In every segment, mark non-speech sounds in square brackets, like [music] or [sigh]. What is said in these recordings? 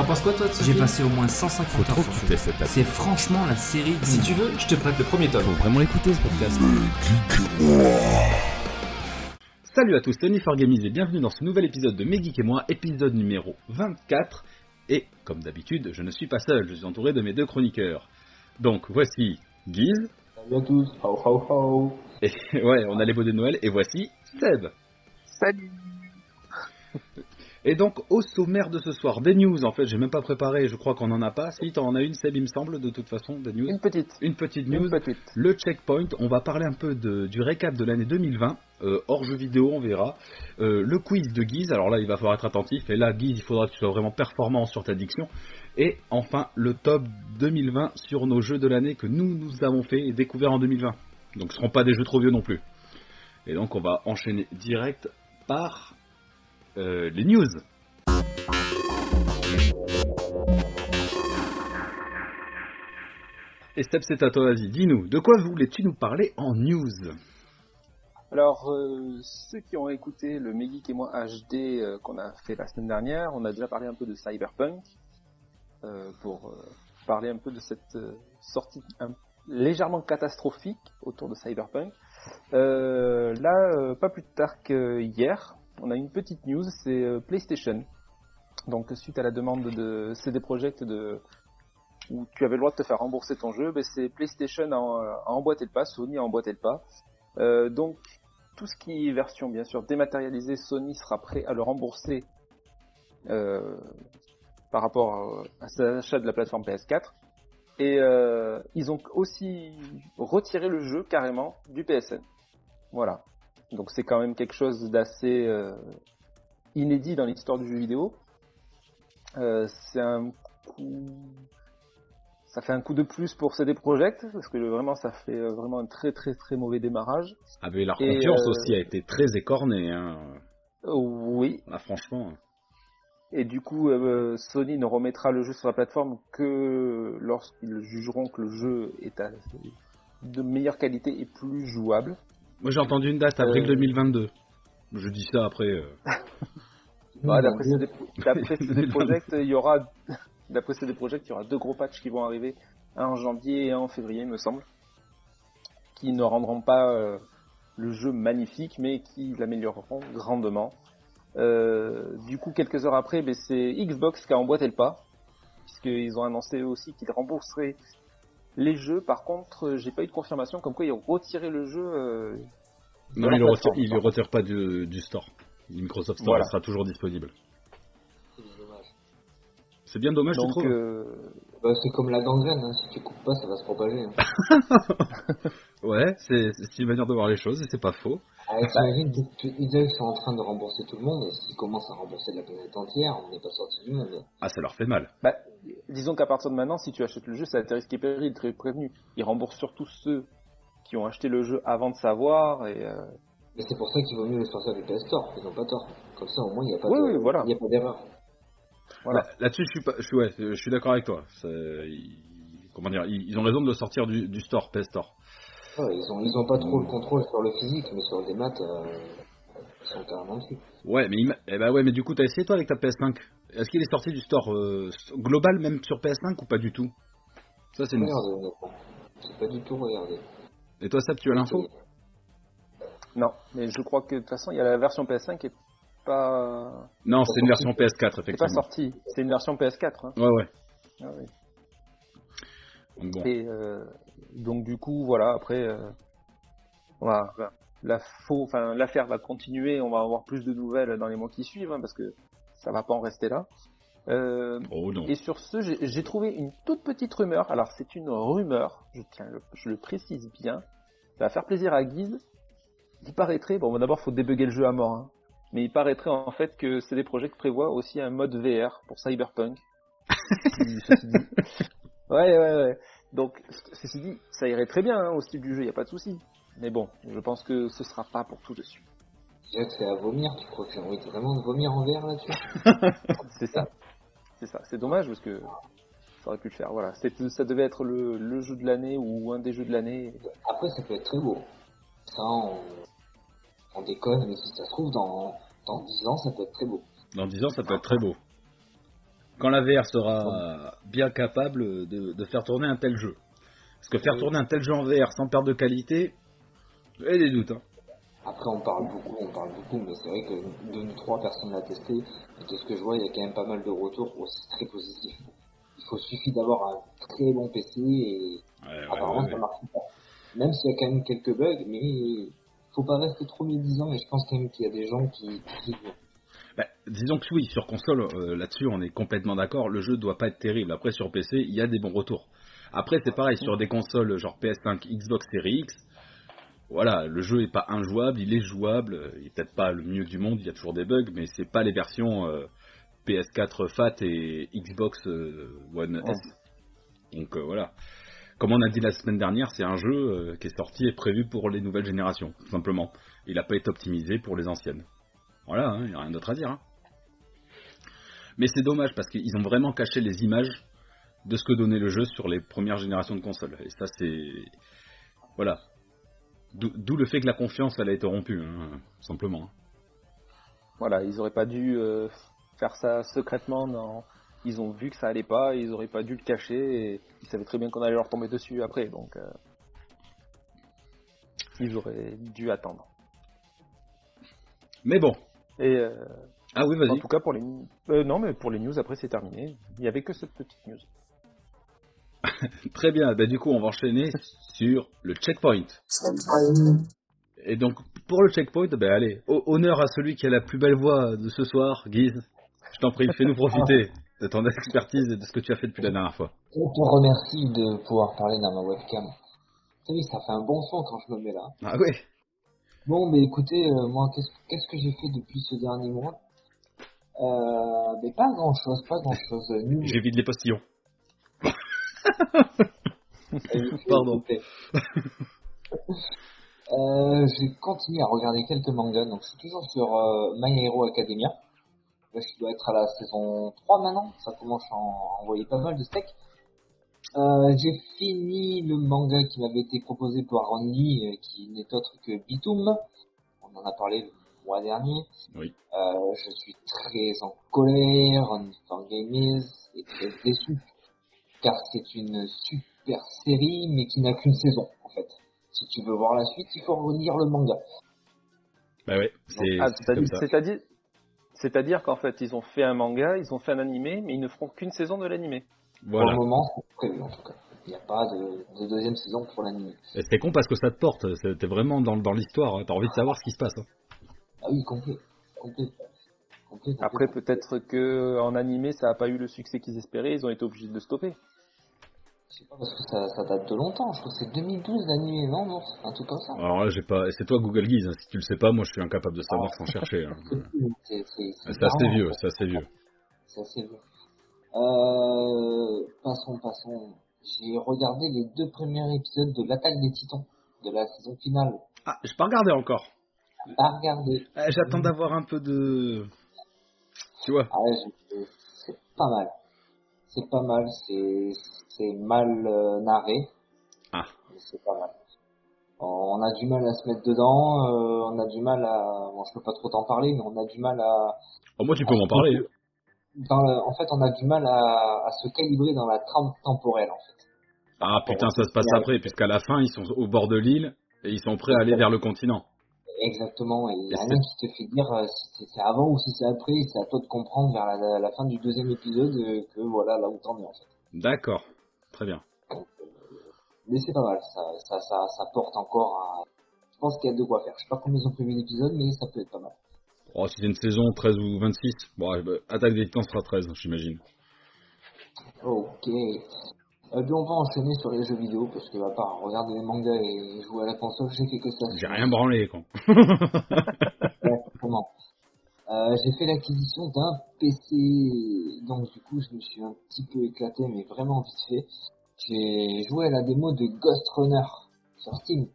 T'en penses quoi toi de ce J'ai film passé au moins 150 Faut trop heures sur cette app. C'est franchement la série. Si tu veux, je te prête le premier tome. Faut vraiment l'écouter ce podcast. Salut à tous, Tony for Gamies et bienvenue dans ce nouvel épisode de Mes Geeks et moi, épisode numéro 24. Et comme d'habitude, je ne suis pas seul, je suis entouré de mes deux chroniqueurs. Donc voici Guise, Salut à tous, ho ho ho. et [laughs] ouais, on a les beaux de Noël, et voici Seb. Salut. Et donc au sommaire de ce soir, des news, en fait j'ai même pas préparé, je crois qu'on en a pas. Si, t'en en as une Seb il me semble, de toute façon, des news. Une petite. Une petite news. Une petite. Le checkpoint, on va parler un peu de- du récap de l'année 2020, euh, hors jeu vidéo, on verra. Euh, le quiz de Guise, alors là il va falloir être attentif, et là Guise, il faudra que tu sois vraiment performant sur ta diction. Et enfin, le top 2020 sur nos jeux de l'année que nous, nous avons fait et découvert en 2020. Donc ce seront pas des jeux trop vieux non plus. Et donc on va enchaîner direct par euh, les news. Et Step, c'est à toi, vas-y, dis-nous, de quoi voulais-tu nous parler en news? Alors, euh, ceux qui ont écouté le Megeek et moi HD euh, qu'on a fait la semaine dernière, on a déjà parlé un peu de Cyberpunk, pour parler un peu de cette sortie légèrement catastrophique autour de Cyberpunk. Là, pas plus tard qu'hier, on a une petite news, c'est euh, PlayStation. Donc, suite à la demande de CD Projekt où tu avais le droit de te faire rembourser ton jeu, ben, c'est PlayStation a, a emboîté le pas, Sony a emboîté le pas. Euh, donc tout ce qui est version bien sûr dématérialisée, Sony sera prêt à le rembourser euh, par rapport à, à l'achat de la plateforme PS4. Et ils ont aussi retiré le jeu carrément du PSN. Voilà. Donc c'est quand même quelque chose d'assez euh, inédit dans l'histoire du jeu vidéo. Euh, c'est un coup ça fait un coup de plus pour CD Projekt parce que vraiment ça fait euh, vraiment un très très très mauvais démarrage. Ah mais leur confiance euh, aussi a été très écornée, hein. Oui, Là, franchement. et du coup euh, Sony ne remettra le jeu sur la plateforme que lorsqu'ils jugeront que le jeu est à- de meilleure qualité et plus jouable. Moi j'ai entendu une date, avril Euh, 2022. Je dis ça après. euh, [laughs] d'après CD, d'après CD [laughs] Projekt, il y aura d'après CD Projekt, il y aura deux gros patchs qui vont arriver, un en janvier et un en février, il me semble, qui ne rendront pas euh, le jeu magnifique, mais qui l'amélioreront grandement. Euh, du coup, quelques heures après, ben, c'est Xbox qui a emboîté le pas, puisqu'ils ont annoncé eux aussi qu'ils rembourseraient les jeux. Par contre, euh, j'ai pas eu de confirmation comme quoi ils ont retiré le jeu. euh, Non, leur il ne retire, il le retire pas du, du store. Du Microsoft Store Voilà. il sera toujours disponible. C'est bien dommage, tu Donc, trouves euh, Bah, c'est comme la gangrène, hein. si tu coupes pas, ça va se propager. Hein. [laughs] Ouais, c'est c'est une manière de voir les choses et c'est pas faux. Ah, t'imagines, tu- tu- ils sont en train de rembourser tout le monde, et s'ils commencent à rembourser la planète entière, on n'est pas sorti du monde. Ah, ça leur fait mal. Bah, disons qu'à partir de maintenant, si tu achètes le jeu, c'est à tes risques et périls, très prévenu. Ils remboursent surtout ceux qui ont acheté le jeu avant de savoir. Et euh, Mais c'est pour ça qu'il vaut mieux le sortir du PS Store, ils n'ont pas tort. Comme ça, au moins, il n'y a pas Oui, de- oui, voilà. il y a pas d'erreur. Voilà. Là- Là-dessus, je suis pas, je suis, ouais, je suis d'accord avec toi. Comment dire, ils, ils ont raison de le sortir du, du store, PS Store. Ouais, ils ont, ils ont pas trop le contrôle sur le physique, mais sur des maths, euh, ils sont carrément dessus. Ouais, mais eh ben ouais, mais du coup, t'as essayé toi avec ta PS5 Est-ce qu'il est sorti du store euh, global même sur PS5 ou pas du tout? Ça, c'est une. C'est pas du tout regardé. Et toi, Seb, tu as l'info? Non, mais je crois que de toute façon, il y a la version PS5 qui est pas, Non, c'est une sorti. version PS4, qui est pas effectivement. sortie. C'est une version PS4. Hein. Ouais, ouais. Ah oui. Bon. Et euh, donc du coup, voilà. Après, euh, voilà, la faux, enfin l'affaire va continuer. On va avoir plus de nouvelles dans les mois qui suivent, hein, parce que ça va pas en rester là. Euh, Oh non. Et sur ce, j'ai trouvé une toute petite rumeur. Alors, c'est une rumeur, je, tiens, le- je le précise bien. Ça va faire plaisir à Guise. Il paraîtrait, bon, d'abord, faut débugger le jeu à mort. hein. Mais il paraîtrait en fait que CD Projekt prévoit aussi un mode VR pour Cyberpunk. [laughs] Ouais, ouais, ouais. Donc, ceci dit, ça irait très bien hein, au style du jeu, il n'y a pas de souci. Mais bon, je pense que ce sera pas pour tout de suite. C'est à vomir, tu crois que j'ai envie de vraiment de vomir en verre là-dessus? [laughs] C'est ça. C'est ça. C'est dommage parce que ça aurait pu le faire. Voilà. Ça devait être le, le jeu de l'année ou un des jeux de l'année. Après, ça peut être très beau. Ça, on, on déconne, mais si ça se trouve, dans, dans 10 ans, ça peut être très beau. Dans 10 ans, ça peut être très beau. Quand la VR sera bien capable de, de faire tourner un tel jeu. Parce que faire tourner un tel jeu en VR sans perte de qualité, j'ai des doutes. Hein. Après, on parle beaucoup, on parle beaucoup, mais c'est vrai que de nous trois, personne l'a testé. Et de ce que je vois, il y a quand même pas mal de retours aussi très positifs. Il faut suffit d'avoir un très bon PC et apparemment ça marche pas. Même s'il y a quand même quelques bugs, mais faut pas rester trop médisant et je pense quand même qu'il y a des gens qui, qui Bah, disons que oui, sur console, euh, là-dessus, on est complètement d'accord. Le jeu doit pas être terrible. Après, sur PC, il y a des bons retours. Après, c'est pareil sur des consoles genre PS5, Xbox Series X. Voilà, le jeu est pas injouable, il est jouable. Il est peut-être pas le mieux du monde, il y a toujours des bugs, mais c'est pas les versions euh, PS4 Fat et Xbox euh, One S. Donc voilà. Comme on a dit la semaine dernière, c'est un jeu qui est sorti et prévu pour les nouvelles générations, tout simplement. Il n'a pas été optimisé pour les anciennes. Voilà, il n'y a rien d'autre à dire. hein. Mais c'est dommage parce qu'ils ont vraiment caché les images de ce que donnait le jeu sur les premières générations de consoles. Et ça, c'est. Voilà. D'où le fait que la confiance, elle a été rompue, hein, simplement. Voilà, ils auraient pas dû euh, faire ça secrètement. Dans... Ils ont vu que ça allait pas, ils auraient pas dû le cacher, et ils savaient très bien qu'on allait leur tomber dessus après, donc euh, ils auraient dû attendre. Mais bon. Et euh, Ah oui, en vas-y. tout cas pour les euh, non mais pour les news après c'est terminé. Il y avait que cette petite news. [laughs] Très bien. Ben, du coup, on va enchaîner [laughs] sur le checkpoint. Et donc, pour le checkpoint, ben allez, ho- honneur à celui qui a la plus belle voix de ce soir, Guise. Je t'en prie, fais-nous profiter de ton expertise et de ce que tu as fait depuis la dernière fois. Je te remercie de pouvoir parler dans ma webcam. Vous savez, ça fait un bon son quand je me mets là. Ah oui Bon, mais écoutez, euh, moi, qu'est-ce qu'est-ce que j'ai fait depuis ce dernier mois? Euh, mais pas grand chose, pas grand chose. J'ai vidé les postillons. [laughs] Pardon. euh, j'ai continué à regarder quelques mangas, donc je suis toujours sur euh, My Hero Academia. Là, je dois être à la saison 3 maintenant, ça commence à en- envoyer pas mal de steaks. Euh, j'ai fini le manga qui m'avait été proposé par Ron Lee, euh, qui n'est autre que Bitum. On en a parlé le mois dernier. Oui. Euh, je suis très en colère, Ron Games est très déçu, car c'est une super série, mais qui n'a qu'une saison, en fait. Si tu veux voir la suite, il faut relire le manga. Bah ouais, c'est Ah, c'est c'est-à-dire qu'en fait ils ont fait un manga, ils ont fait un animé, mais ils ne feront qu'une saison de l'animé. Voilà. Pour le moment, c'est prévu, en tout cas. Il n'y a pas de, de deuxième saison pour l'anime. Et C'était con parce que ça te porte, c'est- t'es vraiment dans, dans l'histoire, hein. t'as envie de savoir ce qui se passe. hein. Ah oui, complet. Complet. Complet, complet, Après peut-être que en animé ça n'a pas eu le succès qu'ils espéraient, ils ont été obligés de stopper. Je sais pas, parce que ça, ça date de longtemps. Je crois que c'est 2012 l'anime, non, non Un truc comme ça. Alors là, j'ai pas. C'est toi Google Guise, hein. si tu le sais pas, moi je suis incapable de savoir sans chercher. hein. [laughs] C'est c'est- c'est C'est assez vieux, c'est assez vieux. C'est assez vieux. Euh, passons, passons. J'ai regardé les deux premiers épisodes de l'attaque des titans de la saison finale. Ah, j'ai pas regardé encore. Pas regardé. Eh, J'attends d'avoir un peu de. Tu vois Ah ouais, c'est pas mal. C'est pas mal, c'est mal euh, narré, Ah, mais c'est pas mal. On a du mal à se mettre dedans, euh, on a du mal à... Bon, je peux pas trop t'en parler, mais on a du mal à... oh, moi tu peux m'en parler. hein. Dans le- En fait, on a du mal à, à se calibrer dans la trame temporelle, en fait. Ah putain, ça se passe après, puisqu'à la fin ils sont au bord de l'île et ils sont prêts à aller vers le continent. Exactement, et il n'y a rien qui te fait dire euh, si c'est- avant ou si c'est après, c'est à toi de comprendre vers la, la fin du deuxième épisode euh, que voilà, là où t'en es en fait. D'accord, très bien. Mais c'est pas mal, ça, ça, ça, ça porte encore à... Je pense qu'il y a de quoi faire. Je sais pas combien ils ont prévu d'épisodes, mais ça peut être pas mal. Oh, si c'est une saison 13 ou 26, bon, eh ben, Attaque des Titans sera 13, j'imagine. Ok. Euh, bien, on va enchaîner sur les jeux vidéo, parce que à part regarder les mangas et jouer à la console, j'ai fait que ça. J'ai rien branlé, quoi. [laughs] Exactement. Euh, j'ai fait l'acquisition d'un PC, donc du coup je me suis un petit peu éclaté, mais vraiment vite fait. J'ai joué à la démo de Ghost Runner sur Steam,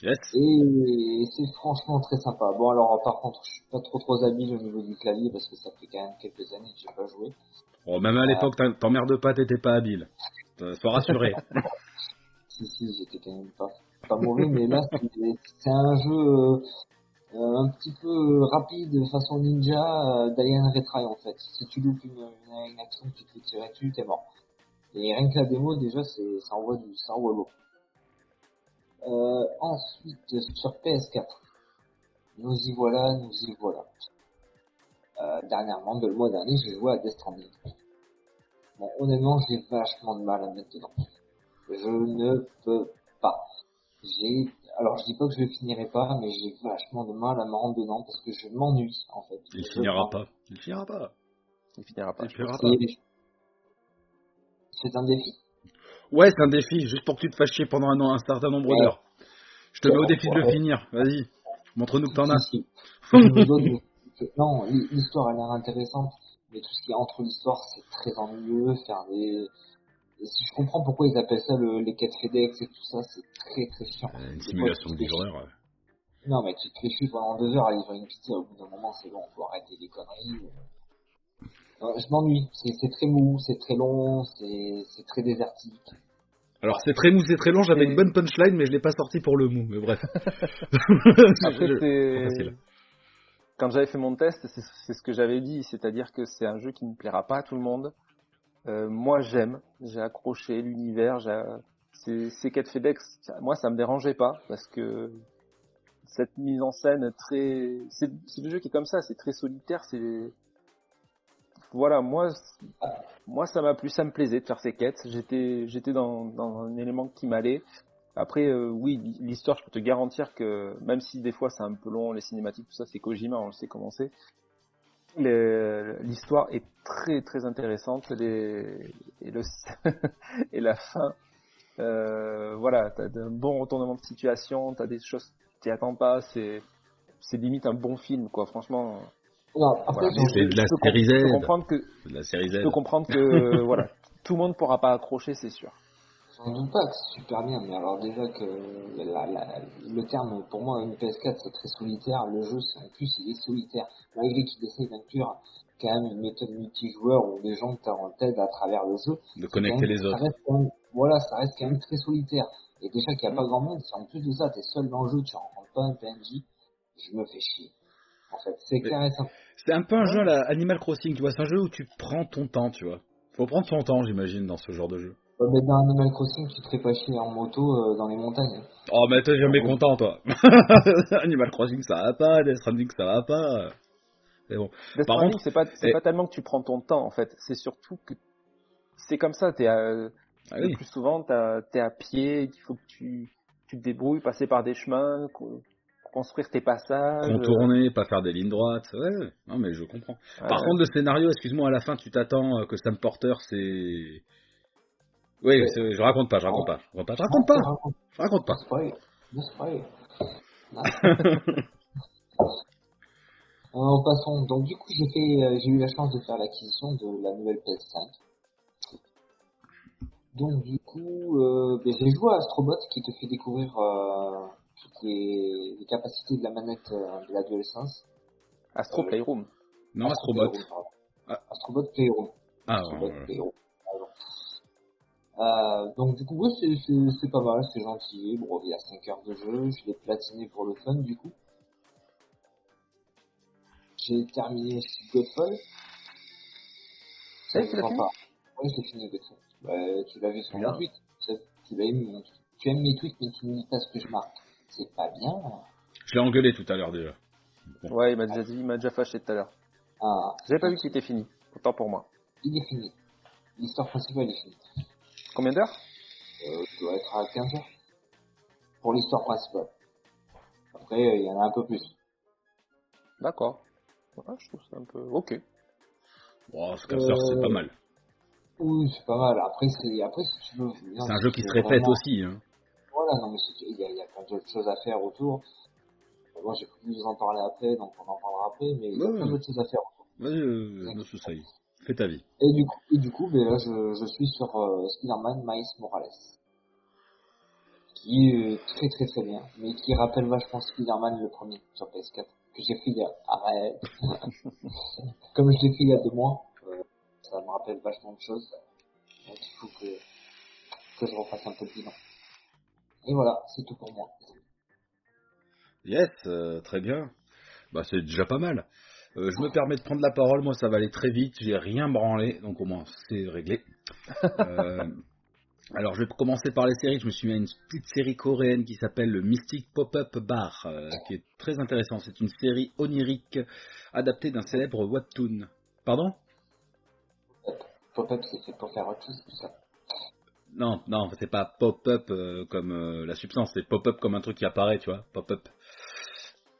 Yes. et c'est franchement très sympa. Bon alors par contre je suis pas trop trop habile au niveau du clavier, parce que ça fait quand même quelques années que j'ai pas joué. Bon, même à l'époque, t'en- t'emmerdes pas, t'étais pas habile. Euh, Sois rassuré. [laughs] Si si j'étais quand même pas, pas mauvais, mais là c'est un jeu... euh, Euh, un petit peu rapide, façon ninja, euh, Diane Retry en fait. Si tu loupes une, une, une action, tu te fais tirer dessus, t'es mort. Et rien que la démo, déjà, c'est, ça envoie du, ça envoie lourd. Euh, ensuite, sur PS4, nous y voilà, nous y voilà. Euh, dernièrement, de le mois dernier, j'ai joué à Death Stranding. Bon, honnêtement, j'ai vachement de mal à mettre dedans. Je ne peux pas. J'ai, alors je dis pas que je le finirai pas, mais j'ai vachement de mal à me rendre dedans parce que je m'ennuie, en fait. Il Je finira pas. Il finira pas. Il finira pas. Il finira pas. C'est un défi. Ouais, c'est un défi, juste pour que tu te fasses chier pendant un, an- un certain nombre Ouais. d'heures. Je te mets au défi de le finir. Vas-y. Montre-nous que t'en as. Non, l'hi- l'histoire a l'air intéressante, mais tout ce qui est entre l'histoire, c'est très ennuyeux. Faire des... si je comprends pourquoi ils appellent ça le, les quêtes FedEx et tout ça, c'est très très chiant. Euh, Une simulation de tu te fais chier. livreur. ouais. Non, mais tu te fais pendant deux heures à livrer une pizza, au bout d'un moment, c'est bon, faut arrêter les conneries. Euh, je m'ennuie, c'est très mou, c'est très long, c'est très désertique. Alors c'est très mou, c'est très long, j'avais une bonne punchline, mais je l'ai pas sorti pour le mou, mais bref. [laughs] Après. Quand j'avais fait mon test, c'est ce que j'avais dit, c'est-à-dire que c'est un jeu qui ne plaira pas à tout le monde. Euh, moi, j'aime, j'ai accroché l'univers. Ces, quêtes FedEx, moi, ça me dérangeait pas, parce que cette mise en scène très... C'est c'est le jeu qui est comme ça, c'est très solitaire, c'est... Voilà, moi, moi ça m'a plu, ça me plaisait de faire ces quêtes. J'étais, j'étais dans, dans un élément qui m'allait. Après, euh, oui, l'histoire, je peux te garantir que même si des fois c'est un peu long, les cinématiques, tout ça, c'est Kojima, on le sait comment c'est. L'histoire est très très intéressante les- et, le, [laughs] et la fin, euh, voilà, t'as un bon retournement de situation, t'as des choses que t'y attends pas, c'est c'est limite un bon film, quoi. Franchement, Non, après, voilà. c'est de la série je peux Z. comprendre que C'est de la série Z. je peux comprendre que [laughs] voilà, tout le monde pourra pas accrocher, c'est sûr. J'en doute pas que c'est super bien, mais alors déjà que la- la- le terme, pour moi, une PS4, c'est très solitaire. Le jeu, c'est- en plus, il est solitaire. Malgré qu'il essaye d'inclure quand même une méthode multijoueur où les gens t'aident à travers le jeu. De connecter même- les ça autres. reste quand même- voilà, ça reste quand même très solitaire. Et déjà qu'il n'y a pas grand monde, si en plus de ça, t'es seul dans le jeu, tu rencontres pas un PNJ, je me fais chier. En fait, c'est Mais- clair et simple. C'est un peu un jeu à la Animal Crossing, tu vois. C'est un jeu où tu prends ton temps, tu vois. Faut prendre son temps, j'imagine, dans ce genre de jeu. Ouais, Mais dans Animal Crossing, tu te fais pas chier en moto euh, dans les montagnes. Oh, mais t'es jamais Ah oui. content, toi. [laughs] Animal Crossing, ça va pas. Death Stranding, ça va pas. Mais bon. Death Par Stranding, contre- c'est pas c'est eh. pas tellement que tu prends ton temps en fait, c'est surtout que c'est comme ça. T'es à- Ah le plus souvent t'es à pied, il faut que tu tu te débrouilles, passer par des chemins, construire tes passages. Contourner, pas faire des lignes droites. Ouais, non, mais je comprends. euh, Par contre, le scénario, excuse-moi, à la fin, tu t'attends euh, que Sam Porter, c'est. Oui, c'est- je raconte pas, je raconte pas. Je raconte pas, je raconte pas. Raconte Je raconte pas. [laughs] Euh, passons. Donc du coup, j'ai fait, euh, j'ai eu la chance de faire l'acquisition de la nouvelle PS5. Donc du coup, euh, ben, j'ai joué à Astrobot qui te fait découvrir euh, toutes les, les capacités de la manette euh, de la DualSense. Astro Playroom. Non, Astrobot. Playroom. Ah. Astrobot Playroom. Ah, Astrobot ouais. Playroom, pardon. Euh, donc du coup, ouais, c'est, c'est, c'est pas mal, c'est gentil. Bon, il y a 5 heures de jeu, je l'ai platiné pour le fun du coup. J'ai terminé Godfall. Ça y est, tu l'as Enfin, fini pas- Ouais, je l'ai fini Godfall. Ouais, tu l'as vu sur mon tweet. Tu tu l'as aimé mon tweet. Tu aimes mes tweets, mais tu ne lis pas ce que je marque. C'est pas bien. Je l'ai engueulé tout à l'heure déjà. Ouais, il m'a déjà dit, il m'a déjà fâché tout à l'heure. Ah, J'avais pas vu qu'il était fini. Autant pour moi. il est fini. L'histoire principale est finie. Combien d'heures? Euh, tu dois être à 15 heures. Pour l'histoire principale. Après, euh, il y en a un peu plus. D'accord. Ouais, je trouve ça un peu. Ok. Bon, ce comme ça, c'est Euh, pas mal. Oui, c'est pas mal. Après, c'est, après, si tu veux. C'est un jeu qui se répète aussi. Hein. Voilà, non, mais c'est- il y a, il y a plein d'autres choses à faire autour. Euh, Moi, j'ai voulu vous en parler après, donc on en parlera après, mais il y a plein d'autres choses à faire. Vas-y, euh, ne est. Fais ta vie. Et du coup, et du coup ben là, je, je suis sur euh, Spider-Man Miles Morales. Qui est très très très bien, mais qui rappelle vachement Spider-Man le premier sur PS4, que j'ai fait il y a... Arrête [laughs] Comme je l'ai fait il y a deux mois, euh, ça me rappelle vachement de choses. Donc il faut que, que je refasse un peu le bilan. Et voilà, c'est tout pour moi. Yes, euh, très bien. bah c'est déjà pas mal. Euh, je me permets de prendre la parole, moi ça va aller très vite, j'ai rien branlé, donc au moins c'est réglé. [laughs] Euh, alors je vais commencer par les séries, je me suis mis à une petite série coréenne qui s'appelle le Mystic Pop-Up Bar, euh, qui est très intéressant. C'est une série onirique adaptée d'un célèbre webtoon. Pardon? Pop-up, c'est fait pour faire autre chose, tout ça. Non, non, c'est pas pop-up euh, comme euh, la substance, c'est pop-up comme un truc qui apparaît, tu vois, pop-up.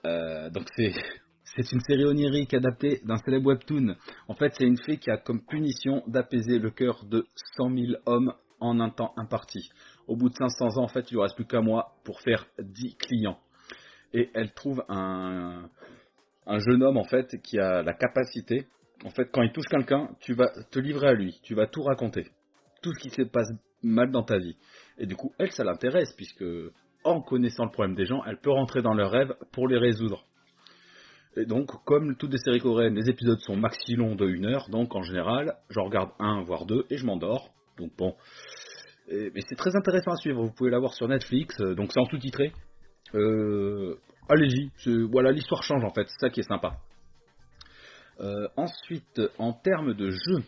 Euh, donc c'est [laughs] c'est une série onirique adaptée d'un célèbre webtoon. En fait, c'est une fée qui a comme punition d'apaiser le cœur de 100 000 hommes en un temps imparti. Au bout de 500 ans, en fait, il lui reste plus qu'un mois pour faire 10 clients. Et elle trouve un, un jeune homme, en fait, qui a la capacité, en fait, quand il touche quelqu'un, tu vas te livrer à lui, tu vas tout raconter. Tout ce qui se passe mal dans ta vie. Et du coup, elle, ça l'intéresse, puisque en connaissant le problème des gens, elle peut rentrer dans leurs rêves pour les résoudre. Et donc, comme toutes les séries coréennes, les épisodes sont maxi longs de 1 heure, donc en général, j'en regarde un, voire deux, et je m'endors. Donc bon. Mais c'est très intéressant à suivre, vous pouvez l'avoir sur Netflix, euh, donc c'est en sous-titré. Euh, Allez-y, voilà, l'histoire change en fait, c'est ça qui est sympa. Euh, ensuite, en termes de jeu,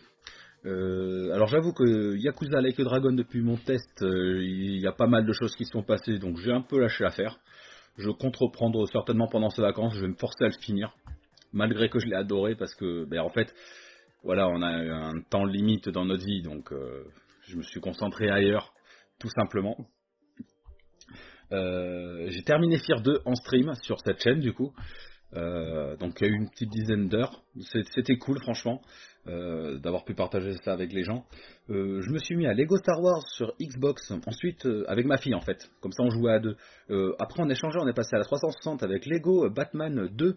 euh, alors j'avoue que Yakuza Like a Dragon depuis mon test, euh, il y a pas mal de choses qui se sont passées, donc j'ai un peu lâché l'affaire. Je compte reprendre certainement pendant ces vacances, je vais me forcer à le finir, malgré que je l'ai adoré, parce que, ben, en fait, voilà, on a un temps limite dans notre vie, donc euh, je me suis concentré ailleurs, tout simplement. Euh, j'ai terminé Fear 2 en stream sur cette chaîne, du coup. Donc il y a eu une petite dizaine d'heures. C'était cool, franchement, euh, d'avoir pu partager ça avec les gens. Euh, je me suis mis à Lego Star Wars sur Xbox, ensuite euh, avec ma fille en fait. Comme ça on jouait à deux. Après on a changé, on est passé à la 360 avec Lego Batman 2.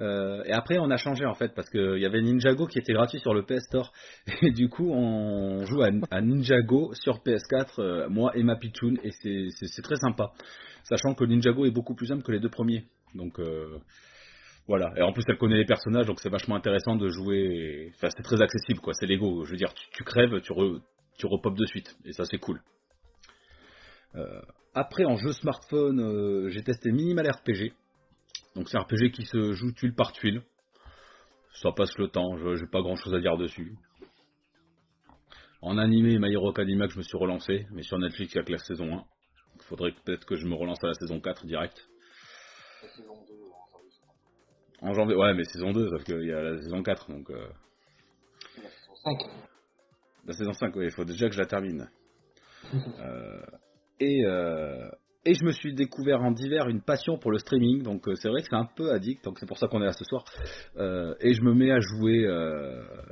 Euh, et après on a changé en fait parce qu'il y avait Ninjago qui était gratuit sur le PS Store. [laughs] Et du coup on joue à, à Ninjago sur PS4, euh, moi et ma Pichoun, et c'est- très sympa. Sachant que Ninjago est beaucoup plus simple que les deux premiers. Donc voilà, et en plus elle connaît les personnages, donc c'est vachement intéressant de jouer. Enfin, c'est très accessible, quoi. C'est Lego. Je veux dire, tu, tu crèves, tu, re, tu repopes de suite, et ça c'est cool. Euh, après, en jeu smartphone, euh, j'ai testé Minimal RPG. Donc c'est un RPG qui se joue tuile par tuile. Ça passe le temps, je j'ai pas grand chose à dire dessus. En animé, My Hero Academia, que je me suis relancé, mais sur Netflix, il y a que la saison 1. Il faudrait peut-être que je me relance à la saison 4 direct. La saison 2 en janvier. En janvier, ouais, mais saison 2, parce qu'il y a la saison 4, donc... euh, La saison 5. La saison 5, oui, il faut déjà que je la termine. [laughs] Euh, et, euh, et je me suis découvert en divers une passion pour le streaming, donc c'est vrai que c'est un peu addict, donc c'est pour ça qu'on est là ce soir. Et je me mets à jouer,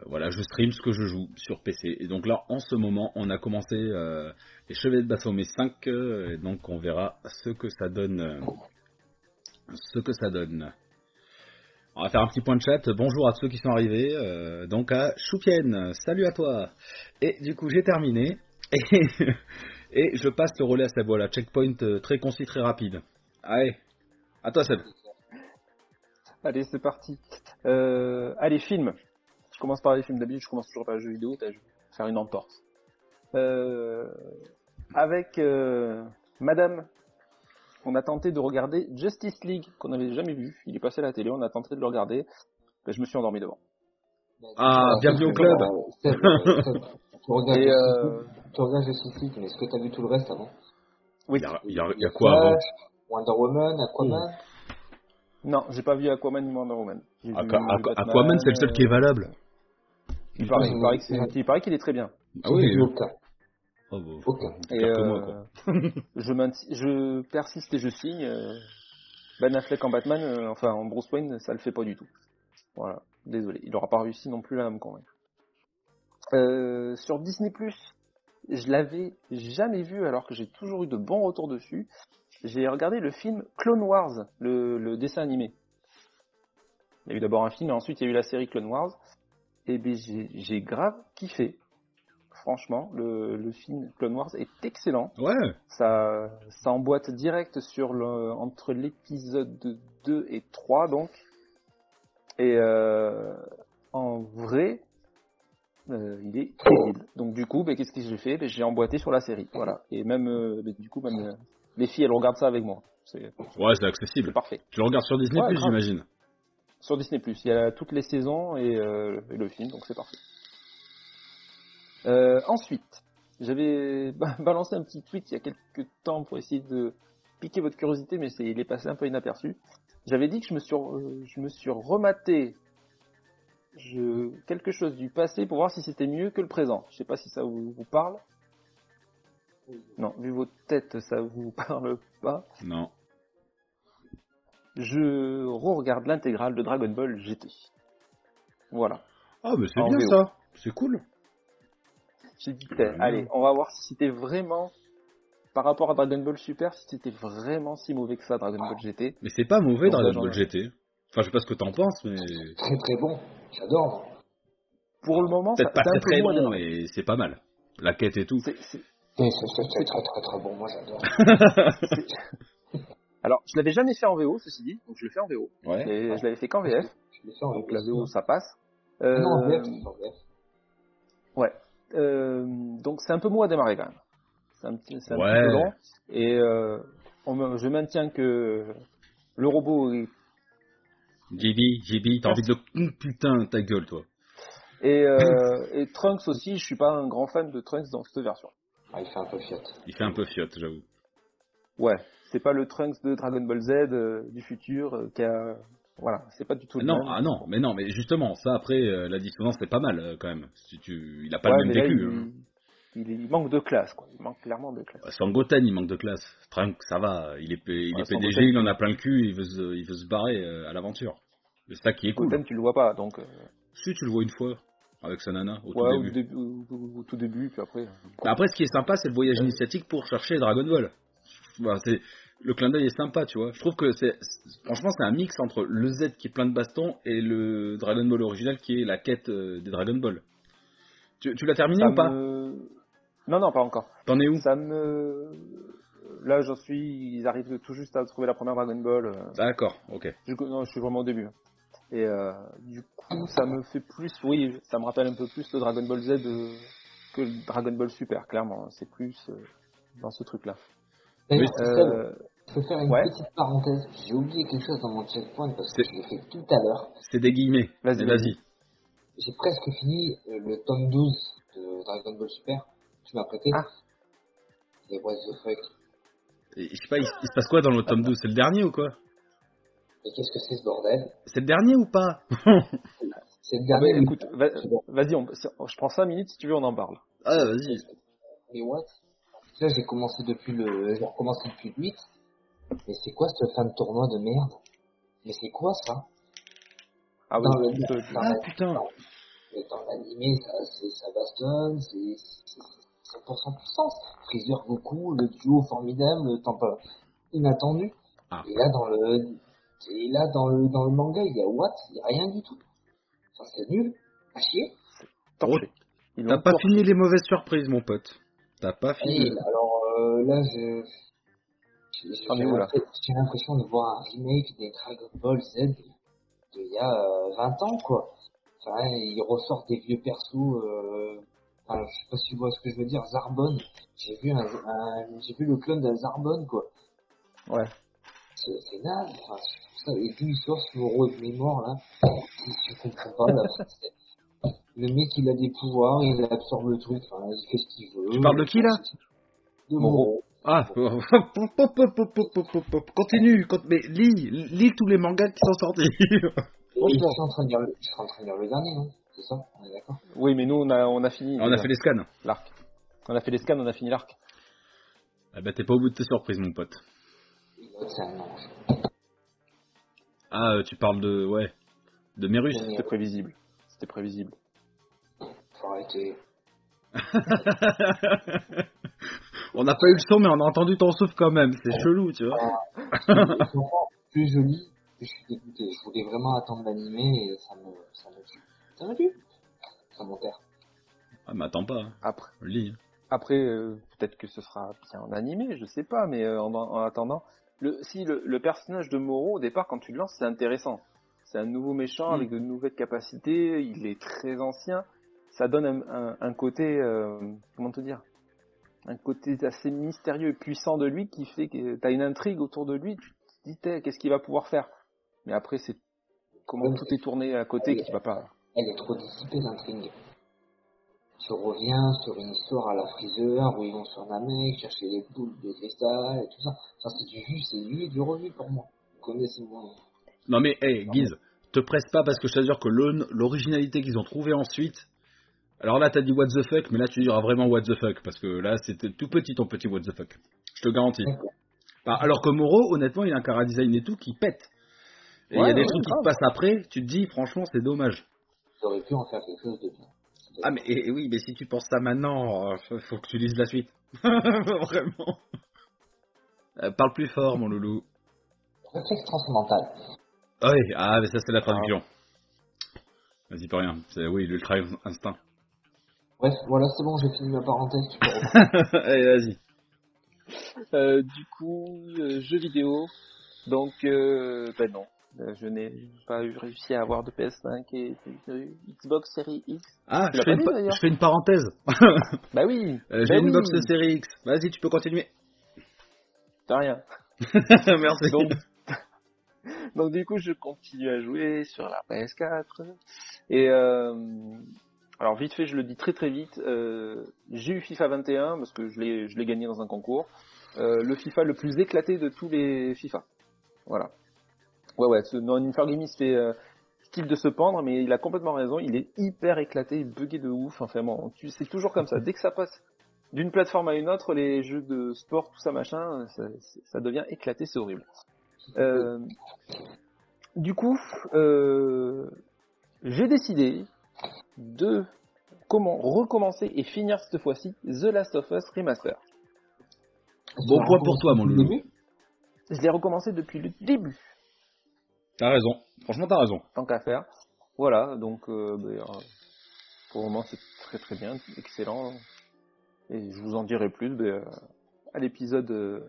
voilà, je stream ce que je joue sur PC. Et donc là, en ce moment, on a commencé les Chevaliers de Baphomet 5, euh, et donc on verra ce que ça donne. ce que ça donne. On va faire un petit point de chat. Bonjour à ceux qui sont arrivés. euh, donc à Choupienne, salut à toi. Et du coup, j'ai terminé. [laughs] Et, je passe le relais à Seb. Voilà, checkpoint euh, très concis, très rapide. Allez, à toi Seb. Allez, c'est parti. Euh, allez, film. Je commence par les films d'habitude, je commence toujours par les jeux vidéo, t'as- je vais faire une entorse. Euh, avec euh, Madame, on a tenté de regarder Justice League, qu'on n'avait jamais vu. Il est passé à la télé, on a tenté de le regarder. Ben, je me suis endormi devant. Ah, bienvenue au club. [laughs] Euh, euh, tu regardes Justice euh, League, mais est-ce que tu as vu tout le reste avant? Oui. Il y a, il y a- il y a quoi avant? Wonder Woman, Aquaman? Non, j'ai pas vu Aquaman ni Wonder Woman. Aquaman, c'est le seul qui est valable. Il paraît, il paraît que c'est- j'ai- il paraît qu'il est très bien. Ah J'ai oui. Oh. Et moi, quoi. [laughs] je, persiste et je signe. euh, Ben Affleck en Batman, euh, enfin en Bruce Wayne, ça le fait pas du tout. Voilà, désolé, il aura pas réussi non plus à me convaincre. Euh, sur Disney+, je l'avais jamais vu alors que j'ai toujours eu de bons retours dessus. J'ai regardé le film Clone Wars, le, le dessin animé. Il y a eu d'abord un film et ensuite il y a eu la série Clone Wars. Et ben j'ai j'ai grave kiffé. Franchement, le, le film Clone Wars est excellent. Ouais. Ça, ça emboîte direct sur le, entre l'épisode 2 et 3 donc. Et euh, en vrai, euh, il est terrible. Donc du coup, ben, qu'est-ce que j'ai fait? Ben, J'ai emboîté sur la série. Voilà. Et même, euh, ben, du coup, même les filles, elles regardent ça avec moi. Ouais, c'est c'est accessible. parfait. Tu le regardes sur Disney+, Ouais, j'imagine. Sur Disney+. Il y a toutes les saisons et, et le film, donc c'est parfait. Euh, ensuite, j'avais [laughs] ba- balancé un petit tweet il y a quelques temps pour essayer de piquer votre curiosité, mais c'est, il est passé un peu inaperçu. J'avais dit que je me suis, re- je me suis rematé je, quelque chose du passé pour voir si c'était mieux que le présent. Je sais pas si ça vous, vous parle. Non, vu votre tête, ça vous [laughs] parle pas. Non. Je re-regarde l'intégrale de Dragon Ball GT. Voilà. Ah, mais c'est En bien VO. ça. C'est cool. J'ai dit, eh, allez, on va voir si c'était vraiment, par rapport à Dragon Ball Super, si c'était vraiment si mauvais que ça, Dragon Ball GT. Mais c'est pas mauvais Dragon genre- Ball GT. Enfin, je sais pas ce que t'en penses, mais Très très bon. J'adore. Pour le moment, pas c'est un très très bon, mais c'est pas mal. La quête et tout. C'est- très très très bon. Moi j'adore. [laughs] Alors, je l'avais jamais fait en VO, ceci dit, donc je le fais en VO. Ouais. Et je l'avais fait qu'en VF, Je l'ai fait en donc la. VO, ça passe. Non, en Euh, VF, c'est en VF. Ouais. Euh, donc c'est un peu mou à démarrer quand même. C'est un, petit, c'est un Ouais. petit peu long. Et euh, on je maintiens que le robot est... JB, JB, t'as envie de le. Putain, ta gueule, toi. Et, euh, [laughs] et Trunks aussi, je suis pas un grand fan de Trunks dans cette version. Ah, il fait un peu fiat. Il fait un peu fiotte, j'avoue. Ouais, c'est pas le Trunks de Dragon Ball Z euh, du futur euh, qui a... Voilà, c'est pas du tout le Non, même. ah non, mais non, mais justement, ça après, euh, la dissonance c'est pas mal euh, quand même. Si tu, il a pas Ouais, le même là, vécu. il, hein. il, il manque de classe, quoi. Il manque clairement de classe. Sangoten, il manque de classe. Trunk, ça va, il est, il Ouais, est PDG, il en a plein le cul, il veut se, il veut se barrer euh, à l'aventure. C'est ça qui est cool. Goten, tu le vois pas, donc... Si tu le vois une fois, avec sa nana, au ouais, tout au, début. au, au- au tout début, puis après... Après, ce qui est sympa, c'est le voyage initiatique pour chercher Dragon Ball. C'est, le clin d'œil est sympa, tu vois. Je trouve que c'est, franchement, c'est un mix entre le Z qui est plein de bastons et le Dragon Ball original qui est la quête euh, des Dragon Ball. Tu, tu l'as terminé Ça ou pas me- Non, non, pas encore. T'en es où Ça me... Là, j'en suis... Ils arrivent tout juste à trouver la première Dragon Ball. euh, D'accord, ok. Je, non, je suis vraiment au début. Et euh, du coup, ça me fait plus, oui, ça me rappelle un peu plus le Dragon Ball Z euh, que le Dragon Ball Super, clairement. C'est plus euh, dans ce truc-là. Oui, Euh, je peux faire une ouais. petite parenthèse. J'ai oublié quelque chose dans mon checkpoint parce que je l'ai fait tout à l'heure. C'est des guillemets. Vas-y, Mais vas-y. J'ai presque fini euh, le tome 12 de Dragon Ball Super. Tu m'as prêté. Ah. Et what the fuck. Et Je sais pas, il, il se passe quoi dans le tome 12 C'est le dernier ou quoi? Et qu'est-ce que c'est ce bordel? C'est le dernier ou pas? [laughs] C'est le Ah bah, dernier. mais- écoute, va- vas-y, on- je prends 5 minutes si tu veux, on en parle. Ah, vas-y. Mais what? Là, j'ai commencé depuis le, j'ai recommencé depuis le 8. Mais c'est quoi ce fin de tournoi de merde? Mais c'est quoi ça? Ah oui, Dans le- dans Ah, la- putain. dans- mais dans l'animé, ça, c'est, ça bastonne, c'est, c'est 100% puissance. Freezer Goku, le duo formidable, le temps pas inattendu. Ah. Et là, dans le, et là, dans le, dans le manga, il y a what? Il y a rien du tout. Enfin, c'est nul. À chier. T'as pas fini les mauvaises surprises, mon pote. T'as pas Et fini. alors, euh, là, je, j'ai, l'impression- de voir un remake des Dragon Ball Z d'il y a euh, 20 ans, quoi. Enfin, ils ressortent des vieux persos, euh, enfin, je sais pas si tu vois ce que je veux dire, Zarbon. J'ai vu un, un- j'ai vu le clone de Zarbon, quoi. Ouais. C'est, c'est naze, enfin, ça, et d'où il sort ce euro de mémoire, là. Je, comprends pas, là. Le mec, il a des pouvoirs, il absorbe le truc, enfin, il fait ce qu'il veut. Tu parles de qui, là? De Moro. Ah, continue, mais lis, lis tous les mangas qui sont sortis. Ils sont en train de lire non? C'est ça? On est d'accord? Oui, mais nous, on a, on a fini. Ah, on a fait les scans. L'arc. On a fait les scans, on a fini l'arc. Ah bah, t'es pas au bout de tes surprises, mon pote. Ah, tu parles de. Ouais. De Merus. C'était prévisible. C'était prévisible. Faut arrêter. [laughs] on n'a pas eu le son, mais on a entendu ton souffle quand même. C'est chelou, tu vois. [laughs] Plus joli, plus je suis dégoûté. Je voulais vraiment attendre l'animé et ça me, ça me tue. Ça me tue Ça m'enterre. Ah, mais attends pas, hein. Après, lis. après euh, peut-être que ce sera bien en animé, je sais pas, mais euh, en, en attendant, le, si le, le personnage de Moro, au départ, quand tu le lances, c'est intéressant. C'est un nouveau méchant Mm. avec de nouvelles capacités, il est très ancien. Ça donne un, un- un côté, euh, comment te dire, un côté assez mystérieux et puissant de lui qui fait que tu as une intrigue autour de lui, tu te dis, qu'est-ce qu'il va pouvoir faire? Mais après, c'est comment tout est tourné à côté qui va pas. Elle est trop dissipée l'intrigue. Tu reviens sur une histoire à la Freezer où ils vont sur Namek chercher les boules de cristal et tout ça. Ça c'est du vu, c'est du vu et du revu pour moi. Vous connaissez moi. Non mais, hey, Guise, te presse pas parce que je t'assure que l'originalité qu'ils ont trouvée ensuite. Alors là, t'as dit what the fuck, mais là tu diras vraiment what the fuck parce que là c'était tout petit ton petit what the fuck. Je te garantis. Bah, alors que Moro, honnêtement, il a un cara design et tout qui pète. Et il y a des ouais, trucs qui grave. Ah. te passent après, tu te dis franchement c'est dommage. Auraient pu en faire quelque chose de bien. Ah mais et- et oui, mais si tu penses ça maintenant, euh, faut que tu lises la suite. [laughs] Vraiment. Euh, parle plus fort, mon loulou. Réflexe transcendantal. Ah oui, ah mais ça c'est la traduction. Vas-y, pas rien. C'est oui, l'ultra instinct. Bref, voilà, c'est bon, j'ai fini ma parenthèse. [laughs] Tu peux. Allez, vas-y. Euh, du coup, euh, jeux vidéo. Donc, euh, ben non. Euh, Je n'ai pas eu réussi à avoir de PS5 et Xbox Series X. Ah, je fais, pas une, je fais une parenthèse. [laughs] Bah oui, Euh, J'ai bah une oui, box de série X. Vas-y, tu peux continuer. t'as rien. [laughs] Merci. Donc, donc du coup, je continue à jouer sur la PS4. Et euh, alors vite fait, je le dis très très vite. euh, j'ai eu FIFA 21 parce que je l'ai je l'ai gagné dans un concours. Euh, le FIFA le plus éclaté de tous les FIFA. Voilà. Ouais ouais. Ce, non, se fait euh, style de se pendre, mais il a complètement raison. Il est hyper éclaté, buggé de ouf. Enfin bon, c'est toujours comme ça. Dès que ça passe d'une plateforme à une autre, les jeux de sport, tout ça machin, ça, devient éclaté, c'est horrible. Du coup, j'ai décidé de comment recommencer et finir cette fois-ci The Last of Us Remaster. Bon point pour toi, mon loulou. Je l'ai recommencé depuis le début, T'as raison. Franchement, t'as raison. tant qu'à faire. Voilà, donc euh, ben, euh, pour le moment c'est très très bien, excellent. Et je vous en dirai plus ben, euh, à l'épisode euh,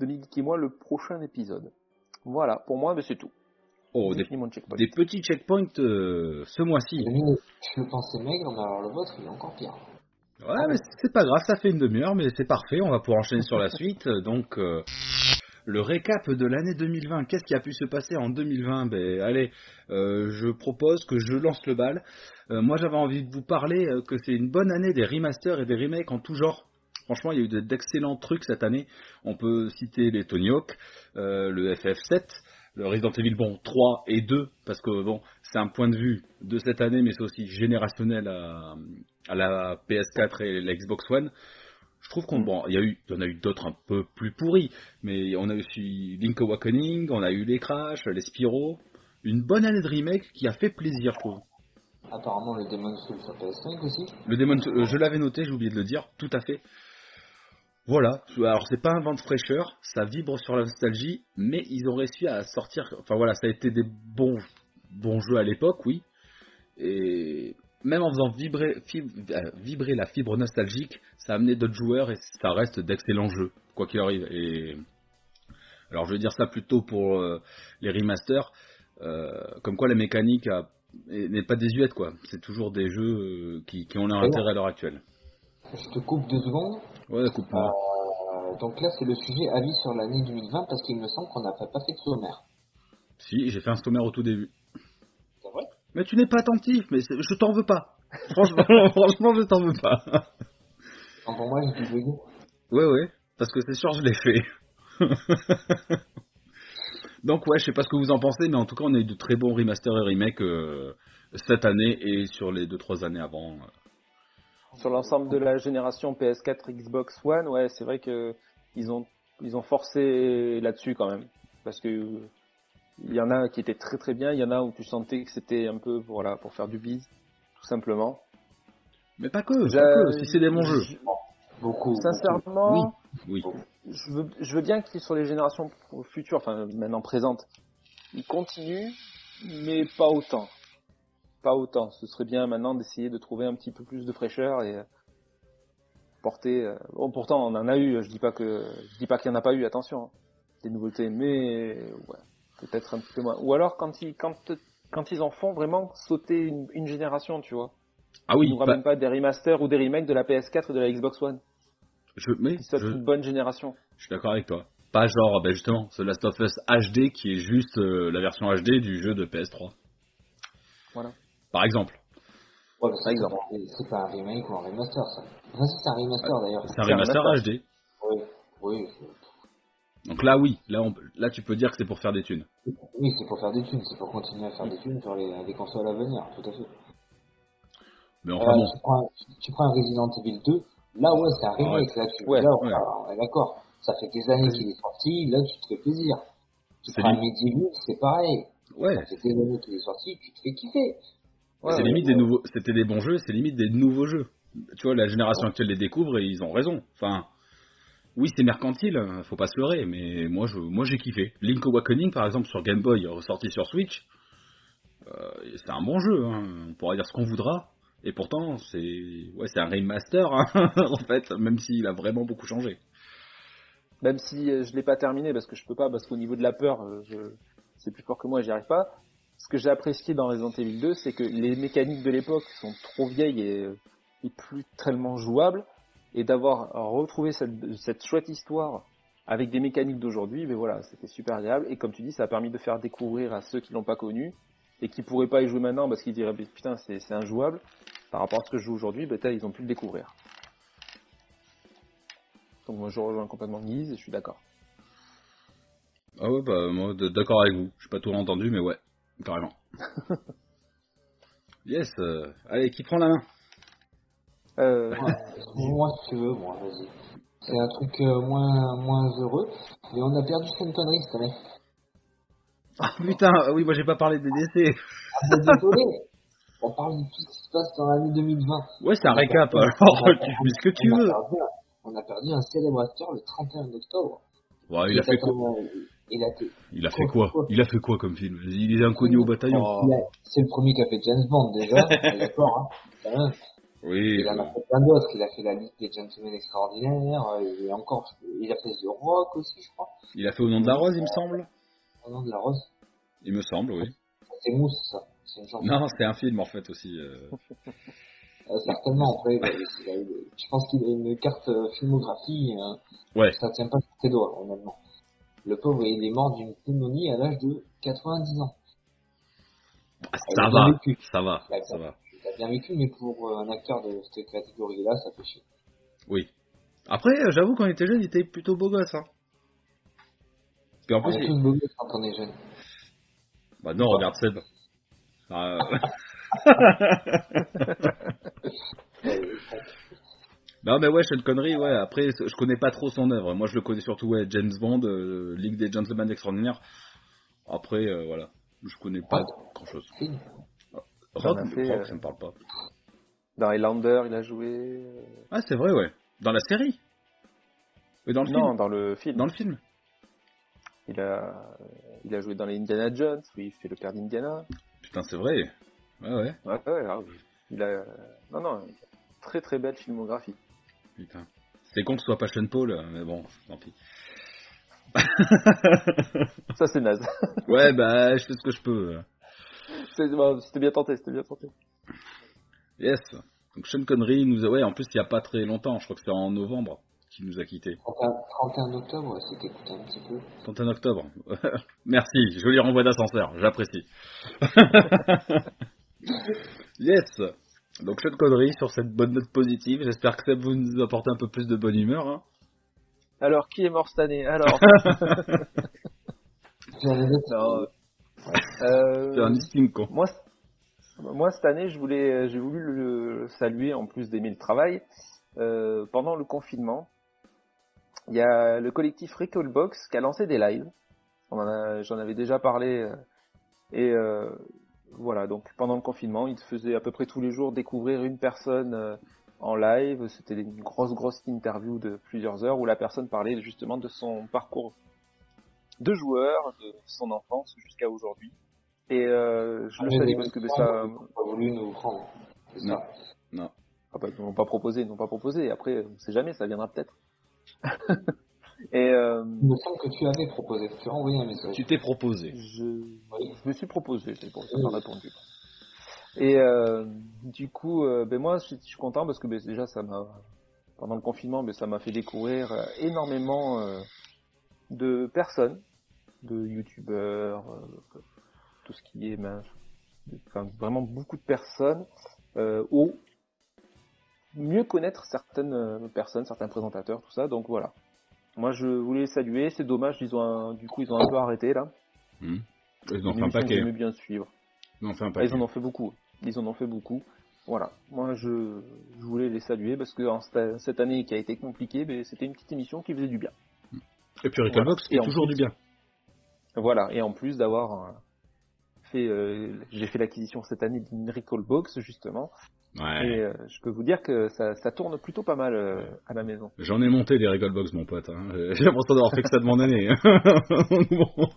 de Mick et moi, le prochain épisode. Voilà, pour moi ben, c'est tout. Oh, des, mon petits checkpoints euh, ce mois-ci. Je pensais maigre, mais alors le vôtre, il est encore pire. Ouais, mais c'est pas grave, ça fait une demi-heure, mais c'est parfait. On va pouvoir enchaîner sur la [laughs] suite. Donc, euh, le récap de l'année 2020. Qu'est-ce qui a pu se passer en 2020 Ben, allez, euh, je propose que je lance le bal. Euh, moi, j'avais envie de vous parler euh, que c'est une bonne année des remasters et des remakes en tout genre. Franchement, il y a eu de- d'excellents trucs cette année. On peut citer les Tony Hawk, euh, le FF7, le Resident Evil bon 3 et 2 parce que bon, c'est un point de vue de cette année, mais c'est aussi générationnel à, à la PS4 et la Xbox One. Je trouve qu'on bon, il y a eu, il y en a eu d'autres un peu plus pourris, mais on a aussi Link Awakening, on a eu les Crash, les Spyro, une bonne année de remake qui a fait plaisir, je trouve. Apparemment, le Demon's Souls sur PS5 aussi. Le Demon, euh, je l'avais noté, j'ai oublié de le dire, tout à fait. Voilà, alors c'est pas un vent de fraîcheur, ça vibre sur la nostalgie, mais ils ont réussi à sortir, enfin voilà, ça a été des bons, bons jeux à l'époque, oui, et même en faisant vibrer, euh, vibrer la fibre nostalgique, ça a amené d'autres joueurs et ça reste d'excellents jeux, quoi qu'il arrive. Et alors je vais dire ça plutôt pour euh, les remasters, euh, comme quoi la mécanique a- n'est pas désuète, quoi. C'est toujours des jeux qui, qui ont leur intérêt à l'heure actuelle. Je te coupe deux secondes. Ouais. Euh, donc là, c'est le sujet avis sur l'année 2020 parce qu'il me semble qu'on n'a pas fait de sommaire. Si, j'ai fait un sommaire au tout début. C'est vrai? Mais tu n'es pas attentif, mais je t'en veux pas. [laughs] Franchement, franchement, je t'en veux pas. Pour moi, j'ai dû bugger. Ouais, ouais, parce que c'est sûr, je l'ai fait. [laughs] Donc ouais, je sais pas ce que vous en pensez, mais en tout cas, on a eu de très bons remasters et remakes euh, cette année et sur les 2-3 années avant. Sur l'ensemble de la génération PS4, Xbox One, ouais, c'est vrai que ils ont ils ont forcé là-dessus quand même, parce que il y en a qui étaient très très bien, il y en a où tu sentais que c'était un peu voilà pour faire du bise, tout simplement. Mais pas que, pas J'ai- que, si c'est des bons jeux. je- Beaucoup. Sincèrement, Oui, je veux je veux bien qu'ils sur les générations futures, enfin maintenant présentes, ils continuent, mais pas autant. Pas autant. Ce serait bien maintenant d'essayer de trouver un petit peu plus de fraîcheur et euh, porter. euh, Bon, pourtant on en a eu. Je dis pas que je dis pas qu'il y en a pas eu. Attention, hein, des nouveautés, mais ouais, peut-être un petit peu moins. Ou alors quand ils quand quand ils en font vraiment sauter une, une génération, tu vois. Ah oui, ils nous bah, ramènent pas des remasters ou des remakes de la PS4 et de la Xbox One. je, mais Ils je, une bonne génération. je suis d'accord avec toi. Pas genre, ben justement, The Last of Us HD qui est juste euh, la version HD du jeu de PS3. Voilà. Par exemple. Ouais, Par c'est exemple. pas- C'est pas un remake ou un remaster, ça. Enfin, c'est un remaster d'ailleurs. C'est un remaster remaster. HD. Oui, oui, Donc là, oui. Là, on- là, tu peux dire que c'est pour faire des thunes. oui, c'est pour faire des thunes, c'est pour continuer à faire des thunes sur les, les consoles à venir, tout à fait. Mais Euh, enfin bon. tu, prends, tu prends un Resident Evil 2, là ouais, c'est un remake, là tu Ouais, là, ouais. on est d'accord. Ça fait des années qu'il est sorti, là tu te fais plaisir. Tu prends un Medieval, c'est pareil. Ouais. Ça fait des années qu'il est sorti, tu te fais kiffer. Ouais, c'est ouais, limite des nouveaux. C'était des bons jeux, c'est limite des nouveaux jeux. Tu vois, la génération actuelle les découvre et ils ont raison. Enfin, oui, c'est mercantile, faut pas se leurrer, mais moi, je, moi, j'ai kiffé. Link Awakening, par exemple, sur Game Boy, ressorti sur Switch, euh, c'est un bon jeu. Hein. On pourra dire ce qu'on voudra. Et pourtant, c'est, ouais, c'est un remaster, hein, [laughs] en fait, même s'il a vraiment beaucoup changé. Même si euh, je l'ai pas terminé parce que je peux pas, parce qu'au niveau de la peur, euh, je... c'est plus fort que moi, j'y arrive pas. Ce que j'ai apprécié dans Resident Evil 2, c'est que les mécaniques de l'époque sont trop vieilles et, euh, plus tellement jouables, et d'avoir retrouvé cette, chouette histoire avec des mécaniques d'aujourd'hui, mais voilà, c'était super agréable. Et comme tu dis, ça a permis de faire découvrir à ceux qui l'ont pas connu et qui pourraient pas y jouer maintenant parce qu'ils diraient putain c'est injouable. Par rapport à ce que je joue aujourd'hui, ben, ils ont pu le découvrir. Donc moi je rejoins complètement Guise et je suis d'accord. Ah ouais, bah, moi, d'accord avec vous. Je pas tout entendu, mais ouais, carrément. [laughs] yes, euh, allez, qui prend la main? Euh, Ouais, Dis-moi si tu veux, vas-y. C'est un truc euh, moins, moins heureux, mais on a perdu Sean Connery cette année. Ah putain, oui, moi j'ai pas parlé des décès. Ah, bah, désolé On parle de tout ce qui se passe dans l'année 2020. Ouais, c'est un a récap, perdu- alors on a tu fais ce que tu on a veux. perdu un- On a perdu un célèbre acteur le 31 octobre. Ouais, il a fait quoi? Il a été- Il a fait quoi Il a fait quoi comme film Il est inconnu au bataillon. Oh. C'est le premier qui a fait James Bond déjà, [laughs] d'accord, hein. Oui. Il en a fait plein d'autres. Il a fait la liste des gentlemen extraordinaires. euh, Et encore, il a fait The Rock aussi, je crois. Il a fait au nom de la rose, il me semble. Au nom de la rose. Il me semble, oui. C'est Mousse, ça. Une chanson. Non, c'est un film en fait aussi. euh. [laughs] Euh, certainement, après, je pense qu'il a une carte euh, filmographie. euh, Ouais. Ça tient pas sur ses doigts, honnêtement. Le pauvre, il est mort d'une pneumonie à l'âge de 90 ans. Ah, ça va, bien vécu. ça va, ça va. Il a bien vécu, mais pour euh, un acteur de cette catégorie-là, ça fait chier. Oui. Après, euh, j'avoue, quand il était jeune, il était plutôt beau gosse. Hein. Puis en On plus, est il- tous beaux gosses quand on est jeune. bah non, regarde Seb. [laughs] Euh, [laughs] Non mais ouais, Sean Connery, ouais, après je connais pas trop son œuvre. Moi je le connais surtout ouais, James Bond, euh, Ligue des Gentlemen Extraordinaires. Après euh, voilà, je connais pas grand chose. Rock, en a fait, Rock, euh, ça me parle pas. Dans Highlander, il a joué. euh, Ah c'est vrai ouais, dans la série. Oui dans le Non, film. dans le film. Dans le film. Il a, il a joué dans les Indiana Jones, où il fait le père d'Indiana. Putain c'est vrai. Ouais ouais. Ouais, ouais, ah oui. Il a, non, non, très très belle filmographie. Putain. C'est con que ce soit pas Sean Paul, euh, mais bon, tant pis. [laughs] Ça c'est naze. [laughs] Ouais bah je fais ce que je peux. euh. C'est- bon, C'était bien tenté, c'était bien tenté. Yes. Donc Sean Connery nous a... ouais en plus il y a pas très longtemps, je crois que c'était en novembre qu'il nous a quittés. 31, 31 octobre, c'était écouté un petit peu. 31 octobre. [laughs] Merci, joli renvoi d'ascenseur, j'apprécie. yes. Donc Sean Connery sur cette bonne note positive. J'espère que ça vous nous apporte un peu plus de bonne humeur. hein. Alors, qui est mort cette année? Alors, [laughs] non, euh, C'est un estime con. moi, cette année, je voulais, j'ai voulu le saluer en plus d'aimer le travail. euh, pendant le confinement, il y a le collectif Recallbox qui a lancé des lives. On en a- J'en avais déjà parlé. euh, et euh, voilà, donc pendant le confinement, ils faisaient à peu près tous les jours découvrir une personne euh, en live. C'était une grosse, grosse interview de plusieurs heures où la personne parlait justement de son parcours de joueur, de son enfance jusqu'à aujourd'hui. Et euh, je le Ah, salue des parce que ben, ça. pas voulu nous prendre. Non. ça. Ah bah, ils n'ont pas proposé, ils n'ont pas proposé. Après, on sait jamais, ça viendra peut-être. [laughs] Et euh, Il me semble que tu avais proposé. Tu as envoyé un message. Tu t'es proposé. je, Oui. je me suis proposé, c'est pour ça répondu. Et euh, du coup, euh, ben moi, je suis, je suis content parce que ben, déjà, ça m'a pendant le confinement, ben, ça m'a fait découvrir euh, énormément euh, de personnes, de youtubeurs, euh, tout ce qui est ben, enfin, vraiment beaucoup de personnes euh, ou mieux connaître certaines personnes, certains présentateurs, tout ça. Donc voilà. Moi je voulais les saluer. C'est dommage, ils ont un- du coup ils ont un peu arrêté là. Hmm. Ils ont fait un paquet. bien suivre. Ils ont fait un Ah, paquet. ils en ont fait beaucoup. Ils en ont fait beaucoup. Voilà. Moi, je, je voulais les saluer parce que en cette, année qui a été compliquée, c'était une petite émission qui faisait du bien. Et puis Recalbox, Voilà. c'est toujours plus- du bien. Voilà. Et en plus d'avoir euh, fait, euh, j'ai fait l'acquisition cette année d'une Recall Box justement. Ouais. Et euh, je peux vous dire que ça, ça tourne plutôt pas mal euh, à la maison. J'en ai monté des Recalbox, mon pote. hein. J'ai l'impression d'avoir fait que ça de mon année. [laughs] Bon.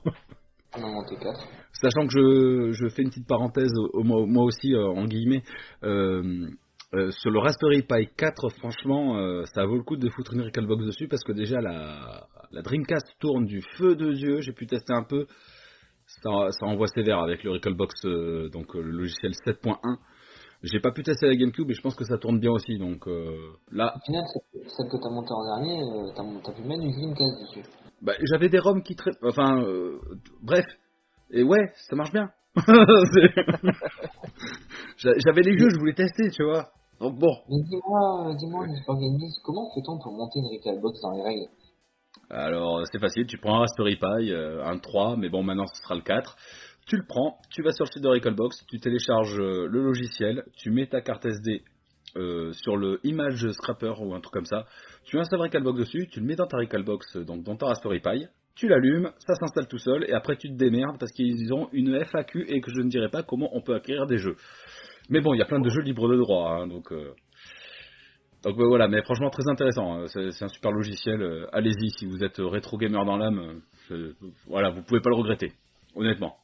On a monté 4. Sachant que je, je fais une petite parenthèse, au- moi, moi aussi, euh, en guillemets, euh, euh, sur le Raspberry Pi 4, franchement, euh, ça vaut le coup de foutre une Recalbox dessus parce que déjà la, la Dreamcast tourne du feu de yeux. J'ai pu tester un peu. Ça, ça envoie sévère avec le Recalbox, euh, donc euh, le logiciel 7.1. J'ai pas pu tester la GameCube, mais je pense que ça tourne bien aussi. Donc euh, là, Au final, celle- que t'as montée en dernier, euh, t'as pu mettre une Dreamcast dessus. bah, j'avais des ROM qui traitent. Enfin, euh, bref. Et ouais, ça marche bien. [laughs] J'avais les jeux, je voulais tester, tu vois. Donc bon. Mais dis-moi, euh, dis-moi, Gaming, comment fait-on pour monter une Recalbox dans les règles? Alors, c'est facile, tu prends un Raspberry Pi, euh, un 3, mais bon, maintenant ce sera le 4. Tu le prends, tu vas sur le site de Recalbox, tu télécharges euh, le logiciel, tu mets ta carte SD euh, sur le Image Scrapper ou un truc comme ça. Tu installes Recalbox dessus, tu le mets dans ta Recalbox, euh, donc dans ta Raspberry Pi. Tu l'allumes, ça s'installe tout seul, et après tu te démerdes parce qu'ils ont une FAQ et que je ne dirai pas comment on peut acquérir des jeux. Mais bon, il y a plein de jeux libres de droit, hein, donc... euh, donc euh, voilà, mais franchement très intéressant. hein. C'est un super logiciel. Allez-y si vous êtes rétro gamer dans l'âme. Voilà, vous pouvez pas le regretter, honnêtement.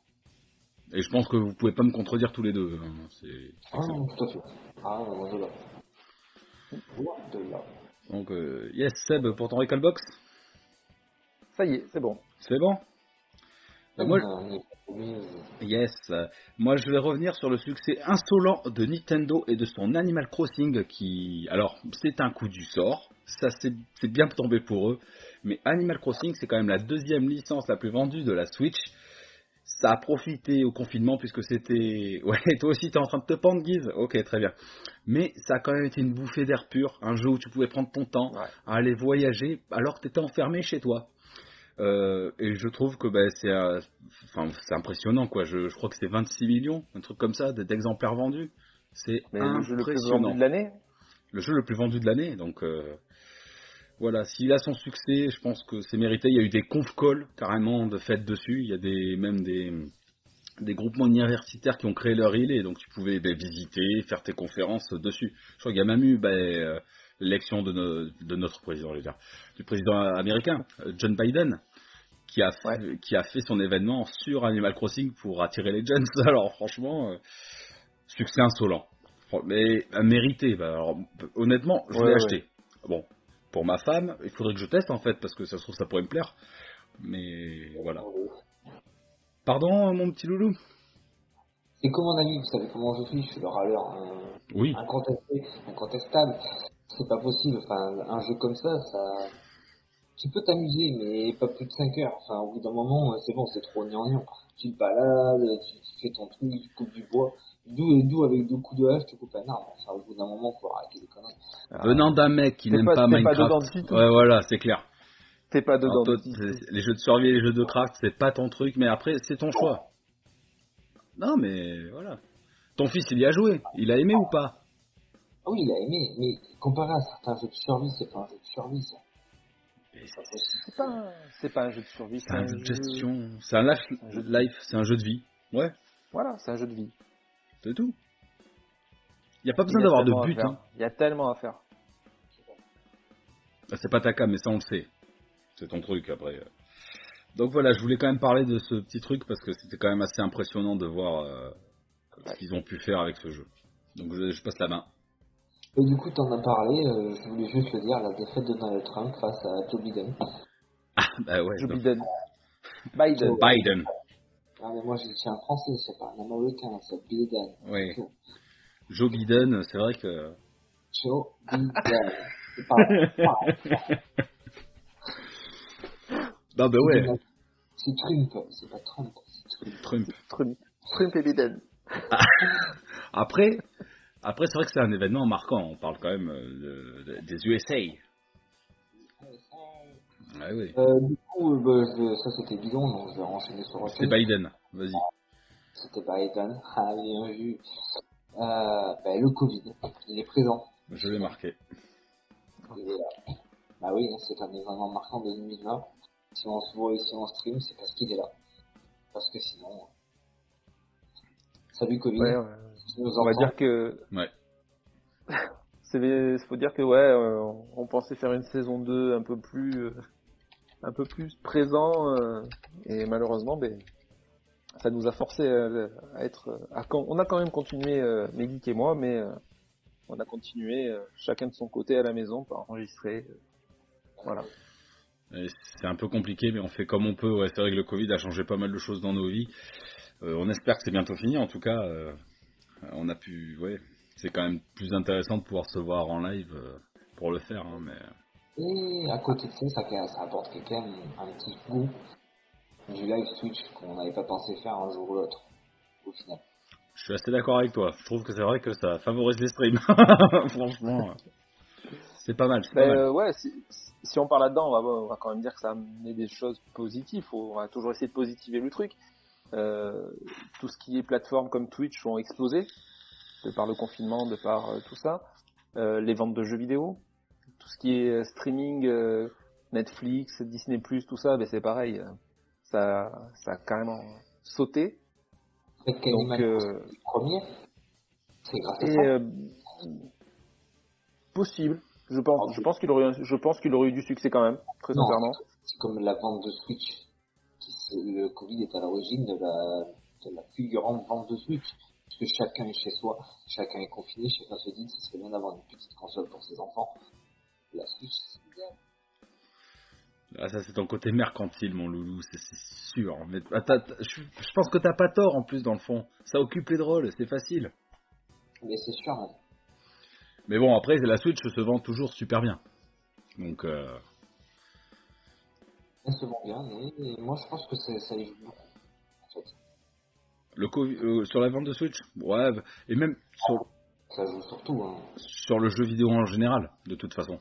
Et je pense que vous pouvez pas me contredire tous les deux. hein. C'est Ah, excellent. tout à fait. Ah, loin de là. Loin de là. Donc euh, yes Seb pour ton Recalbox, Ça y est, c'est bon. c'est bon? Euh, moi, euh, Yes. Euh, Moi, je vais revenir sur le succès insolent de Nintendo et de son Animal Crossing qui, alors, c'est un coup du sort. Ça, c'est c'est bien tombé pour eux. Mais Animal Crossing, c'est quand même la deuxième licence la plus vendue de la Switch. Ça a profité au confinement puisque c'était... [laughs] Ouais, toi aussi, t'es en train de te pendre, Guise Ok, très bien. Mais ça a quand même été une bouffée d'air pur. Un jeu où tu pouvais prendre ton temps Ouais. à aller voyager alors que tu étais enfermé chez toi. Euh, et je trouve que bah, c'est euh, enfin, c'est impressionnant quoi. Je, je crois que c'est 26 millions, un truc comme ça, d'exemplaires vendus. C'est Mais le jeu le plus impressionnant. vendu de l'année, Le jeu le plus vendu de l'année. Donc euh, voilà, s'il a son succès, je pense que c'est mérité. Il y a eu des conf calls carrément de fêtes dessus. Il y a des même des des groupements universitaires qui ont créé leur île et donc tu pouvais ben, visiter, faire tes conférences dessus. Je crois qu'il y a même eu ben, euh, l'élection de, no- de notre président, je veux dire, du président américain, euh, John Biden, qui a, fait, qui a fait son événement sur Animal Crossing pour attirer les jeunes. [laughs] Alors franchement, euh, succès insolent. Mais mérité. alors, honnêtement, je Ouais, l'ai ouais. acheté. Bon, pour ma femme, il faudrait que je teste en fait, parce que ça se trouve ça pourrait me plaire. Mais voilà. Pardon, mon petit loulou C'est comme mon ami, vous savez comment je suis, je suis le râleur. hein. Oui. incontesté, incontestable. C'est pas possible. Enfin, un jeu comme ça, ça, tu peux t'amuser, mais pas plus de 5 heures. Enfin, au bout d'un moment, euh, c'est bon, c'est trop gnangnan. Tu te balades, tu, tu fais ton truc, tu coupes du bois. D'où, d'où avec deux coups de hache, tu coupes un arbre. Enfin, au bout d'un moment, faut arrêter les conneries. Ah. Venant d'un mec qui n'aime pas- pas, pas Minecraft. dedans du tout. ouais, voilà, c'est clair. t'es pas dedans. Alors, les jeux de survie et les jeux de craft, c'est pas ton truc, mais après, c'est ton choix. Non, mais voilà. Ton fils, il y a joué. Il a aimé ou pas? Ah oui, il a aimé, mais comparé à certains jeux de survie, c'est pas un jeu de survie, ça. C'est pas pas, un- c'est pas un jeu de survie, C'est un jeu de gestion. C'est un life, un jeu de- life, c'est un jeu de vie. Ouais, Voilà, c'est un jeu de vie. C'est tout. Il n'y a pas besoin d'avoir de but. hein. Il y a tellement à faire. Ah, C'est pas ta cam, mais ça on le sait. C'est ton truc après. Donc voilà, je voulais quand même parler de ce petit truc parce que c'était quand même assez impressionnant de voir euh, ce qu'ils ont pu faire avec ce jeu. Donc je, je passe la main. Et du coup, t'en as parlé, euh, je voulais juste le dire, la défaite de Donald Trump face à Joe Biden. Ah bah ouais. Joe donc, Biden. Biden. Biden. Ah, mais moi, je suis un français, c'est pas un américain, c'est Biden. Oui. Joe Biden, c'est vrai que. Joe Biden. C'est pas, [laughs] Non, bah ouais. C'est Trump, c'est pas Trump. c'est Trump. Trump, Trump et Biden. [laughs] Après, après c'est vrai que c'est un événement marquant. On parle quand même euh, de- des USA. Ouais, oui. Euh, du coup, euh, bah, je- ça c'était bidon, donc je vais enchaîner sur C'est chose. Biden. Vas-y. C'était Biden. [laughs] Ah, bien vu. Euh, bah, le Covid, il est présent. Je l'ai marqué. Il est là. Bah oui, hein, c'est un événement marquant de 2020. Si on se voit ici en stream, c'est parce qu'il est là. Parce que sinon. Salut Covid. Ouais, ouais. tu nous On va dire que. Ouais. [laughs] C'est faut dire que ouais, euh, on pensait faire une saison 2 un peu plus euh, un peu plus présent euh, et malheureusement ben ça nous a forcé à, à être quand- on a quand même continué euh, Megeek et moi mais euh, on a continué euh, chacun de son côté à la maison pour enregistrer euh, voilà. C'est un peu compliqué, mais on fait comme on peut. Ouais, c'est vrai que le Covid a changé pas mal de choses dans nos vies. Euh, on espère que c'est bientôt fini. En tout cas, euh, on a pu. Ouais, c'est quand même plus intéressant de pouvoir se voir en live euh, pour le faire. hein, mais Et à côté de ça, ça, ça apporte quand même un petit goût du live Twitch qu'on n'avait pas pensé faire un jour ou l'autre, au final. je suis assez d'accord avec toi. Je trouve que c'est vrai que ça favorise les streams. [laughs] Franchement, c'est pas mal. pas Ben, mal. euh, ouais, si, si on parle là-dedans, on va, on va quand même dire que ça a amené des choses positives. Faut- on va toujours essayer de positiver le truc. Euh, tout ce qui est plateforme comme Twitch ont explosé de par le confinement, de par euh, tout ça. Euh, les ventes de jeux vidéo, tout ce qui est euh, streaming, euh, Netflix, Disney+, tout ça, ben c'est pareil. Ça, ça a carrément sauté. Donc, euh, premier, c'est grâce à et ça. euh, possible. Je pense, je pense qu'il aurait, je pense qu'il aurait eu du succès quand même, très Non. sincèrement. C'est comme la vente de Switch. Le Covid est à l'origine de la, de la fulgurante vente de Switch. Parce que chacun est chez soi, chacun est confiné, chacun se dit que ce serait bien d'avoir une petite console pour ses enfants. La Switch, c'est bien. Ah, ça, c'est ton côté mercantile, mon loulou, c'est sûr. Mais ah, je pense que t'as pas tort en plus, dans le fond. Ça occupe les drôles, c'est facile. Mais c'est sûr, man. Mais bon, après, la Switch se vend toujours super bien. Donc, euh, Elle se vend bien, mais moi je pense que ça, ça y joue beaucoup. En fait. le Covid- euh, sur la vente de Switch, ouais, et même sur, Ça joue surtout. Hein. sur le jeu vidéo en général, de toute façon.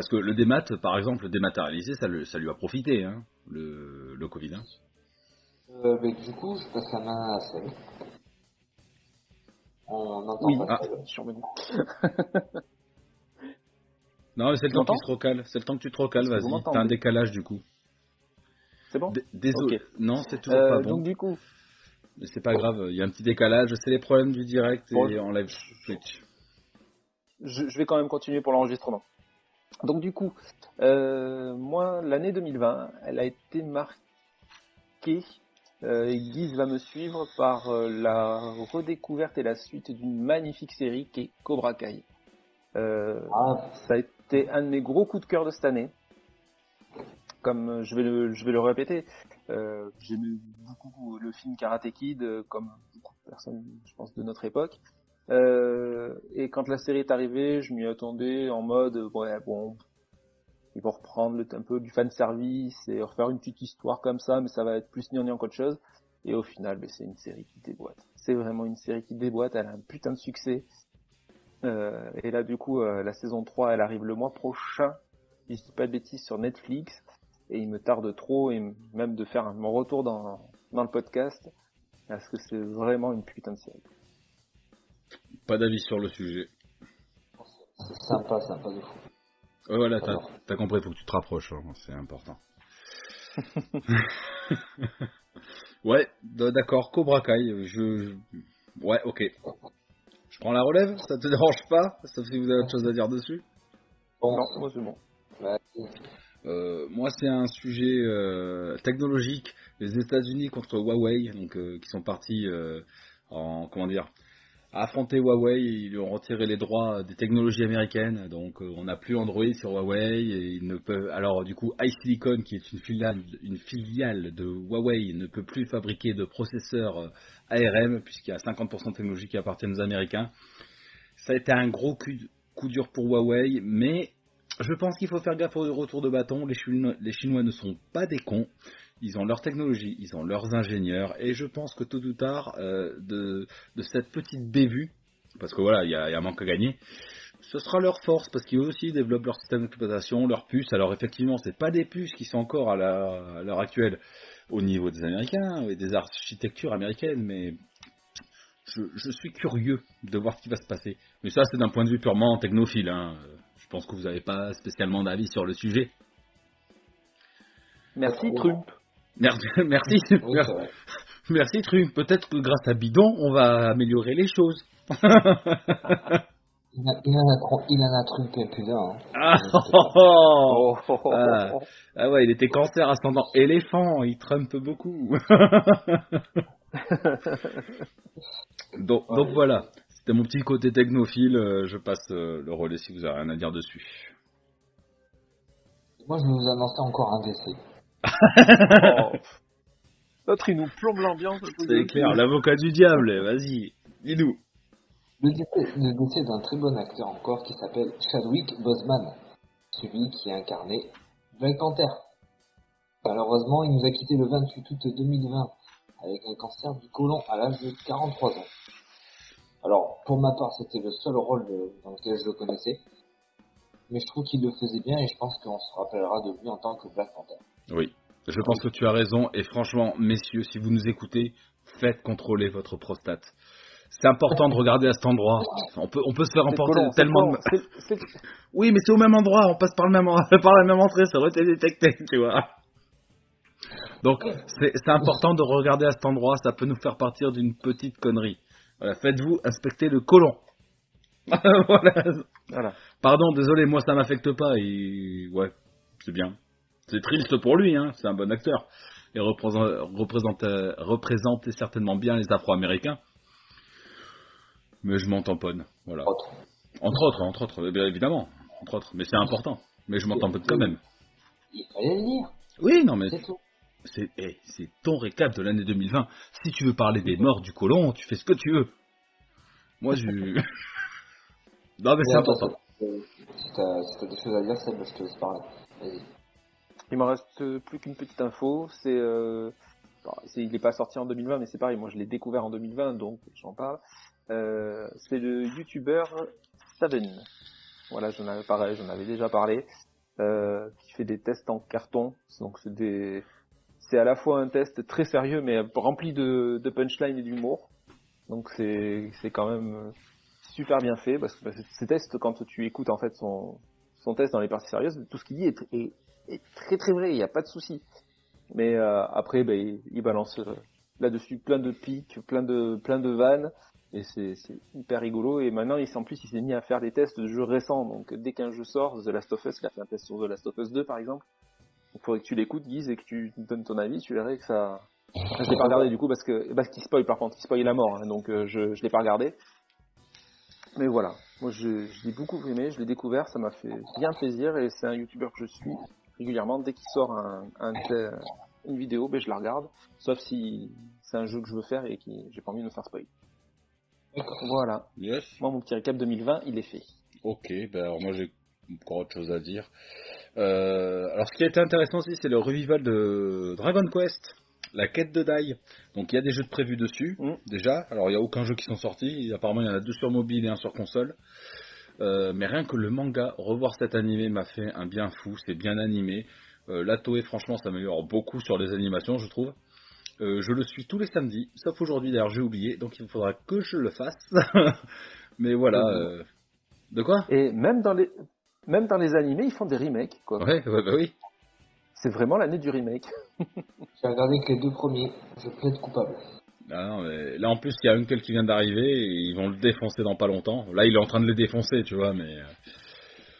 Parce que le démat, par exemple, le dématérialisé, ça, le- ça lui a profité, hein, le, le Covid. hein. Euh, mais du coup, je passe la main à. On n'entend Oui. pas Ah. Survenu. [laughs] Non, mais c'est le temps m'entends qu'il se recale. C'est le temps que tu te recales, que vas-y. T'as un décalage du coup. C'est bon D- Désolé. Non, c'est toujours Euh, pas bon. Donc du coup, Mais c'est pas grave, il y a un petit décalage. C'est les problèmes du direct Bon. et en live Twitch. je, je vais quand même continuer pour l'enregistrement. Donc du coup, euh, moi, l'année 2020, elle a été marquée, euh, et Guise va me suivre par euh, la redécouverte et la suite d'une magnifique série qui est Cobra Kai. Euh, Ah, ça a été un de mes gros coups de cœur de cette année. Comme je vais le, je vais le répéter, j'aimais beaucoup le film Karate Kid, comme beaucoup de personnes, je pense, de notre époque. Euh, et quand la série est arrivée, je m'y attendais en mode, ouais, bon, ils vont reprendre le, un peu du fan service et refaire une petite histoire comme ça, mais ça va être plus gnangnan qu'autre chose. Et au final, ben, c'est une série qui déboîte. C'est vraiment une série qui déboîte, elle a un putain de succès. Euh, et là, du coup, euh, la saison 3, elle arrive le mois prochain, si je dis pas de bêtises, sur Netflix. Et il me tarde trop, et même de faire mon retour dans, dans le podcast, parce que c'est vraiment une putain de série. Pas d'avis sur le sujet. c'est sympa, sympa de fou. Ouais, voilà, t'as compris, faut que tu te rapproches, hein, c'est important. [laughs] ouais, d'accord, Cobra Kai, je... Ouais, ok. Je prends la relève, ça te [laughs] dérange pas Sauf si vous avez autre chose à dire dessus? Bon, Non, moi c'est bon. Euh, moi, c'est un sujet euh, technologique. Les États-Unis contre Huawei, donc euh, qui sont partis en comment dire affronter Huawei. Ils lui ont retiré les droits des technologies américaines. Donc, euh, on n'a plus Android sur Huawei et ils ne peuvent. Alors, du coup, iSilicon, qui est une filiale, une filiale de Huawei, ne peut plus fabriquer de processeurs euh, ARM puisqu'il y a 50% de technologies qui appartiennent aux Américains. Ça a été un gros coup dur pour Huawei, mais je pense qu'il faut faire gaffe au retour de bâton. Les Chinois, les Chinois ne sont pas des cons. Ils ont leur technologie, ils ont leurs ingénieurs, et je pense que tôt ou tard, euh, de, de cette petite bévue, parce que voilà, il y a, un manque à gagner, ce sera leur force parce qu'ils aussi développent leur système d'exploitation, leurs puces. Alors effectivement, c'est pas des puces qui sont encore à l'heure actuelle au niveau des Américains et des architectures américaines, mais je, je suis curieux de voir ce qui va se passer. Mais ça, c'est d'un point de vue purement technophile. hein. Je pense que vous n'avez pas spécialement d'avis sur le sujet. Merci Trump. Merci, [laughs] merci, Oui, merci Trump. Peut-être que grâce à Bidon, on va améliorer les choses. [laughs] Il, a- il en a trop- il en a plus d'un. hein. Ah, oh, oh. Oh, oh, oh, Ah. oh. Ah ouais, il était cancer ascendant éléphant, il trumpe beaucoup. [laughs] donc, voilà, c'était mon petit côté technophile, euh, je passe euh, le relais si vous avez rien à dire dessus. Moi, je vais vous annoncer encore un décès. Oh. [laughs] L'autre, il nous plombe l'ambiance. C'est clair, l'avocat du diable, vas-y, dis-nous. Le décès, le décès d'un très bon acteur encore qui s'appelle Chadwick Boseman, celui qui a incarné Black Panther. Malheureusement, il nous a quitté le 28 août 2020 avec un cancer du côlon à l'âge de 43 ans. Alors, pour ma part, c'était le seul rôle de- dans lequel je le connaissais. Mais je trouve qu'il le faisait bien et je pense qu'on se rappellera de lui en tant que Black Panther. Oui, je pense que tu as raison, et franchement, messieurs, si vous nous écoutez, faites contrôler votre prostate. C'est important de regarder à cet endroit. On peut, on peut se faire emporter de tellement de... [laughs] Oui, mais c'est au même endroit, on passe par, le même, [laughs] par la même entrée, ça aurait été détecté, tu vois. Donc, c'est c'est important de regarder à cet endroit, ça peut nous faire partir d'une petite connerie. Voilà, faites-vous inspecter le côlon. [laughs] voilà. Voilà. Pardon, désolé, moi ça m'affecte pas, et ouais, c'est bien. C'est triste pour lui, hein, c'est un bon acteur. Et représente, représentait certainement bien les Afro-Américains. Mais je m'en tamponne, voilà. Autre. Entre autres, entre autres, eh bien évidemment, entre autres, mais c'est important. Mais je m'en tamponne quand même. Il fallait le dire, Oui, non, mais c'est tout. C'est eh, c'est ton récap de l'année 2020. Si tu veux parler des morts du colon, tu fais ce que tu veux. Moi, je. [laughs] non, mais c'est Ouais, important. c'est- euh, Si t'as des choses à dire, Seb, je te laisse parler. Vas-y. Il m'en reste plus qu'une petite info. C'est, euh, bon, c'est- il n'est pas sorti en 2020, mais c'est pareil. Moi, je l'ai découvert en 2020, donc j'en parle. Euh, c'est le YouTuber Saven. Voilà, j'en avais pareil, j'en avais déjà parlé. Euh, qui fait des tests en carton. Donc c'est des, c'est à la fois un test très sérieux, mais rempli de, de punchline et d'humour. Donc c'est, quand même euh, super bien fait parce que bah, ces tests, quand tu écoutes en fait son, son test dans les parties sérieuses, tout ce qu'il dit est, très très vrai, il n'y a pas de souci. Mais euh, après, ben, il, balance euh, là-dessus plein de pics, plein de plein de vannes, et c'est hyper rigolo. Et maintenant, il, en plus, il s'est mis à faire des tests de jeux récents. Donc, dès qu'un jeu sort, The Last of Us, il a fait un test sur The Last of Us 2, par exemple. Il faudrait que tu l'écoutes, Guise, et que tu donnes ton avis. Tu verrais que ça. Enfin, je l'ai pas regardé du coup parce que parce qu'il spoil par contre, il spoil la mort, hein, donc euh, je je l'ai pas regardé. Mais voilà, moi je, je l'ai beaucoup aimé, je l'ai découvert, ça m'a fait bien plaisir et c'est un youtubeur que je suis régulièrement. Dès qu'il sort un, une vidéo, ben, je la regarde, sauf si c'est un jeu que je veux faire et que j'ai pas envie de me faire spoil. Voilà, Yes. moi mon petit récap 2020, il est fait. Ok, ben alors moi j'ai encore autre chose à dire. Euh, alors ce qui a été intéressant aussi, c'est le revival de Dragon Quest, la quête de Dai. Donc il y a des jeux de prévus dessus, Mm. déjà. Alors il n'y a aucun jeu qui sont sortis. Apparemment il y en a deux sur mobile et un sur console. Euh, mais rien que le manga, revoir cet animé m'a fait un bien fou. C'est bien animé. Euh, la Toei, franchement, s'améliore beaucoup sur les animations, je trouve. Euh, je le suis tous les samedis, sauf aujourd'hui d'ailleurs, j'ai oublié, donc il faudra que je le fasse. [laughs] mais voilà. Euh, De quoi? Et même dans les même dans les animés, ils font des remakes quoi. Ouais, ouais, bah oui. C'est vraiment l'année du remake. [laughs] J'ai regardé que les deux premiers, je plaide coupable. Ah non, mais là en plus il y a Uncle qui vient d'arriver et ils vont le défoncer dans pas longtemps. Là il est en train de le défoncer, tu vois, mais euh,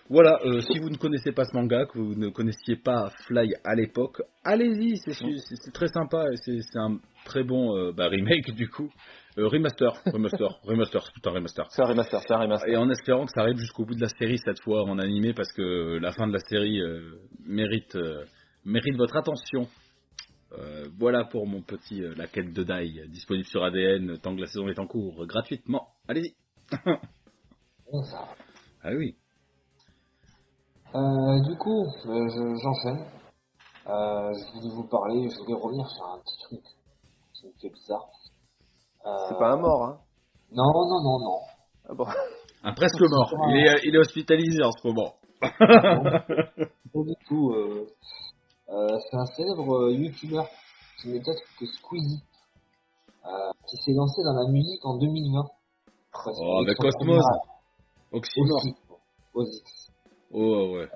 voilà. euh, si vous ne connaissez pas ce manga, que vous ne connaissiez pas Fly à l'époque, allez-y, c'est très sympa et c'est c'est un très bon euh, bah, remake du coup, Euh, remaster, remaster, [laughs] remaster, c'est tout un remaster. C'est un remaster, c'est un remaster. Et en espérant que ça arrive jusqu'au bout de la série cette fois en animé parce que la fin de la série euh, mérite euh, mérite votre attention. Euh, voilà pour mon petit euh, la quête de Dai disponible sur ADN tant que la saison est en cours gratuitement. Allez-y. Bon, [laughs] ça. Ah oui. Euh, du coup, euh, je- j'enchaîne. Euh, je voulais vous parler, je voulais revenir sur un petit truc qui me fait bizarre. Euh, C'est pas un mort, hein. Non, non, non, non. Ah bon. [laughs] Un presque mort. Il est, il est hospitalisé en ce moment. Pas du tout. Euh, euh, c'est un célèbre euh, youtubeur qui n'est autre que Squeezie, euh, qui s'est lancé dans la musique en 2020. Parce Oh, avec premier- Oxymore. Aussi. Oh ouais.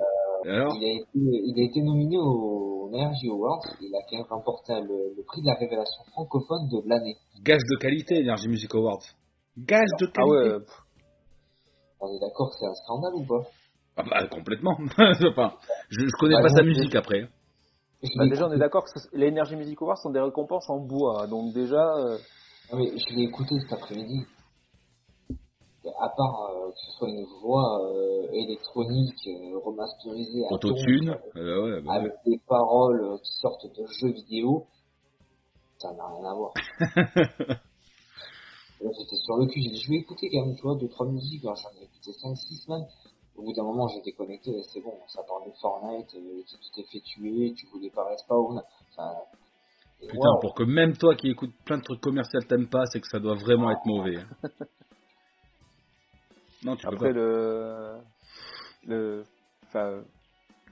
Alors Il a été, il a été nominé au Energy Awards. Il a quand même remporté le, le prix de la révélation francophone de l'année. Gage de qualité, Energy Music Awards. Gage de qualité. Ah ouais, On est d'accord que c'est un scandale ou pas? Ah bah complètement. [laughs] enfin, je, je connais Bah, pas non, sa je- musique après. Bah déjà on est d'accord que les Energy Music Awards sont des récompenses en bois, donc déjà, euh, Non, mais je l'ai écouté cet après-midi. À part euh, que ce soit une voix euh, électronique euh, remasterisée à Autotune. ouais, bah, avec des paroles qui sortent de jeux vidéo, ça n'a rien à voir. [laughs] Là, J'étais sur le cul, j'ai dit je vais écouter quand même, tu vois, deux, trois musiques, Alors, j'en ai écouté 5-6 semaines. Au bout d'un moment, j'ai déconnecté, et c'est bon, ça parlait de Fortnite, tu t'es fait tuer, tu voulais pas respawn, enfin... Putain, wow. pour que même toi qui écoutes plein de trucs commerciaux t'aimes pas, c'est que ça doit vraiment être mauvais. hein. [laughs] non, tu peux après pas. le, le, enfin,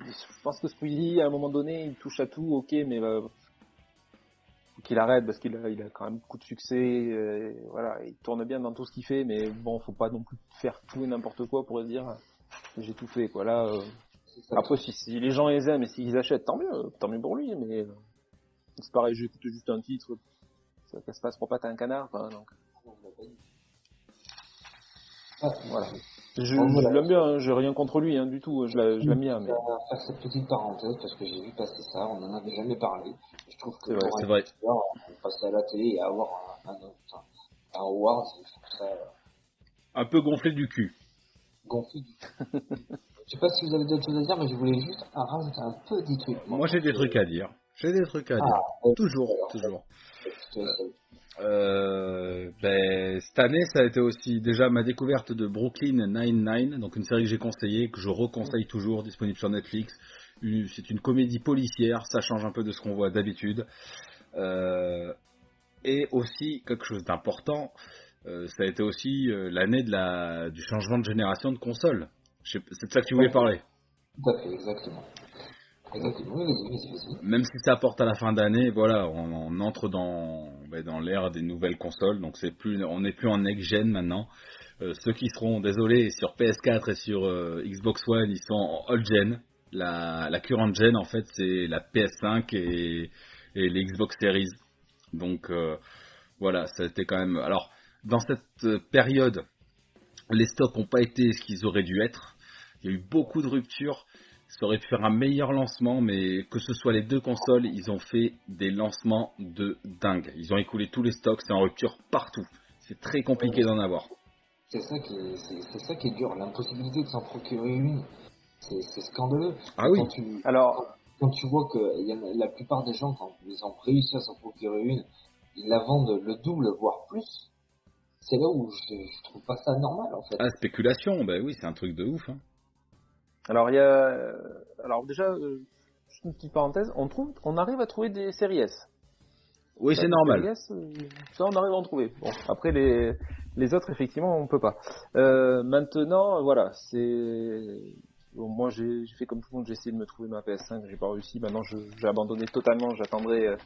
je pense que Squeezie à un moment donné il touche à tout, ok, mais euh, faut qu'il arrête parce qu'il a, il a quand même beaucoup de succès, euh, voilà, il tourne bien dans tout ce qu'il fait, mais bon, faut pas non plus faire tout et n'importe quoi pour se dire j'ai tout fait, quoi. Là, euh. Après, si, si les gens les aiment et s'ils achètent, tant mieux, tant mieux pour lui, mais euh, c'est pareil, j'écoute juste un titre, ça, ça se passe pour pas un canard, quoi, donc Ah, voilà. Je, Bon, voilà. je l'aime bien, hein, j'ai rien contre lui, hein, du tout, je l'a- je l'aime bien, mais On va faire cette petite parenthèse parce que j'ai vu passer ça, on en avait jamais parlé. Je trouve que C'est vrai, pour c'est un vrai. youtubeur, passer à la télé et avoir un, un, un, un ça euh, Un peu gonflé du cul. gonflé du Je sais pas si vous avez d'autres choses à dire, mais je voulais juste rajouter un petit truc. Moi j'ai des trucs à dire. J'ai des trucs à dire. Ah, euh, Toujours, toujours. Euh, ben, cette année, ça a été aussi déjà ma découverte de Brooklyn Nine-Nine, donc une série que j'ai conseillée, que je reconseille toujours, disponible sur Netflix. C'est une comédie policière, ça change un peu de ce qu'on voit d'habitude. Euh, et aussi, quelque chose d'important, euh, ça a été aussi l'année de la, du changement de génération de console. C'est de ça que tu voulais parler? Exactement. Même si ça apporte à la fin d'année, voilà, on, on entre dans, dans l'ère des nouvelles consoles, donc c'est plus, on n'est plus en next gen maintenant. Euh, ceux qui seront, désolés, sur PS4 et sur euh, Xbox One, ils sont en old gen. La, la current gen, en fait, c'est la PS5 et, et les Xbox Series. Donc euh, voilà, été quand même. Alors, dans cette euh, période, les stocks n'ont pas été ce qu'ils auraient dû être. Il y a eu beaucoup de ruptures. Ça aurait pu faire un meilleur lancement, mais que ce soit les deux consoles, ils ont fait des lancements de dingue. Ils ont écoulé tous les stocks, c'est en rupture partout. C'est très compliqué d'en avoir. C'est ça qui est, c'est, c'est ça qui est dur, l'impossibilité de s'en procurer une. C'est, c'est scandaleux. Ah oui, Quand tu, Alors, quand tu vois que y a- la plupart des gens, quand ils ont réussi à s'en procurer une, ils la vendent le double, voire plus. C'est là où je, je trouve pas ça normal, en fait. ah, spéculation, ben oui, c'est un truc de ouf. hein. Alors il y a, euh, alors déjà, euh, juste une petite parenthèse, on trouve, on arrive à trouver des séries S. Oui, c'est normal. S, euh, ça on arrive à en trouver. Bon, après les, les autres, effectivement, on peut pas. Euh, maintenant, voilà, c'est, bon, moi j'ai fait comme tout le monde, j'ai essayé de me trouver ma PS5, j'ai pas réussi. Maintenant, je- j'ai abandonné totalement. J'attendrai euh,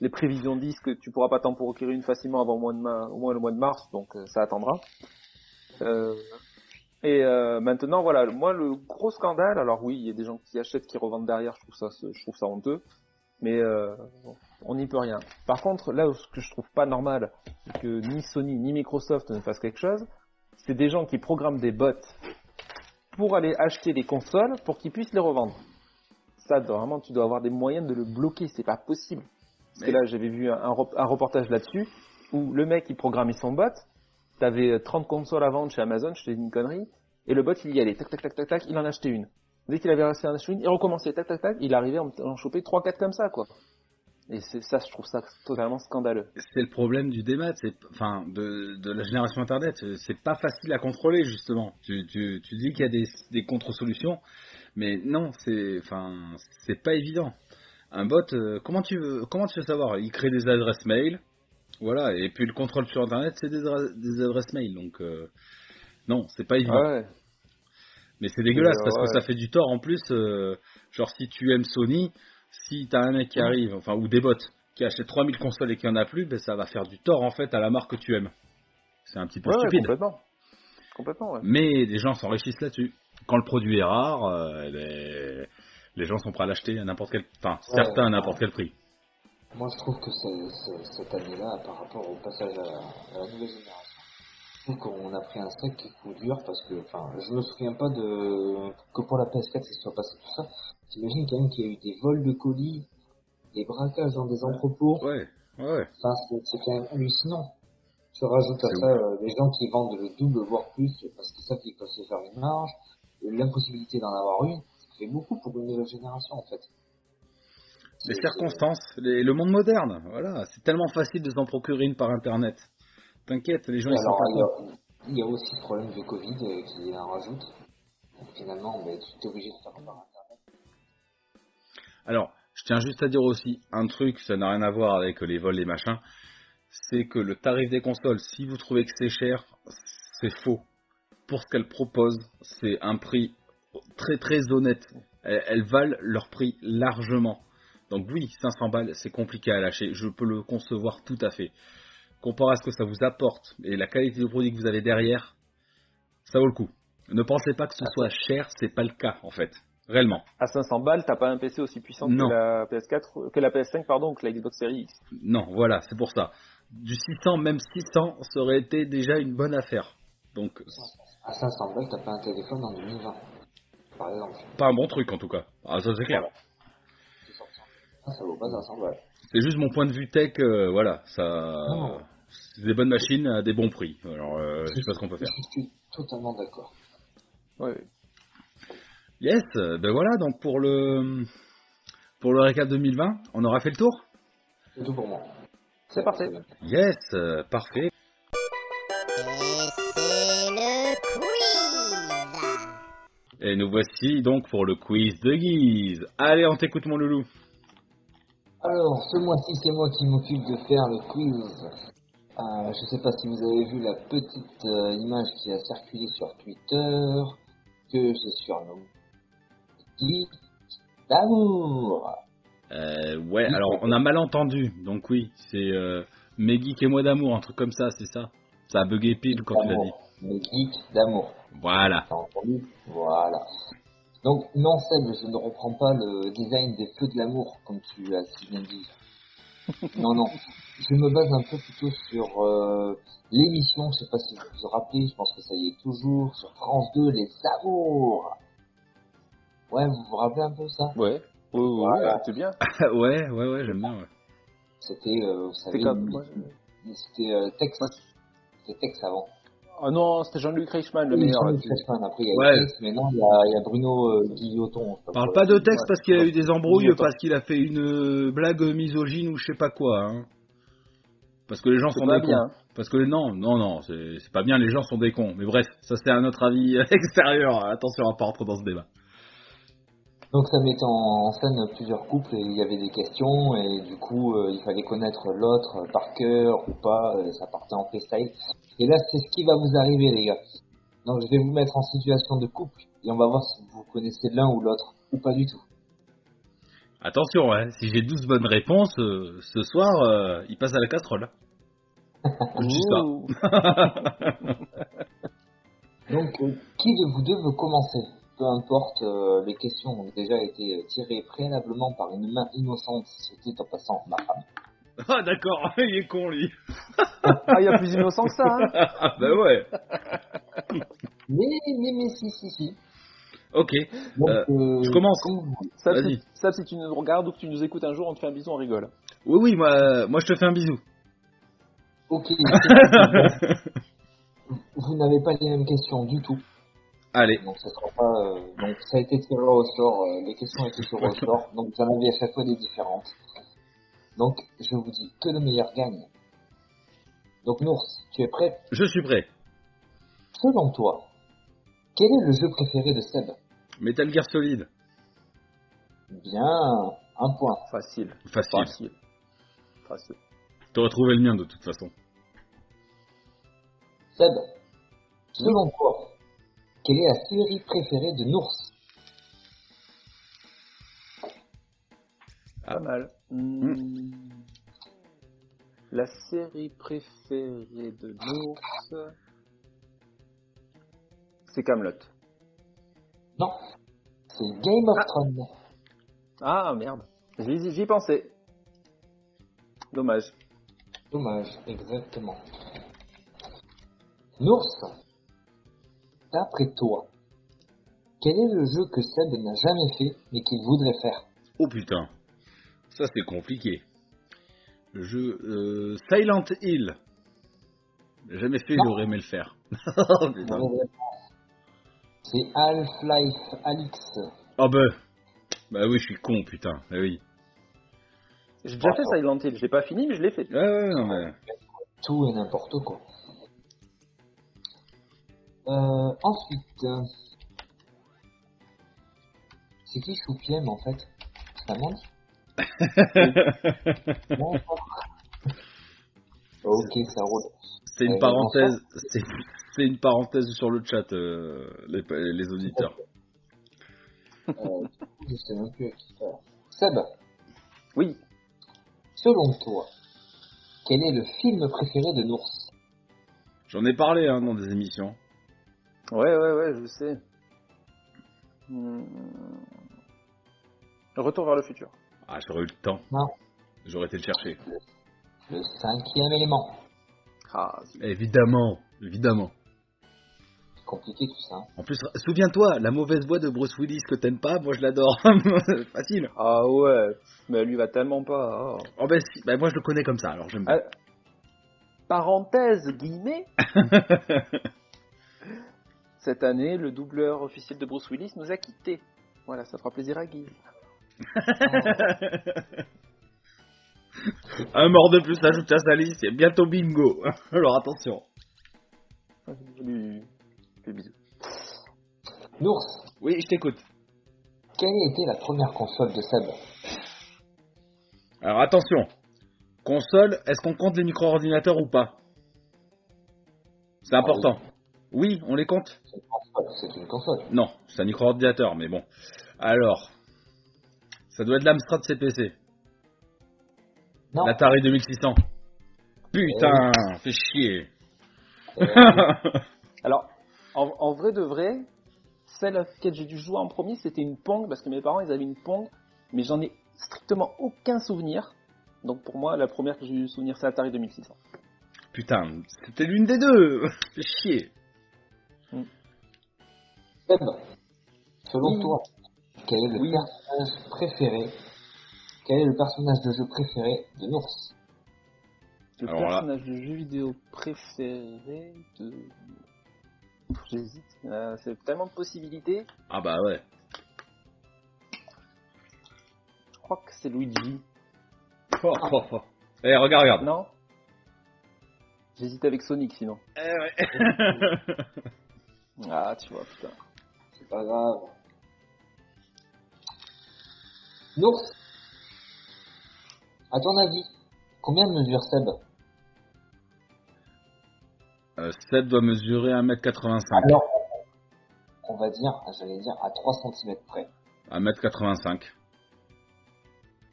les prévisions disques. Tu pourras pas t'en procurer une facilement avant le mois de ma- au moins le mois de mars, donc euh, ça attendra. Et euh, maintenant, voilà, moi le gros scandale. Alors oui, il y a des gens qui achètent, qui revendent derrière. Je trouve ça, je trouve ça honteux. Mais euh, on n'y peut rien. Par contre, là où ce que je trouve pas normal, c'est que ni Sony ni Microsoft ne fassent quelque chose, c'est des gens qui programment des bots pour aller acheter les consoles pour qu'ils puissent les revendre. Ça, vraiment, tu dois avoir des moyens de le bloquer, c'est pas possible. Parce que là, j'avais vu un reportage là-dessus, où le mec, il programmait son bot, t'avais 30 consoles à vendre chez Amazon, je te dis une connerie, et le bot, il y allait, tac, tac, tac, tac, tac, il en achetait une. Dès qu'il avait acheté une, il recommençait, tac, tac, tac, il arrivait en, choper 3-4 comme ça, quoi. Et c'est ça, je trouve ça totalement scandaleux. C'est le problème du démat, c'est enfin de, la génération internet. C'est pas facile à contrôler justement. Tu, dis qu'il y a des, des contre-solutions, mais non, c'est enfin c'est pas évident. Un bot, euh, comment tu veux comment tu veux savoir? Il crée des adresses mail, voilà, et puis le contrôle sur internet, c'est des, adre- des adresses mail, donc euh, non, c'est pas évident. Ouais. Mais c'est dégueulasse Euh, parce que ça fait du tort en plus. euh, genre si tu aimes Sony, si t'as un mec qui arrive, enfin ou des bots qui achètent 3000 consoles et qui en a plus, ben ça va faire du tort en fait à la marque que tu aimes. C'est un petit peu stupide. complètement. Mais des gens s'enrichissent là-dessus. Quand le produit est rare, euh, eh ben, les gens sont prêts à l'acheter à n'importe quel, enfin certains à n'importe quel prix. Moi, je trouve que cette année-là, par rapport au passage à, à la nouvelle génération, je trouve qu'on a pris un sacré coup dur parce que, enfin, je me souviens pas de que pour la PS4 ça soit passé tout ça. J'imagine quand même qu'il y a eu des vols de colis, des braquages dans des entrepôts. Ouais, ouais. Enfin, c'est quand même hallucinant. Tu rajoutes à ça euh, les gens qui vendent le double voire plus parce qu'ils savent qu'ils peuvent se faire une marge, l'impossibilité d'en avoir une, ça fait beaucoup pour une nouvelle génération en fait. Les circonstances, les- le monde moderne, voilà, c'est tellement facile de s'en procurer une par internet. T'inquiète, les gens ils sont pas il y, a, il y a aussi le problème du Covid euh, qui en rajoute. Donc, finalement, ben, tu es obligé de faire par internet. Alors, je tiens juste à dire aussi un truc, ça n'a rien à voir avec les vols et machins, c'est que le tarif des consoles, si vous trouvez que c'est cher, c'est faux. Pour ce qu'elles proposent, c'est un prix très très honnête. Elles valent leur prix largement. Donc oui, 500 balles, c'est compliqué à lâcher. Je peux le concevoir tout à fait. Comparé à ce que ça vous apporte et la qualité du produit que vous avez derrière, ça vaut le coup. Ne pensez pas que ce soit cher, c'est pas le cas en fait. Réellement. À 500 balles, t'as pas un PC aussi puissant Non. que la PS4, que la PS5, pardon, que la Xbox Series X. Non, voilà, c'est pour ça. Du 600, même 600, ça aurait été déjà une bonne affaire. Donc, À 500 balles, t'as pas un téléphone en 2020. Par exemple. pas un bon truc en tout cas. Ah, ça c'est clair. Ah, ça vaut pas 500 balles. C'est juste mon point de vue tech, euh, voilà. Ça, Non. c'est des bonnes machines à des bons prix. Alors, euh, je sais pas ce qu'on peut faire. Je suis totalement d'accord. Ouais. Yes, ben voilà. Donc pour le pour le récap 2020, on aura fait le tour? C'est tout pour moi. C'est parti. Yes, euh, parfait. Et c'est le quiz Et nous voici donc pour le quiz de Guise. Allez, on t'écoute mon loulou. Alors, ce mois-ci, c'est moi qui m'occupe de faire le quiz. Euh, je sais pas si vous avez vu la petite euh, image qui a circulé sur Twitter, que j'ai surnommée Geek d'amour. Euh, ouais, alors on a mal entendu, donc oui, c'est mes geeks et moi d'amour, un truc comme ça, c'est ça. Ça a bugué pile quand tu l'as dit. D'amour. Le geek d'amour. Voilà. Voilà. Donc, non, Seb, je ne reprends pas le design des feux de l'amour, comme tu as si bien dit. [laughs] non, non. Je me base un peu plutôt sur euh, l'émission, je sais pas si vous vous rappelez, je pense que ça y est toujours, sur France 2, Les Amours. Ouais, vous vous rappelez un peu ça? Ouais. Oui, Voilà. oui, c'est bien. [laughs] ouais, ouais, ouais, j'aime bien. Ouais. C'était, euh, vous savez, c'était euh, Tex. C'était Tex avant. Ah non, c'était Jean-Luc Reichmann, le Oui, meilleur. Jean-Luc. Reichmann, après il y a Ouais. eu Tex, mais non, il y a, il y a Bruno euh, Guilloton. Parle pas de texte parce qu'il a eu des embrouilles, parce qu'il a fait une euh, blague misogyne ou je sais pas quoi. Hein. Parce que les gens sont pas des bien. cons. Parce que non, non, non, c'est pas bien, les gens sont des cons. Mais bref, ça c'est un autre avis [laughs] extérieur. Attention à pas rentrer dans ce débat. Donc ça mettait en scène plusieurs couples et il y avait des questions et du coup euh, il fallait connaître l'autre par cœur ou pas, euh, ça partait en freestyle. Et là c'est ce qui va vous arriver les gars. Donc je vais vous mettre en situation de couple et on va voir si vous connaissez l'un ou l'autre ou pas du tout. Attention, hein, si j'ai 12 bonnes réponses, euh, ce soir, euh, il passe à la casserole. [laughs] Je dis ça. Ouh. [laughs] Donc euh, qui de vous deux veut commencer? Peu importe, euh, les questions ont déjà été tirées préalablement par une main innocente, c'était en passant ma femme. [laughs] Ah d'accord, [laughs] il est con lui. Ah, il y a plus innocent que ça, hein. Ah bah ouais. Mais, mais, mais si, si, si. Ok, Donc, Euh, euh, je commence. Ça, Vas-y. si, ça, si tu nous regardes ou que tu nous écoutes un jour, on te fait un bisou, on rigole. oui oui, moi, moi je te fais un bisou. Ok. [laughs] vous n'avez pas les mêmes questions du tout. Allez, Donc ça sera pas. euh, donc ça a été tiré au sort. euh, les questions été tirées au sort. Donc vous en avez à chaque fois des différentes. Donc, je vous dis que le meilleur gagne. Donc, Nours, tu es prêt? Je suis prêt. Selon toi, quel est le jeu préféré de Seb? Metal Gear Solid. Bien, un point. Facile. Facile. Facile. Facile. T'aurais trouvé le mien de toute façon. Seb, selon toi, quelle est la série préférée de Nours? Pas mal. Hmm. La série préférée de l'ours, c'est Camelot. Non, c'est Game of. Thrones. Ah merde, j'y j'y pensais. Dommage. Dommage, exactement. Nours, d'après toi, quel est le jeu que Seb n'a jamais fait mais qu'il voudrait faire? Oh putain. Ça c'est compliqué. Le jeu euh, Silent Hill. J'ai jamais fait, j'aurais aimé le faire. [laughs] Oh. C'est Half-Life Alix. Oh bah. Bah oui, je suis con, putain. Bah oui. J'ai déjà fait Silent Hill, je l'ai pas fini mais je l'ai fait. Ouais, ouais, non mais. Tout et n'importe quoi. Euh, ensuite, euh, c'est qui Choupiem en fait? Pas. Ok, ça roule. C'est une Euh, parenthèse. C'est une parenthèse sur le chat, euh, les, les auditeurs. Euh, du coup, je sais même plus à qui faire. Seb, Oui. selon toi, quel est le film préféré de Nours? J'en ai parlé hein, dans des émissions. Ouais, ouais, ouais, je sais. Hmm. Retour vers le futur. Ah, j'aurais eu le temps. Non. J'aurais été le chercher. Le cinquième élément. Ah, Évidemment, évidemment. C'est compliqué tout ça. En plus, souviens-toi, la mauvaise voix de Bruce Willis que t'aimes pas, moi je l'adore. [laughs] Facile. ah ouais, mais lui va tellement pas. oh. Oh ben si, ben moi je le connais comme ça, alors j'aime bien. Ah, parenthèse, guillemets. [laughs] Cette année, le doubleur officiel de Bruce Willis nous a quittés. Voilà, ça fera plaisir à Guy. Un mort de plus ajoute à sa liste, c'est bientôt bingo. [laughs] Alors attention. Nours, Oui, je t'écoute. quelle a été la première console de Seb? Alors attention. Console, est-ce qu'on compte les micro-ordinateurs ou pas? C'est important. Oui, on les compte? C'est une console. Non, c'est un micro-ordinateur, mais bon. Alors, ça doit être l'Amstrad CPC. Non. L'Atari 2600. Putain, fais chier. Euh, [laughs] Alors, en, en vrai de vrai, celle à laquelle j'ai dû jouer en premier, c'était une Pong, parce que mes parents, ils avaient une Pong, mais j'en ai strictement aucun souvenir. Donc pour moi, la première que j'ai eu souvenir, c'est Atari 2600. Putain, c'était l'une des deux. [laughs] Fais chier. Seb, selon toi, quel est le Oui. personnage préféré Quel est le personnage de jeu préféré de Nours Le Alors là- personnage de jeu vidéo préféré de... J'hésite. Euh, c'est tellement de possibilités. Ah bah ouais. Je crois que c'est Luigi. Oh, oh, oh. Eh, regarde, regarde. Non J'hésite avec Sonic sinon. Eh ouais. Ah, tu vois, putain. C'est pas grave. Nours, à ton avis, combien mesure Seb Euh, Seb doit mesurer 1m85. Alors, on va dire, j'allais dire, à 3 cm près. 1m85.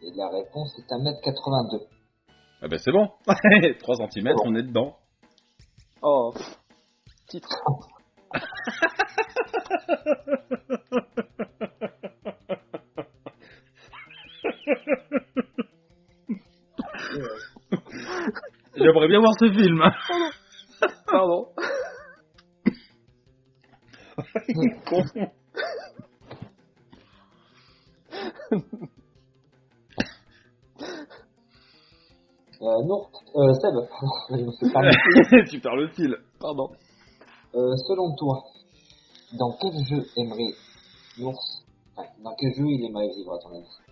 Et la réponse est 1m82. Ah bah c'est bon. [laughs] 3 cm, on est dedans. Oh, pff, titre. [laughs] [laughs] J'aimerais bien voir ce film. Pardon. Euh, Nours, euh, Seb, je me suis permis. [laughs] tu perds le fil. Pardon. Euh, selon toi, dans quel jeu aimerait Nours, enfin, dans quel jeu il aimerait vivre à ton avis?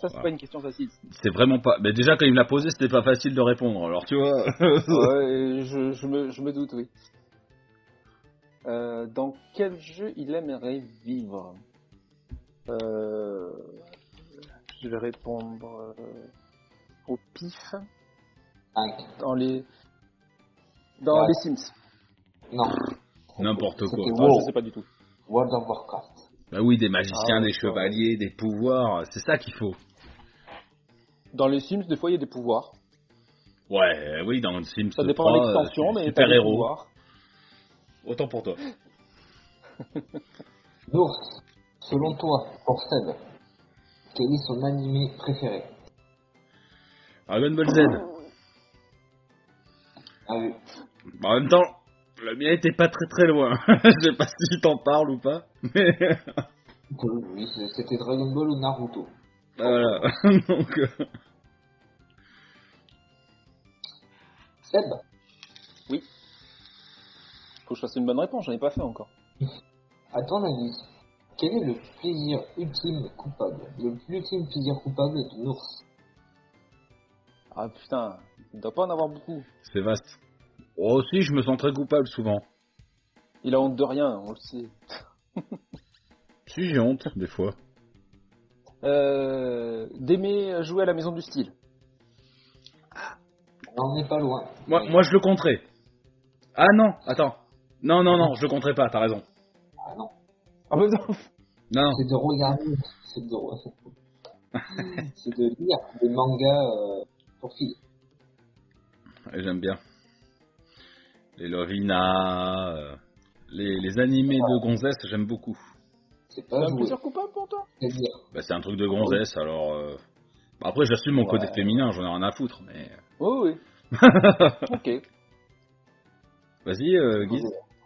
Ça, c'est Voilà. pas une question facile. C'est vraiment pas. Mais déjà, quand il me l'a posé, c'était pas facile de répondre. Alors, tu vois. ouais, [laughs] je, je, me, je me doute, oui. Euh, dans quel jeu il aimerait vivre? Euh, Je vais répondre euh, au pif. 5. Dans les, dans Ouais. les Sims. Non. N'importe quoi. Ah, je sais pas du tout. World of Warcraft. Bah oui, des magiciens, Ah, des chevaliers, des pouvoirs. C'est ça qu'il faut. Dans les Sims, des fois, il y a des pouvoirs. Ouais, oui, dans le Sims Ça dépend de 3, l'extension, euh, mais super des héros. pouvoirs. Autant pour toi. [laughs] Nours, selon toi, pour Seb, quel est son animé préféré? Dragon Ball Z. Ah oui. Bah, en même temps, le mien était pas très très loin. [laughs] Je sais pas si t'en parles ou pas. Mais Oui, oui, c'était Dragon Ball ou Naruto. voilà. [laughs] Donc, euh, Seb, Faut que je fasse une bonne réponse, j'en ai pas fait encore. à ton avis, quel est le plaisir ultime coupable? Le plus ultime plaisir coupable de Nours Ah putain, il doit pas en avoir beaucoup. c'est vaste. Oh, si, je me sens très coupable souvent. Il a honte de rien, on le sait. [laughs] Si, j'ai honte, des fois. Euh, D'aimer jouer à la maison du style. On n'est pas loin. Moi, moi, je le compterai. Ah non, attends. Non, non, non, je le compterai pas, t'as raison. Ah non, Ah bah non. Non, non. c'est de regarder, c'est de, [laughs] c'est de lire des mangas euh, pour filles. J'aime bien. Les Lovina, euh, les, les animés de gonzesse, j'aime beaucoup. C'est pas un plaisir coupable pour toi. Bah, c'est un truc de gonzesse, alors... euh, bah, après, j'assume mon côté féminin, j'en ai rien à foutre, mais... Oui, oui. [laughs] ok. Vas-y, euh, Guise.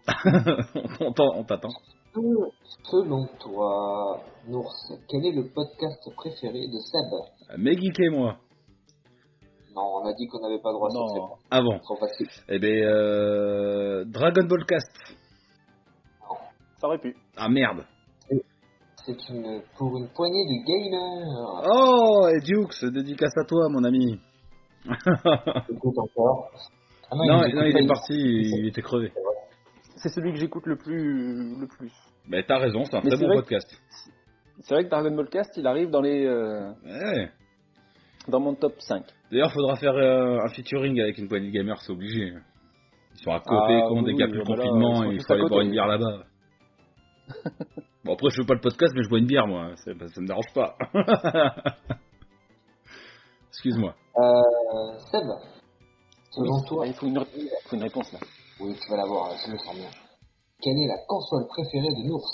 [laughs] on t'en- on t'attend. Selon toi, Nours, quel est le podcast préféré de Seb? Mais geeké, moi. Non, on a dit qu'on n'avait pas le droit Non. réponse. Ah bon Trop facile. Eh ben, euh, Dragon Ball Cast. Ça aurait pu. Ah merde. C'est une pour une poignée de gamers. Oh, et Dukes, dédicace à toi, mon ami. [laughs] Écoute encore. Ah Non, non, il pas, est parti, il était crevé. C'est celui que j'écoute le plus, le plus. Mais t'as raison, c'est un Mais très bon podcast. C'est vrai que Dragon Ball Cast, il arrive dans les, euh, Ouais. dans mon top 5. D'ailleurs, faudra faire euh, un featuring avec une poignée de gamers, c'est obligé. Ils sont à côté, Ah, con, oui, oui, plus confinement, et il faut aller boire une bière là-bas. [laughs] bon, après, je fais pas le podcast, mais je bois une bière, moi. C'est- Ça me dérange pas. [laughs] Excuse-moi. Euh, Seb, selon toi, il faut une, il faut une réponse là. oui, tu vas l'avoir, je le sens bien. Quelle est la console préférée de Nours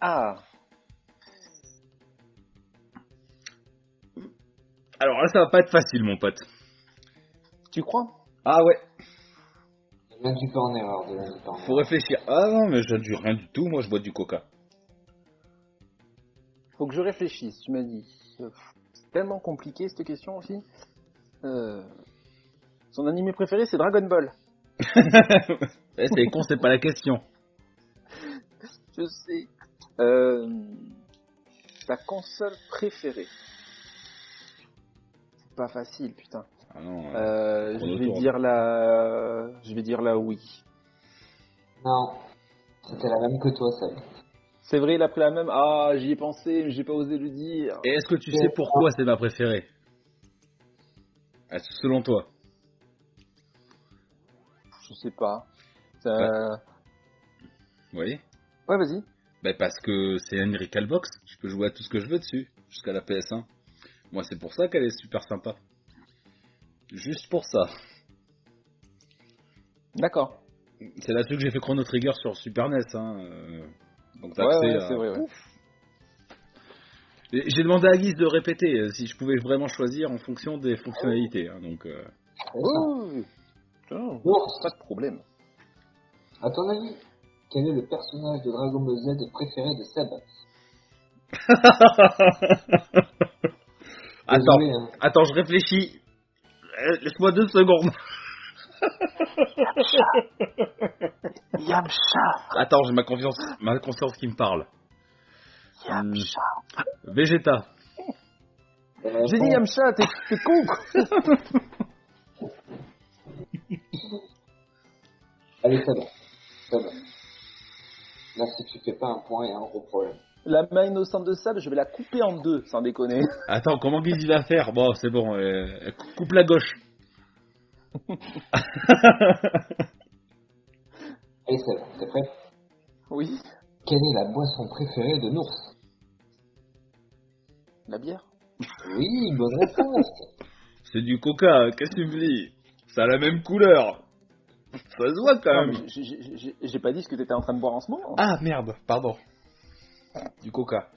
Ah, Alors là, ça va pas être facile, mon pote. tu crois? Ah ouais, tu peux en erreur, de faut réfléchir. Ah non, mais je du rien du tout, moi je bois du coca. Faut que je réfléchisse, tu m'as dit. C'est tellement compliqué cette question aussi. Euh, Son animé préféré, c'est Dragon Ball. [laughs] Eh, c'est con, c'est pas la question. [laughs] Je sais. Euh, ta console préférée pas facile, putain. Ah non, Euh, je vais Tour. dire la, je vais dire la oui. Non, c'était la même que toi, Seb. C'est vrai, il a pris la même. Ah, j'y ai pensé, mais j'ai pas osé le dire. Et est-ce que tu sais pourquoi c'est ma préférée? Selon toi? Je sais pas. Ça- Oui. Ouais, vas-y. Ben parce que c'est une Recalbox, je peux jouer à tout ce que je veux dessus, jusqu'à la PS1. Moi c'est pour ça qu'elle est super sympa. Juste pour ça. D'accord. C'est là-dessus que j'ai fait Chrono Trigger sur Super NES. Hein. euh, Donc t'as Ouais, accès ouais, à- c'est vrai. ouais. J'ai demandé à Guise de répéter euh, si je pouvais vraiment choisir en fonction des fonctionnalités. hein, donc euh. Putain, Nours, Pas de problème. à ton avis, quel est le personnage de Dragon Ball Z préféré de Seb? [laughs] Attends, Désolé, hein. attends, je réfléchis. Euh, Laisse-moi deux secondes. [laughs] Yamcha. Attends, j'ai ma confiance, ma conscience qui me parle. Hmm. Vegeta. J'ai dit Yamcha, t'es t'es con quoi Allez, Seb. Seb. Là, si tu fais pas un point, il y a un gros problème. La main innocente de Sab, je vais la couper en deux, sans déconner. [laughs] Attends, comment Guise il va faire? Bon, c'est bon, euh, coupe la gauche. [laughs] Allez, Seb, t'es prêt? Oui. Quelle est la boisson préférée de Nours La bière Oui, bonne réponse. [laughs] C'est du coca, qu'est-ce que tu me dis? Ça a la même couleur. Ça se voit quand même. j'ai pas dit ce que t'étais en train de boire en ce moment. Ah merde, pardon. Du coca.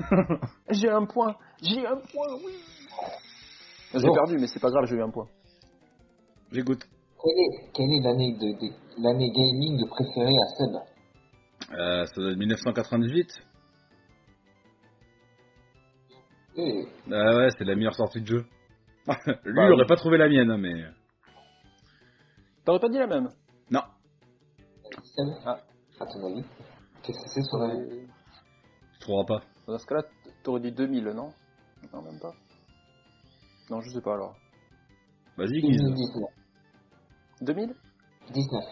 [laughs] J'ai un point, j'ai un point, oui. J'ai Bon. perdu, mais c'est pas grave, j'ai eu un point. J'écoute. Quelle est, l'année de, de- l'année gaming préférée à Seb? Euh, ça doit être 1998. Eh, Ah ouais, c'est la meilleure sortie de jeu. [laughs] Lui, Bah il aurait oui. pas trouvé la mienne, hein, mais... T'aurais pas dit la même? Non. Seb? Ah. À ton avis? Qu'est-ce que c'est son année Pas. Dans ce cas-là, t'aurais dit 2000, non? Non, même pas. Non, je sais pas alors. Vas-y, Guise. 2019. 2000 19.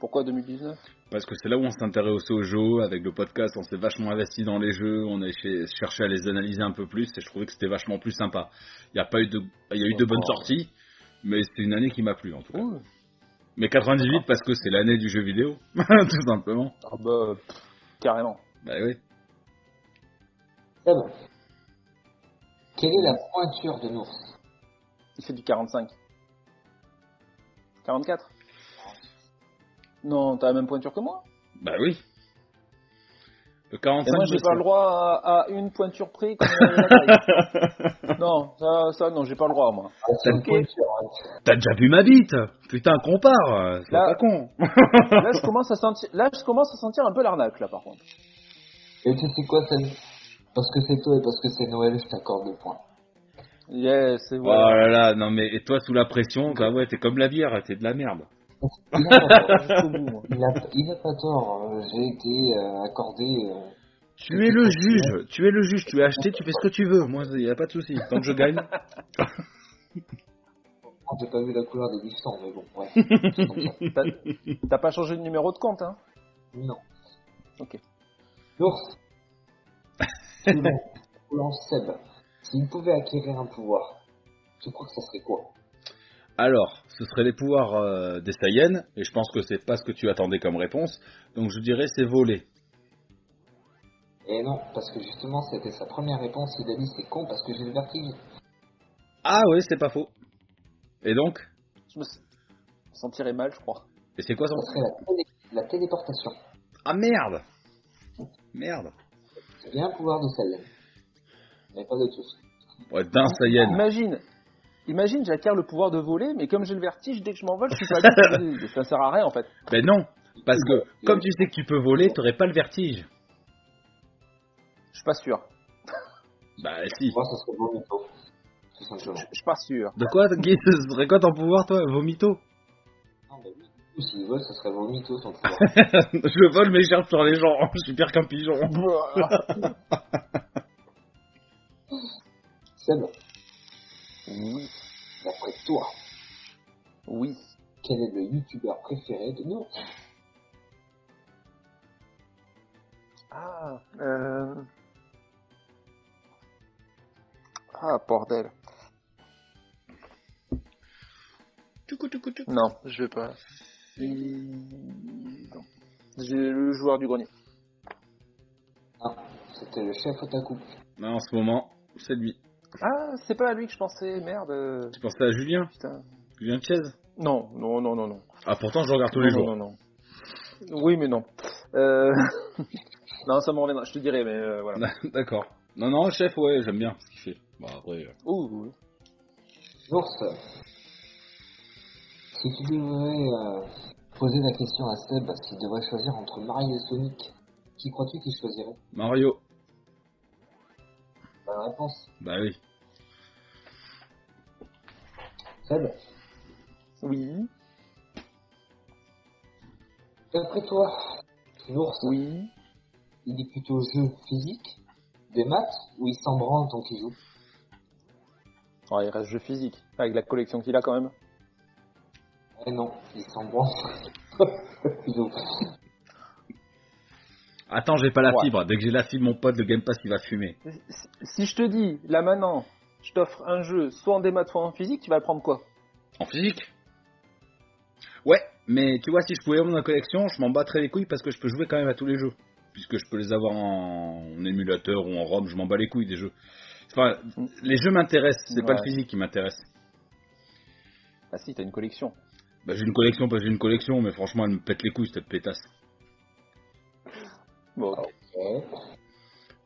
Pourquoi 2019 Parce que c'est là où on s'est intéressé aux jeux, avec le podcast, on s'est vachement investi dans les jeux, on a ché- cherché à les analyser un peu plus, et je trouvais que c'était vachement plus sympa. Il y a pas eu de, il y a eu de bonnes sorties, mais c'est une année qui m'a plu en tout cas. Ouh. Mais 98 parce que c'est l'année du jeu vidéo, [laughs] tout simplement. Ah bah, pff, carrément. Bah oui. Seb Quelle est la pointure de Nours Il fait du 45. 44 Non, t'as la même pointure que moi Bah oui. Le Et 45 moi, j'ai pas le droit à, à une pointure près comme la. [laughs] Non, ça, ça, non, j'ai pas le droit, moi. C'est une Ok. pointure. hein. T'as déjà vu ma bite Putain, compare C'est pas con Là, je commence à sentir, là, je commence à sentir un peu l'arnaque, là, par contre. Et tu sais quoi, Seb Parce que c'est toi et parce que c'est Noël, je t'accorde le point. Yes, c'est Oh voilà. là là, non mais et toi sous la pression, bah ouais, t'es comme la bière, t'es de la merde. Il a pas tort. Jusqu'au bout, moi. Il a, il a pas tort. euh, J'ai été euh, accordé. euh, Tu es le juge, tu es le juge, tu as acheté, tu fais ce que tu veux, moi y a pas de souci, tant que je gagne. [laughs] oh, J'ai pas vu la couleur des liftons, mais bon, ouais. T'as pas changé de numéro de compte, hein? Non. Ok. L'ours. Seb, s'il pouvait acquérir un pouvoir, tu crois que ça serait quoi? Alors, ce serait les pouvoirs euh, des Saiyans, et je pense que c'est pas ce que tu attendais comme réponse, donc je dirais c'est voler. Et non, parce que justement, c'était sa première réponse. Il a dit c'est con parce que j'ai le vertige. Ah ouais, c'est pas faux. Et donc? Je me sentirais mal, je crois. Et c'est quoi son Ça serait la, télé- la téléportation. Ah merde Merde Bien un pouvoir de Saiyan. Mais pas de tous. Ouais, d'un Saiyan. Imagine, imagine, j'acquiers le pouvoir de voler, mais comme j'ai le vertige, dès que je m'envole, je suis pas bien. [laughs] ça sert à rien, en fait. Ben non Parce que, comme tu sais que tu peux voler, t'aurais pas le vertige. Je suis pas sûr. Bah si. Moi, ça serait vomito. Tout simplement. Je je suis pas sûr. De quoi, Guy Ce serait quoi ton pouvoir, toi? Vomito? S'il vole, ça serait vomito son pouvoir. Je vole mes gerbes sur les gens, je suis pire qu'un pigeon. [laughs] Seb, oui, d'après toi, oui. quel est le youtubeur préféré de nous? Ah, euh... Ah, bordel. Non, je vais pas. Non. J'ai le joueur du grenier. Ah, c'était le chef Otaku. Non, en ce moment, c'est lui. Ah, c'est pas à lui que je pensais, merde. Tu pensais à Julien Putain. Julien Chiez Non, non, non, non, non. Ah, pourtant, je regarde tous les non, jours. Non, non, non. Oui, mais non. Euh... [laughs] non, ça me reviendra, je te dirai, mais euh, voilà. [laughs] D'accord. Non, non, chef, ouais, j'aime bien ce qu'il fait. Bon, après... euh, Ouh, ouh. Ours, si tu devrais euh, poser la question à Seb s'il devrait choisir entre Mario et Sonic, qui crois-tu qu'il choisirait? Mario. Bonne réponse. Bah oui. Seb, Oui, d'après toi, l'ours, oui. il est plutôt jeu physique, des maths, ou il s'en branle tant qu'il joue? Oh, il reste jeu physique, avec la collection qu'il a quand même. Eh non, il s'en branle. Ils ont- [laughs] Attends, j'ai pas la Ouais. fibre. Dès que j'ai la fibre, mon pote, le Game Pass, il va fumer. Si- je te dis, là maintenant, je t'offre un jeu, soit en démat, soit en physique, tu vas le prendre quoi? En physique? Ouais, mais tu vois, si je pouvais avoir ma collection, je m'en battrais les couilles parce que je peux jouer quand même à tous les jeux. Puisque je peux les avoir en, en émulateur ou en ROM, je m'en bats les couilles des jeux. Enfin, les jeux m'intéressent, c'est pas le physique qui m'intéresse. Ah si, t'as une collection. Bah, j'ai une collection parce que j'ai une collection, mais franchement, elle me pète les couilles cette pétasse. Bon, ok. Ouais.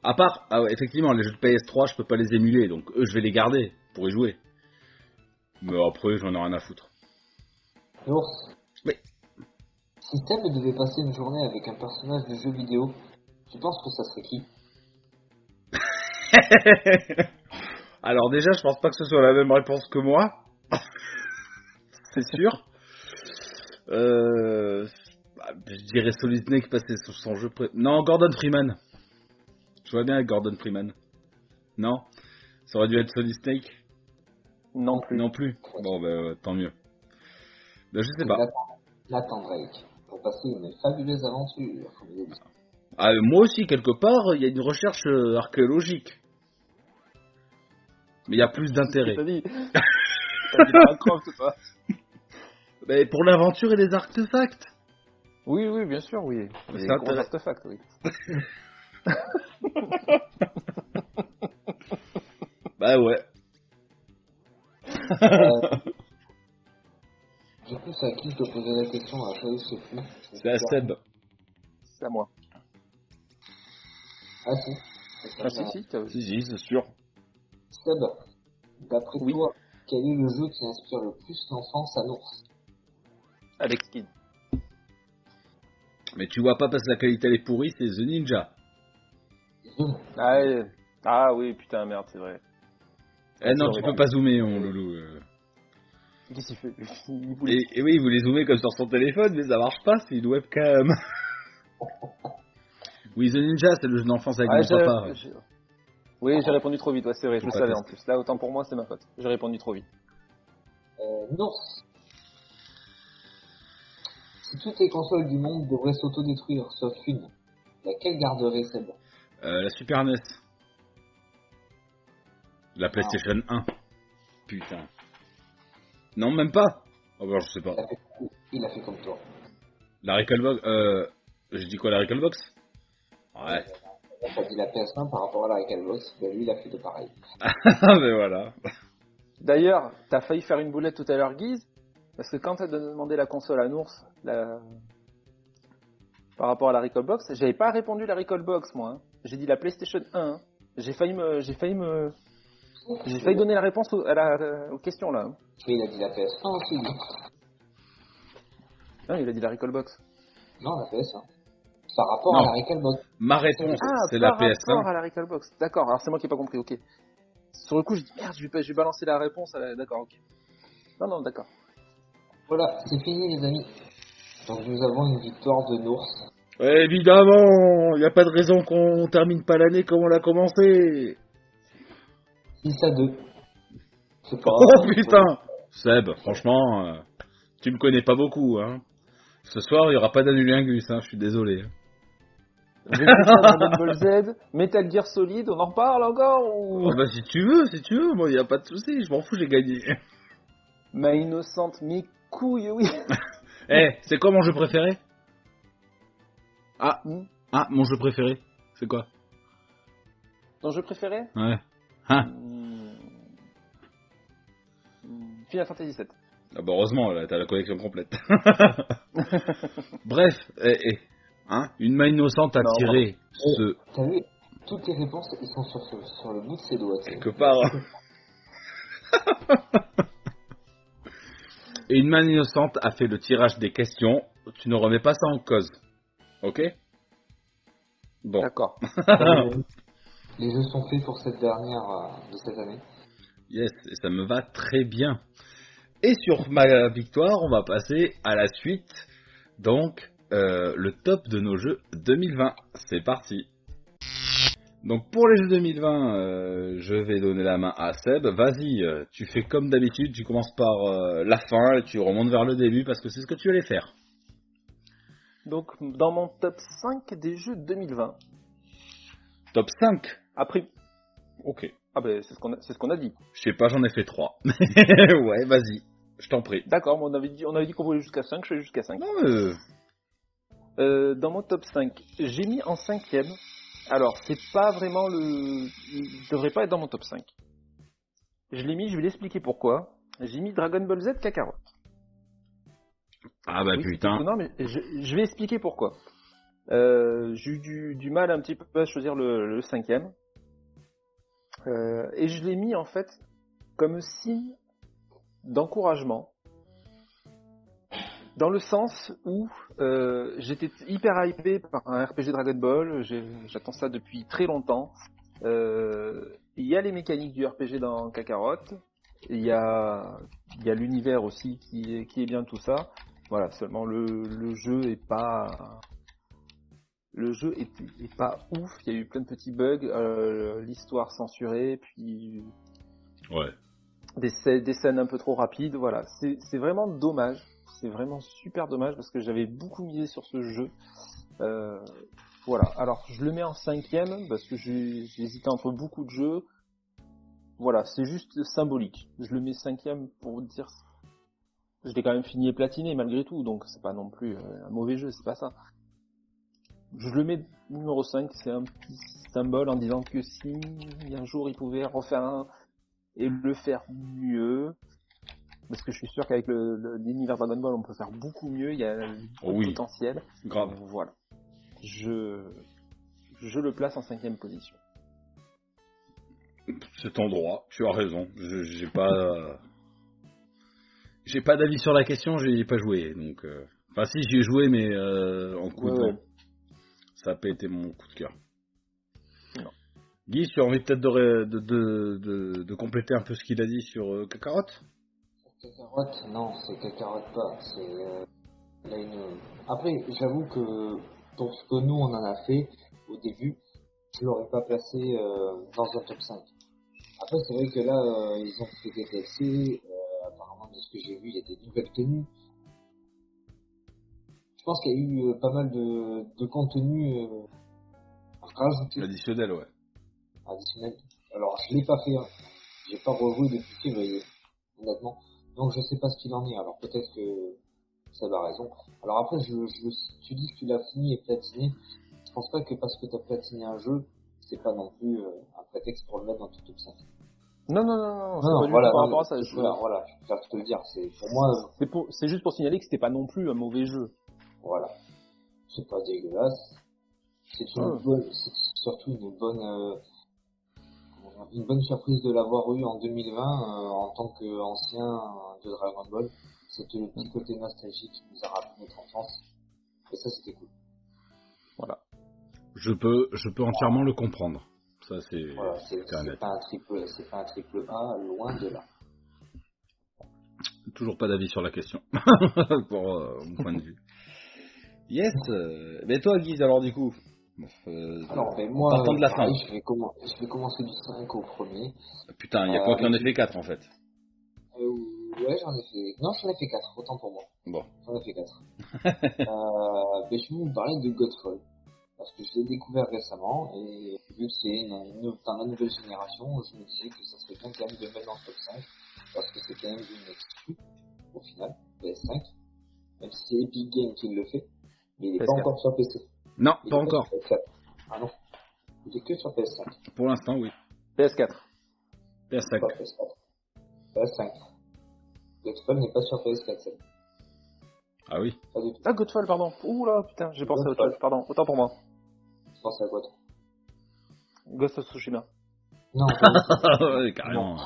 À part, ah ouais, effectivement, les jeux de PS3, je peux pas les émuler, donc eux, je vais les garder pour y jouer. Mais après, j'en ai rien à foutre. Ours. Oui. Si Seb devait passer une journée avec un personnage de jeu vidéo, tu penses que ça serait qui? [laughs] Alors déjà, je pense pas que ce soit la même réponse que moi. [laughs] c'est sûr. Euh, bah, je dirais Solid Snake parce que c'est son jeu pré... Non, Gordon Freeman. Je vois bien avec Gordon Freeman. Non? Ça aurait dû être Solid Snake Non plus. Non plus. Bon, bah, tant mieux. Bah, je sais pas. Nathan, Drake. Pour passer une fabuleuse aventure. Ah, euh, moi aussi, quelque part, il y a une recherche euh, archéologique. Mais il y a plus d'intérêt. T'as dit? [laughs] Toi Mais pour l'aventure et les artefacts Oui, oui, bien sûr, oui. Mais Les gros artefacts, oui. [laughs] Bah ouais. Euh, [laughs] du coup, c'est à qui je dois poser la question sais plus. Je C'est à. Seb. C'est à moi. Ah si. Ah si, si, t'as- Si, si, c'est sûr. Seb, d'après Oui. toi, quel est le jeu qui inspire le plus l'enfance à Nours Alex Kidd. Mais tu vois pas parce que la qualité elle est pourrie, c'est The Ninja. Zoom. Ah, ah oui, putain, merde, c'est vrai. Eh non, tu peux pas zoomer, mon loulou. euh. Qu'est-ce qu'il fait? Il voulait- Et, et oui, il voulait zoomer comme sur son téléphone, mais ça marche pas, c'est une webcam. [laughs] oui, The Ninja, c'est le jeu d'enfance avec Ah, mon j'ai- papa. j'ai- Oui, j'ai répondu trop vite, ouais, c'est vrai, je Faut le pas savais en plus. Là, autant pour moi, c'est ma faute. J'ai répondu trop vite. Euh, Nours. Toutes les consoles du monde devraient s'autodétruire, sauf une, laquelle garderait Seb Euh, la Super NES. La PlayStation 1. Putain. Non, même pas. Oh, bah, je sais pas. Il a fait, il a fait comme toi. La Recalbox, euh, j'ai dit quoi, la Recalbox? Ouais. On a dit la PS1 par rapport à la Recalbox, ben lui il a fait de pareil. [laughs] mais voilà. D'ailleurs, t'as failli faire une boulette tout à l'heure, Guise, parce que quand t'as demandé la console à Nours, la... par rapport à la Recallbox, j'avais pas répondu la Recallbox, moi. hein. J'ai dit la PlayStation 1. hein. J'ai failli me, j'ai failli me, j'ai failli donner la réponse au- à la- aux questions là. hein. Mais il a dit la PS1 aussi, lui. Non, il a dit la Recallbox. Non, la PS1. Par rapport Non. à la Recalbox. Ma réponse, Ah, c'est la par rapport PS1. à la Recallbox. D'accord. Alors c'est moi qui ai pas compris. Ok. Sur le coup, je dis merde, je vais, pas- je vais balancer la réponse. à la- D'accord. Ok. Non, non, d'accord. Voilà, c'est fini les amis. Donc nous avons une victoire de Nours. Ouais, évidemment, il n'y a pas de raison qu'on termine pas l'année comme on l'a commencé. 6 à 2. C'est pas Oh putain Seb, franchement, euh, tu me connais pas beaucoup, hein. Ce soir, il y aura pas d'annulingus, hein, je suis désolé. Dragon Ball Z, Metal Gear Solid, on en reparle encore ou? Oh, bah si tu veux, si tu veux, moi, il n'y a pas de souci, je m'en fous, j'ai gagné. Ma innocente, mes couilles, oui. [laughs] Eh, c'est quoi mon jeu préféré? Ah, Hmm. ah, mon jeu préféré, c'est quoi? Ton jeu préféré? Ouais. Hein? Hmm. Hmm. Final Fantasy VII. Ah bah heureusement, là, t'as la collection complète. [laughs] [laughs] Bref, eh, eh, hein, une main innocente a Non, tiré ce T'as vu Toutes les réponses, ils sont sur, sur, sur le bout de ses doigts. tu sais. quelque part. Et une main innocente a fait le tirage des questions. Tu ne remets pas ça en cause. Ok? Bon. D'accord. [laughs] Les jeux sont faits pour cette dernière euh, de cette année. Yes, et ça me va très bien. Et sur ma victoire, on va passer à la suite. Donc, euh, le top de nos jeux 2020. C'est parti. Donc pour les jeux 2020, euh, je vais donner la main à Seb. Vas-y, euh, tu fais comme d'habitude, tu commences par euh, la fin et tu remontes vers le début parce que c'est ce que tu allais faire. Donc, dans mon top 5 des jeux 2020, Top 5 après, Ok. ah ben c'est ce qu'on a, ce a dit. Je sais pas, j'en ai fait 3. [laughs] ouais, vas-y, je t'en prie. D'accord, on avait dit, qu'on voulait jusqu'à 5, je suis jusqu'à 5. Non, dans mon top 5, j'ai mis en cinquième. Alors, c'est pas vraiment le. Il devrait pas être dans mon top 5. Je l'ai mis, je vais l'expliquer pourquoi. J'ai mis Dragon Ball Z Kakarot. Ah bah Oui, putain. Non, mais je, je vais expliquer pourquoi. Euh, j'ai eu du, du mal un petit peu à choisir le, le cinquième. Euh, et je l'ai mis en fait comme signe d'encouragement. Dans le sens où euh, j'étais hyper hypé par un RPG Dragon Ball, j'attends ça depuis très longtemps. Euh, Il y a les mécaniques du RPG dans Kakarot, il y a, il y a l'univers aussi qui est, qui est bien tout ça. Voilà, seulement le, le jeu est pas le jeu est, est pas ouf. Il y a eu plein de petits bugs, euh, l'histoire censurée, puis Ouais. des, des scènes un peu trop rapides. Voilà, c'est vraiment dommage. C'est vraiment super dommage parce que j'avais beaucoup misé sur ce jeu. Euh, voilà. Alors je le mets en cinquième parce que j'ai hésité entre beaucoup de jeux. Voilà, c'est juste symbolique. Je le mets cinquième pour dire. Je l'ai quand même fini et platiné malgré tout, donc c'est pas non plus euh, un mauvais jeu, c'est pas ça. Je le mets numéro 5, c'est un petit symbole en disant que si un jour il pouvait refaire un et le faire mieux, parce que je suis sûr qu'avec l'univers Dragon Ball on peut faire beaucoup mieux, il y a beaucoup Oui. de potentiel. Grave. Voilà. Je, je le place en cinquième position. C'est ton droit, tu as raison. Je- J'ai pas. J'ai pas d'avis sur la question, j'y ai pas joué. Donc, euh, Enfin, si, j'y ai joué, mais euh, en coup de Ouais, vent. Ça n'a pas été mon coup de cœur. Non. Guy, tu as envie peut-être de, de, de, compléter un peu ce qu'il a dit sur euh, Kakarot? Non, c'est Kakarot pas. C'est euh, là une. Après, j'avoue que pour ce que nous on en a fait au début, je l'aurais pas placé euh, dans un top 5. Après, c'est vrai que là, euh, ils ont fait des DLC. euh, apparemment, de ce que j'ai vu, il y a des nouvelles tenues. Je pense qu'il y a eu euh, pas mal de, de contenu euh, rajouté L'additionnel, ouais. additionnel. Alors, je l'ai pas fait, hein. j'ai pas rejoué depuis février, honnêtement. Donc, je sais pas ce qu'il en est. Alors, peut-être que ça a raison. Alors après, je, je, si tu dis que tu l'as fini et platiné, je pense pas que parce que tu as platiné un jeu, c'est pas non plus euh, un prétexte pour le mettre dans ton top 5. Non, non, non, non, pas voilà, par rapport à ça. je- voilà, voilà, je préfère te le dire. C'est pour moi, euh, C'est pour- c'est juste pour signaler que c'était pas non plus un mauvais jeu. voilà, c'est pas dégueulasse. C'est une Ouais. surtout une bonne, euh, une bonne surprise de l'avoir eu en 2020 euh, en tant qu'ancien de Dragon Ball. C'était le petit côté nostalgique qui nous a rappelé notre enfance. Et ça, c'était cool. Je peux, je peux entièrement le comprendre. Ça, c'est Voilà, c'est pas un triple, c'est pas un triple A, loin de là. Toujours pas d'avis sur la question, [laughs] pour euh, mon point de vue. Yes, euh, mais toi, Guise, alors du coup? Alors, ben, moi, partant de la pareil, fin. je vais, commen- je vais commencer du 5 au premier. Putain, il y a Euh, quoi qui en a mais- fait 4 en fait Euh, ouais, j'en ai fait. Non, j'en ai fait 4, autant pour moi. Bon. J'en ai fait 4. [laughs] euh, ben, je vais vous parler de Godfall. Parce que je l'ai découvert récemment, et vu que c'est une, une, dans la nouvelle génération, je me disais que ça serait bien quand même de mettre dans le top 5, parce que c'est quand même une exclue, au final, PS5. Même si c'est Epic Games qui le fait, mais il est pas PS4. encore sur PC. Non, Il pas encore. sur PS4. Ah non. Il est que sur PS5, Pour l'instant, oui. PS4. PS5. pas PS4. PS5. Godfall n'est pas sur PS4, celle. Ah oui. Pas du tout. Ah, Godfall, pardon. Ouh là, putain, j'ai pensé à Godfall. Pardon, autant pour moi. Je pense à quoi toi Ghost of Tsushima. Non, [laughs] ouais, carrément.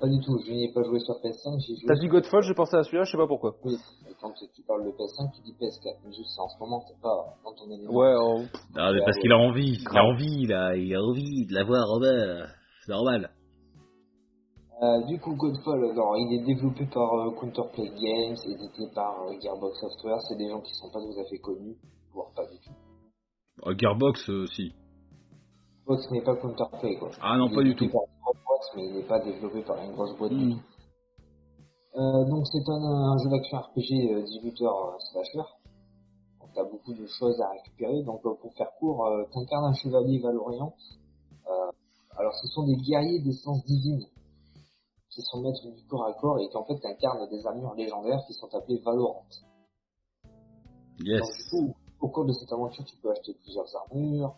Pas du tout, je n'y ai pas joué sur PS5, j'ai joué T'as dit Godfall, j'ai pensé à celui-là, je sais pas pourquoi. Oui, et quand tu parles de PS5, tu dis PS4, mais juste en ce moment, t'es pas dans ton élément. Ouais, oh, Ah, mais parce qu'il a envie. Il a envie, là. Il a envie de l'avoir, Robert. C'est normal. Euh, du coup, Godfall, alors, il est développé par euh, Counterplay Games, édité par euh, Gearbox Software, c'est des gens qui sont pas tout à fait connus, voire pas du tout. Euh, Gearbox, euh, si. Xbox n'est pas Counterplay quoi. Ah non, Il pas est du tout. par mais il n'est pas développé par une grosse boîte. Hmm. Euh, donc c'est un, un jeu d'action RPG euh, 10 lutteurs euh, slasher. Donc t'as beaucoup de choses à récupérer. Donc euh, pour faire court, t'incarnes un chevalier valorien. Alors ce sont des guerriers d'essence divine qui sont maîtres du corps à corps et qui en fait incarnent des armures légendaires qui sont appelées valorantes. Yes. Donc, coup, au cours de cette aventure, tu peux acheter plusieurs armures.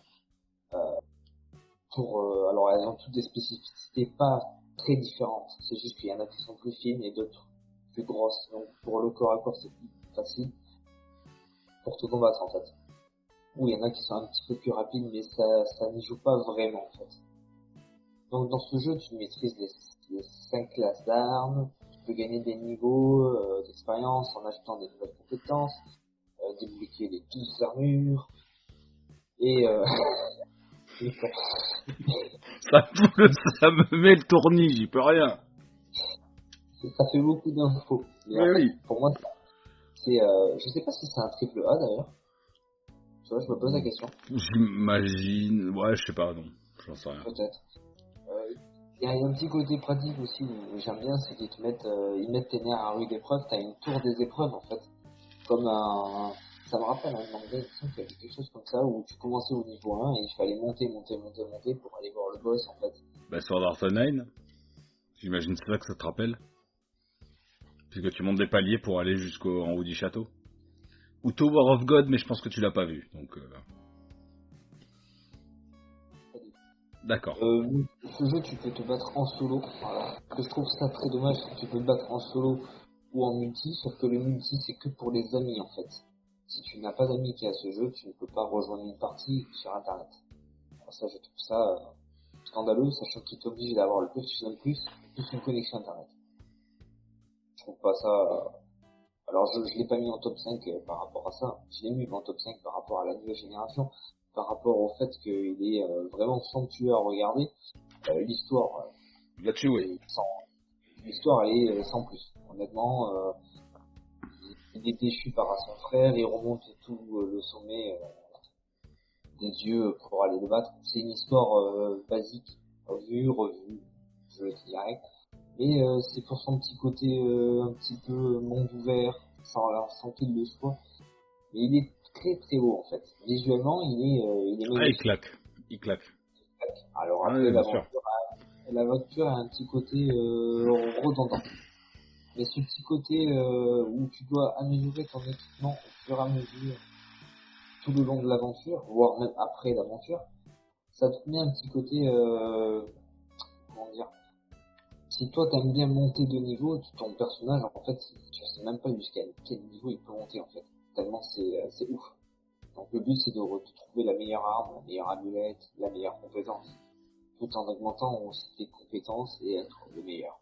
Euh, pour, euh, alors, elles ont toutes des spécificités pas très différentes. C'est juste qu'il y en a qui sont plus fines et d'autres plus grosses. Donc, pour le corps à corps, c'est plus facile pour te combattre, en fait. Ou il y en a qui sont un petit peu plus rapides, mais ça, ça n'y joue pas vraiment, en fait. Donc, dans ce jeu, tu maîtrises les, les cinq classes d'armes. Tu peux gagner des niveaux euh, d'expérience en achetant des nouvelles compétences euh, débloquer les 12 armures, et, euh, et [laughs] ça, Ça, me- met le tournis, j'y peux rien. ça fait beaucoup d'infos. Mais Oui, pour moi, c'est, euh, je sais pas si c'est un triple A d'ailleurs. Tu vois, je me pose la question, J'imagine. Ouais, je sais pas, non. J'en sais rien. peut-être. Euh, Il y a un petit côté pratique aussi où j'aime bien, c'est qu'ils te mettent, euh, ils mettent tes nerfs à rude épreuve, t'as une tour des épreuves en fait. Comme un, ça me rappelle un manga, il me semble qu'il y avait quelque chose comme ça où tu commençais au niveau 1 et il fallait monter, monter, monter, monter pour aller voir le boss en fait. Bah, sur Dark Online, j'imagine c'est ça que ça te rappelle. Puisque tu montes des paliers pour aller jusqu'en haut du château. Ou Tower of God, mais je pense que tu l'as pas vu. Donc. euh, D'accord. Euh, ce jeu, tu peux te battre en solo. Que je trouve ça très dommage, c'est que tu peux te battre en solo ou en multi, sauf que le multi, c'est que pour les amis, en fait. Si tu n'as pas d'amis qui a ce jeu, tu ne peux pas rejoindre une partie sur Internet. Alors ça, je trouve ça euh, scandaleux, sachant qu'il t'oblige d'avoir le plus de plus, plus une connexion Internet. Je trouve pas ça... euh, Alors, je, je l'ai pas mis en top 5 euh, par rapport à ça. Je l'ai mis en top 5 par rapport à la nouvelle génération par rapport au fait qu'il est euh, vraiment somptueux à regarder. Euh, l'histoire, euh, Là-dessus, oui. sans- l'histoire elle est sans plus. Honnêtement, euh, il est déchu par son frère, il remonte tout euh, le sommet euh, des dieux pour aller le battre. C'est une histoire euh, basique, vue, revue, je dirais. Mais euh, c'est pour son petit côté euh, un petit peu monde ouvert, sans, sans qu'il le soit. Mais il est très très beau en fait. Visuellement, il est, euh, il est Ah, il claque. Il claque. Alors Ah après, bien l'aventure, a- a un petit côté euh, redondant. Mais ce petit côté euh, où tu dois améliorer ton équipement au fur et à mesure, tout le long de l'aventure, voire même après l'aventure, ça te met un petit côté, euh, comment dire, si toi t'aimes bien monter de niveau, ton personnage, en fait, tu sais même pas jusqu'à quel niveau il peut monter, en fait. Tellement c'est, euh, c'est ouf. Donc le but c'est de, de trouver la meilleure arme, la meilleure amulette, la meilleure compétence, tout en augmentant aussi tes compétences et être le meilleur.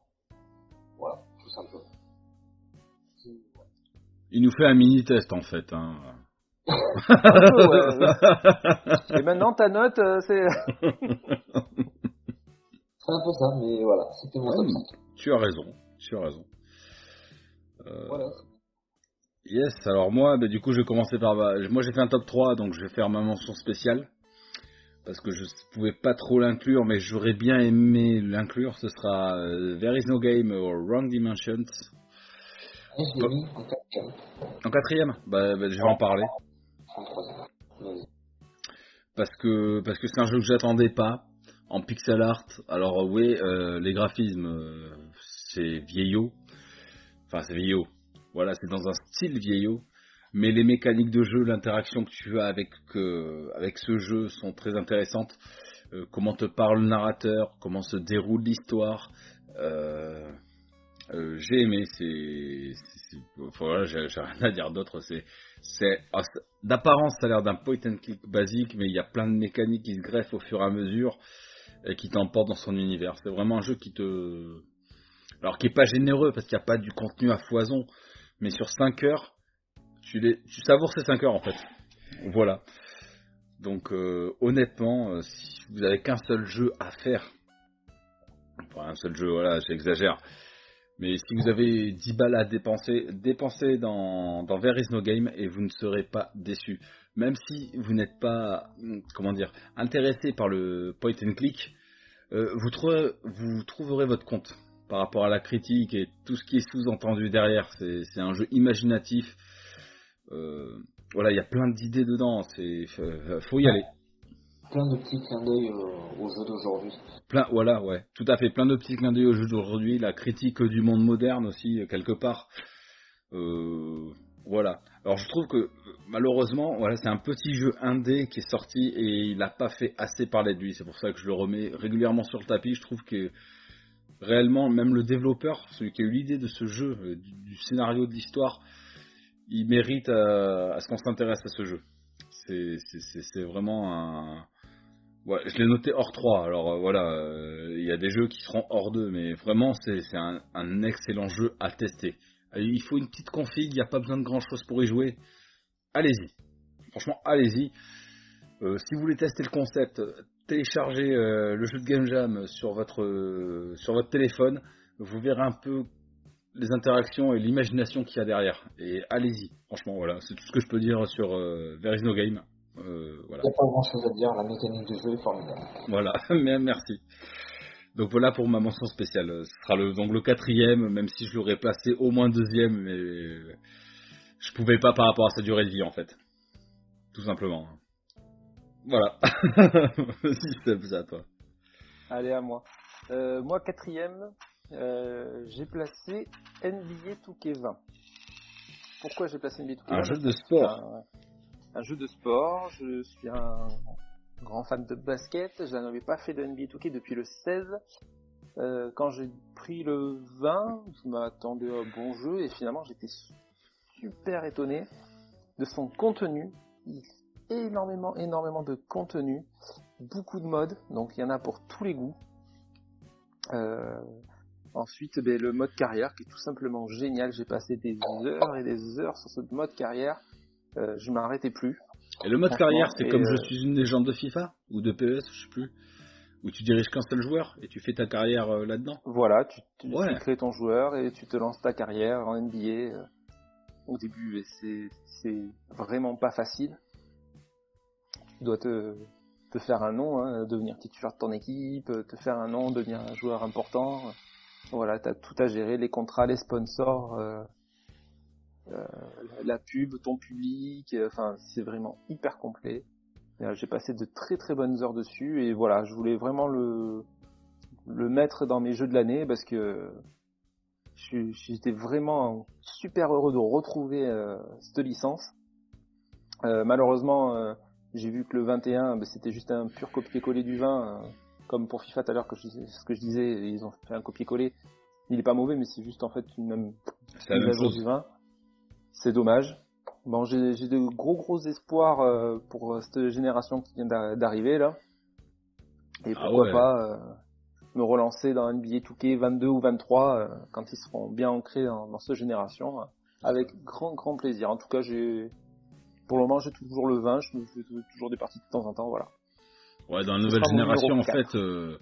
Voilà, simplement. Il nous fait un mini-test, en fait. Hein. [laughs] Et maintenant, ta note, euh, c'est... [laughs] C'est un peu ça, mais voilà, c'était mon Ouais, mais 5. tu as raison. Tu as raison. Euh, Voilà. Yes, alors moi, bah, du coup, je vais commencer par. moi, j'ai fait un top 3, donc je vais faire ma mention spéciale. Parce que je pouvais pas trop l'inclure, mais j'aurais bien aimé l'inclure. Ce sera euh, There is no game or Wrong Dimensions. Et je l'ai mis en quatrième, En quatrième? Bah, bah, Je vais en parler. en troisième. Parce que parce que c'est un jeu que j'attendais pas. En pixel art. Alors, oui, euh, les graphismes, euh, c'est vieillot. Enfin, c'est vieillot. Voilà, c'est dans un style vieillot. Mais les mécaniques de jeu, l'interaction que tu as avec, euh, avec ce jeu sont très intéressantes. Euh, comment te parle le narrateur, comment se déroule l'histoire. Euh, j'ai aimé, c'est. voilà, j'ai rien à dire d'autre. C'est ah, c'est- D'apparence, ça a l'air d'un point and click basique, mais il y a plein de mécaniques qui se greffent au fur et à mesure et qui t'emportent dans son univers. C'est vraiment un jeu qui te. Alors, qui est pas généreux parce qu'il n'y a pas du contenu à foison, mais sur 5 heures, tu, les, savoures ces 5 heures en fait. Voilà. Donc euh, honnêtement, euh, si vous avez qu'un seul jeu à faire, enfin un seul jeu, voilà, j'exagère, Mais si vous avez 10 balles à dépenser, dépensez dans, dans There is no game et vous ne serez pas déçu. Même si vous n'êtes pas, hum, comment dire, intéressé par le point and click, euh, vous, trouverez, vous trouverez votre compte par rapport à la critique et tout ce qui est sous-entendu derrière. C'est un jeu imaginatif. Euh, voilà, il y a plein d'idées dedans. C'est euh, faut y aller. Plein de petits clins d'œil au, au jeu d'aujourd'hui. Plein, voilà, ouais, tout à fait. Plein de petits clins d'œil au jeu d'aujourd'hui, la critique du monde moderne aussi, euh, quelque part. Euh, voilà. Alors je trouve que euh, malheureusement, voilà, c'est un petit jeu indé qui est sorti et il n'a pas fait assez parler de lui. C'est pour ça que je le remets régulièrement sur le tapis. Je trouve que réellement, même le développeur, celui qui a eu l'idée de ce jeu, euh, du, du scénario de l'histoire, il mérite euh, à ce qu'on s'intéresse à ce jeu. C'est- vraiment un. Je l'ai noté hors 3, alors euh, voilà, euh, il y a des jeux qui seront hors 2, mais vraiment c'est un, excellent jeu à tester. Il faut une petite config, il n'y a pas besoin de grand chose pour y jouer. Allez-y, franchement allez-y. Si vous voulez tester le concept, téléchargez le jeu de Game Jam sur votre, sur votre téléphone, vous verrez un peu les interactions et l'imagination qu'il y a derrière. Et allez-y, franchement voilà, c'est tout ce que je peux dire sur euh, There is no game. Euh, voilà. Il n'y a pas grand chose à dire, la mécanique du jeu est formidable. Voilà, [laughs] merci. Donc voilà pour ma mention spéciale. Ce sera le, donc le quatrième, même si je l'aurais placé au moins deuxième, mais je pouvais pas par rapport à sa durée de vie en fait. Tout simplement. Voilà. [laughs] si c'est ça toi. Allez, à moi. Euh, moi, quatrième, euh, j'ai placé NBA 2K20. Pourquoi j'ai placé NBA 2K20 Un jeu de sport. Un, un jeu de sport. Je suis un grand fan de basket. Je n'avais pas fait de NBA 2K depuis le 16. Euh, quand j'ai pris le 20, je m'attendais à un bon jeu et finalement j'étais super étonné de son contenu. Il énormément, énormément de contenu, beaucoup de modes, donc il y en a pour tous les goûts. Euh, ensuite, ben, le mode carrière qui est tout simplement génial. J'ai passé des heures et des heures sur ce mode carrière. Euh, je m'arrêtais plus. Et le mode carrière, c'est comme euh, je suis une légende de FIFA ou de PES, je sais plus, où tu diriges qu'un seul joueur et tu fais ta carrière euh, là-dedans. Voilà, tu, tu, Ouais. tu crées ton joueur et tu te lances ta carrière en NBA. euh, Au début, et c'est c'est vraiment pas facile. Tu dois te, te faire un nom, hein, devenir titulaire de ton équipe, te faire un nom, devenir un joueur important. Voilà, t'as tout à gérer, les contrats, les sponsors, euh, euh, la pub, ton public. euh, Enfin, c'est vraiment hyper complet. Et, J'ai passé de très très bonnes heures dessus et voilà, je voulais vraiment le mettre dans mes jeux de l'année parce que j'étais vraiment super heureux de retrouver cette licence. Malheureusement, j'ai vu que le 21, ben, c'était juste un pur copier-coller du 20, euh, comme pour FIFA tout à l'heure, que je disais- ce que je disais, ils ont fait un copier-coller. Il est pas mauvais, mais c'est juste en fait une même la même chose. du 20. C'est dommage. Bon, j'ai j'ai de gros gros espoirs euh, pour euh, cette génération qui vient d'a- d'arriver là. Et Ah pourquoi ouais. pas euh, me relancer dans NBA 2K 22 ou 23 euh, quand ils seront bien ancrés dans, dans cette génération, euh, avec grand grand plaisir. En tout cas, j'ai pour le moment j'ai toujours le 20, je me fais toujours des parties de temps en temps, voilà. Ouais, dans la nouvelle génération, en fait, euh,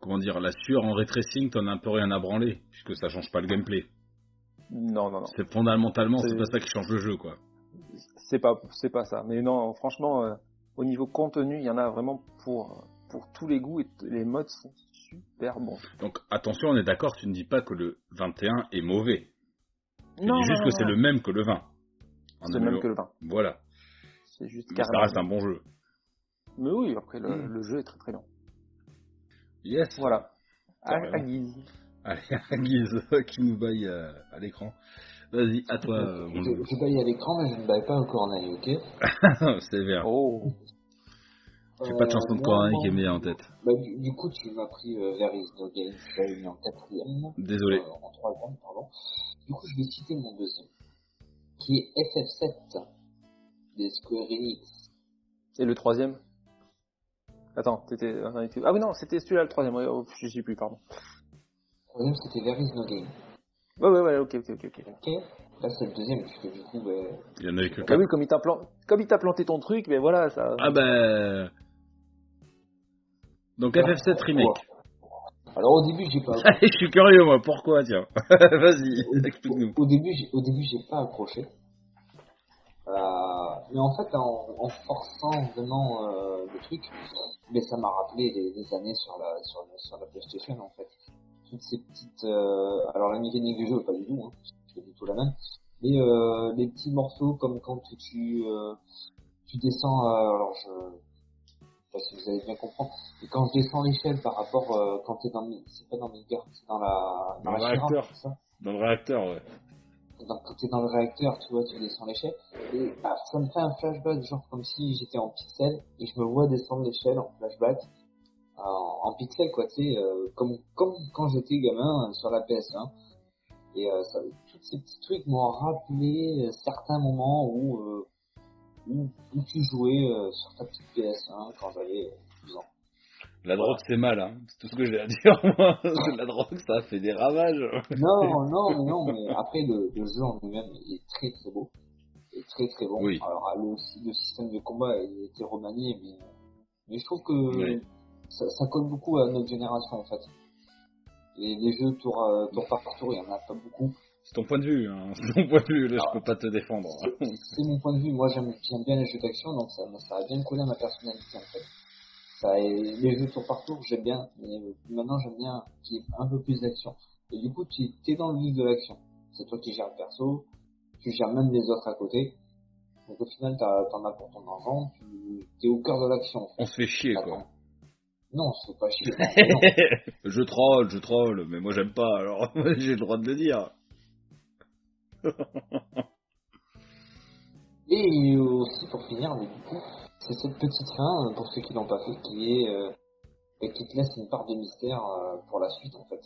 comment dire, la sueur en ray tracing, t'en as un peu rien à branler, puisque ça change pas le gameplay. Non non non. C'est fondamentalement, c'est pas ça qui change le jeu, quoi. c'est pas c'est pas ça mais non franchement euh, au niveau contenu il y en a vraiment pour pour tous les goûts et les modes sont super bons Donc attention, on est d'accord, tu ne dis pas que le 21 est mauvais. Tu non dis juste non, que c'est le même que le 20. En c'est le même que le 20 Voilà. c'est juste Mais ça reste un bon jeu. Mais oui après le, Mm. le jeu est très très long Yes. voilà à, à guise Allez, [laughs] Guise, qui nous baille euh, à l'écran. Vas-y, à toi, euh, mon Je, loulou. je baille à l'écran, mais je ne baille pas au corneille, ok [laughs] Sévère. oh J'ai pas de chanson de Euh, Corneille qui est meilleure en tête. Bah, du, du coup, tu m'as pris euh, There is no game, que j'avais mis en quatrième. Désolé. Euh, en troisième, pardon. Du coup, je vais citer mon deuxième, qui est FF7 des Square Enix. et le troisième? Attends t'étais ah oui non c'était celui-là le troisième oh, je sais plus pardon Le troisième, c'était There is no game. ouais ouais ouais ok ok ok ok Ok Là, c'est le deuxième, puisque du coup, bah, Il y en avait que ah 4. oui comme il t'a plan- comme il t'a planté ton truc mais voilà ça Ah bah... Donc FF7 Remake. Alors au début, j'ai pas. [laughs] je suis curieux, moi. Pourquoi, tiens [laughs] Vas-y, au, explique-nous. au début, j'ai- au début, j'ai pas accroché. Euh, mais en fait, en, en forçant vraiment euh, le truc, mais ça m'a rappelé les années sur la sur, la- sur la PlayStation en fait. Toutes ces petites, euh, alors la mécanique du jeu pas du tout, hein, c'est pas du tout la même. Mais euh, les petits morceaux comme quand tu tu descends, alors je je sais pas si vous allez bien comprendre. Et quand je descends l'échelle par rapport quand t'es dans le- c'est pas dans Midgard, c'est dans la Dans la le Shira, réacteur. ça? Dans le réacteur, ouais. Donc quand t'es dans le réacteur, tu vois, tu descends l'échelle, et ah, ça me fait un flashback, genre comme si j'étais en pixel, et je me vois descendre l'échelle en flashback, en, en pixel, quoi, tu sais, euh, comme, comme quand j'étais gamin euh, sur la PS1. Et euh, ça, tous ces petits trucs m'ont rappelé euh, certains moments où, euh, où, où tu jouais euh, sur ta petite PS1 quand j'avais 12 ans. La drogue, c'est mal, hein. C'est tout ce que j'ai à [laughs] dire, moi. la drogue, ça fait des ravages. Non, [laughs] non, mais non, mais après le, le jeu en lui-même est très très beau, est très très bon. Oui. Alors le, le système de combat a été remanié, mais mais je trouve que Oui. ça, ça colle beaucoup à notre génération en fait. Les, les jeux tour euh, tour par tour, il y en a pas beaucoup. C'est ton point de vue, hein. [laughs] C'est ton point de vue. Là, je peux pas te défendre. C'est mon point de vue. Moi, j'aime j'aime bien les jeux d'action, donc ça, ça a bien collé à ma personnalité en fait. Ça, les jeux tour par tour, j'aime bien, mais euh, maintenant j'aime bien qu'il y ait un peu plus d'action. Et du coup, tu es dans le vif de l'action. C'est toi qui gères le perso, tu gères même les autres à côté. Donc au final, t'as- t'en as pour ton argent, tu es au cœur de l'action. en fait. On se fait chier, quoi. Non, c'est pas chier. [laughs] je troll, je troll, mais moi j'aime pas, alors [laughs] j'ai le droit de le dire. [laughs] Et aussi pour finir, mais du coup, c'est cette petite fin, euh, pour ceux qui l'ont pas fait, qui est euh, et qui te laisse une part de mystère euh, pour la suite en fait.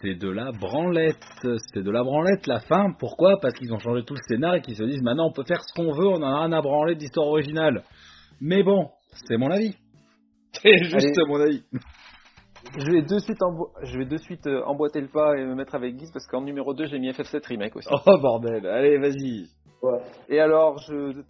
C'est de la branlette, c'est de la branlette la fin. Pourquoi? Parce qu'ils ont changé tout le scénar et qu'ils se disent maintenant on peut faire ce qu'on veut, on en a rien à branler d'histoire originale. Mais bon, c'est mon avis. [laughs] C'est juste Allez. mon avis. Je vais de suite, embo- je vais de suite euh, emboîter le pas et me mettre avec Guise parce qu'en numéro 2, j'ai mis FF7 Remake aussi. Oh bordel, allez vas-y. Et alors, je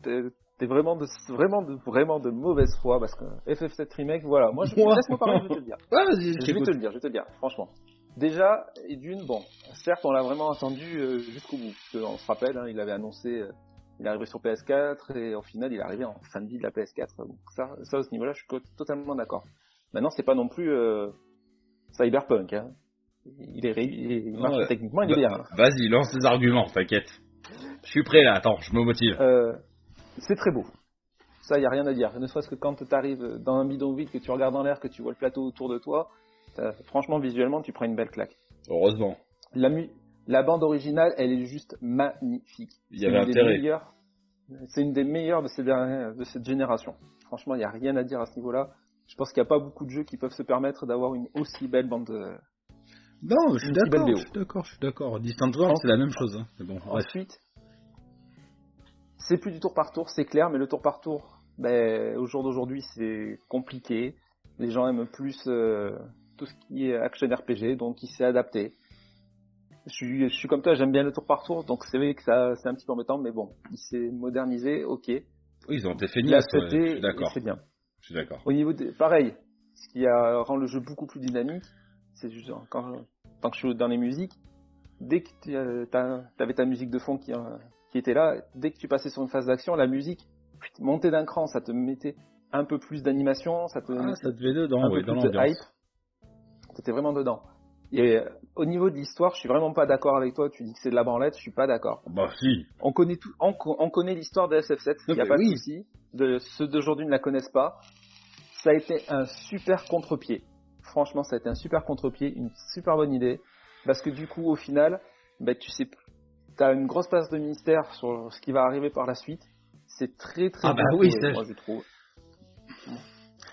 t'es vraiment de vraiment de vraiment de mauvaise foi parce que FF7 Remake, voilà. Moi, je Moi. laisse-moi parler, je vais te le dire. Ouais, vas-y, je vais te le dire, je vais te le dire, franchement. Déjà, et d'une, bon, certes, on l'a vraiment attendu euh, jusqu'au bout. Parce que, on se rappelle, hein, il avait annoncé, euh, il est arrivé sur PS4 et au final, il est arrivé en fin de vie de la PS4. Donc ça, ça à ce niveau-là, je suis totalement d'accord. Maintenant, c'est pas non plus euh, Cyberpunk. Hein. Il est, il, est- il marche Ouais. techniquement, il est bien. hein. Vas-y, lance tes arguments, t'inquiète. Je suis prêt là, attends, je me motive. Euh, c'est très beau. Ça, il n'y a rien à dire. Ne serait-ce que quand tu arrives dans un bidonville, que tu regardes en l'air, que tu vois le plateau autour de toi, t'as- franchement, visuellement, tu prends une belle claque. Heureusement. La, mu- la bande originale, elle est juste magnifique. Il y C'est avait une des intérêt. meilleures- C'est une des meilleures de, ces dernières, de cette génération. Franchement, il n'y a rien à dire à ce niveau-là. Je pense qu'il n'y a pas beaucoup de jeux qui peuvent se permettre d'avoir une aussi belle bande. euh, Non, je suis Une si belle d'accord, je suis d'accord, je suis d'accord. Distant World, c'est la même chose. Hein. Bon. Ensuite, c'est plus du tour par tour, c'est clair, mais le tour par tour, ben, au jour d'aujourd'hui, c'est compliqué. Les gens aiment plus euh, tout ce qui est action RPG, donc il s'est adapté. Je suis, je suis comme toi, j'aime bien le tour par tour, donc c'est vrai que ça, c'est un petit peu embêtant, mais bon, il s'est modernisé, ok. Oui, ils ont été suis et d'accord. c'est bien. Je suis d'accord. Au niveau des, pareil, ce qui a, rend le jeu beaucoup plus dynamique, c'est juste quand, tant que je suis dans les musiques, dès que tu avais ta musique de fond qui, euh, qui était là, dès que tu passais sur une phase d'action, la musique montait d'un cran, ça te mettait un peu plus d'animation, ça te Ah, ça te dedans, un peu dans plus de hype. T'étais vraiment dedans. Et euh, au niveau de l'histoire, je suis vraiment pas d'accord avec toi. Tu dis que c'est de la branlette, je suis pas d'accord. Bah si. On connaît tout, on, co- on connaît l'histoire de SF7, il n'y a pas oui. de souci. De ceux d'aujourd'hui ne la connaissent pas. Ça a été un super contre-pied. Franchement, ça a été un super contre-pied, une super bonne idée, parce que du coup, au final, ben, tu sais, t'as une grosse place de mystère sur ce qui va arriver par la suite. C'est très très Ah bien bah oui, ça, moi je trouve.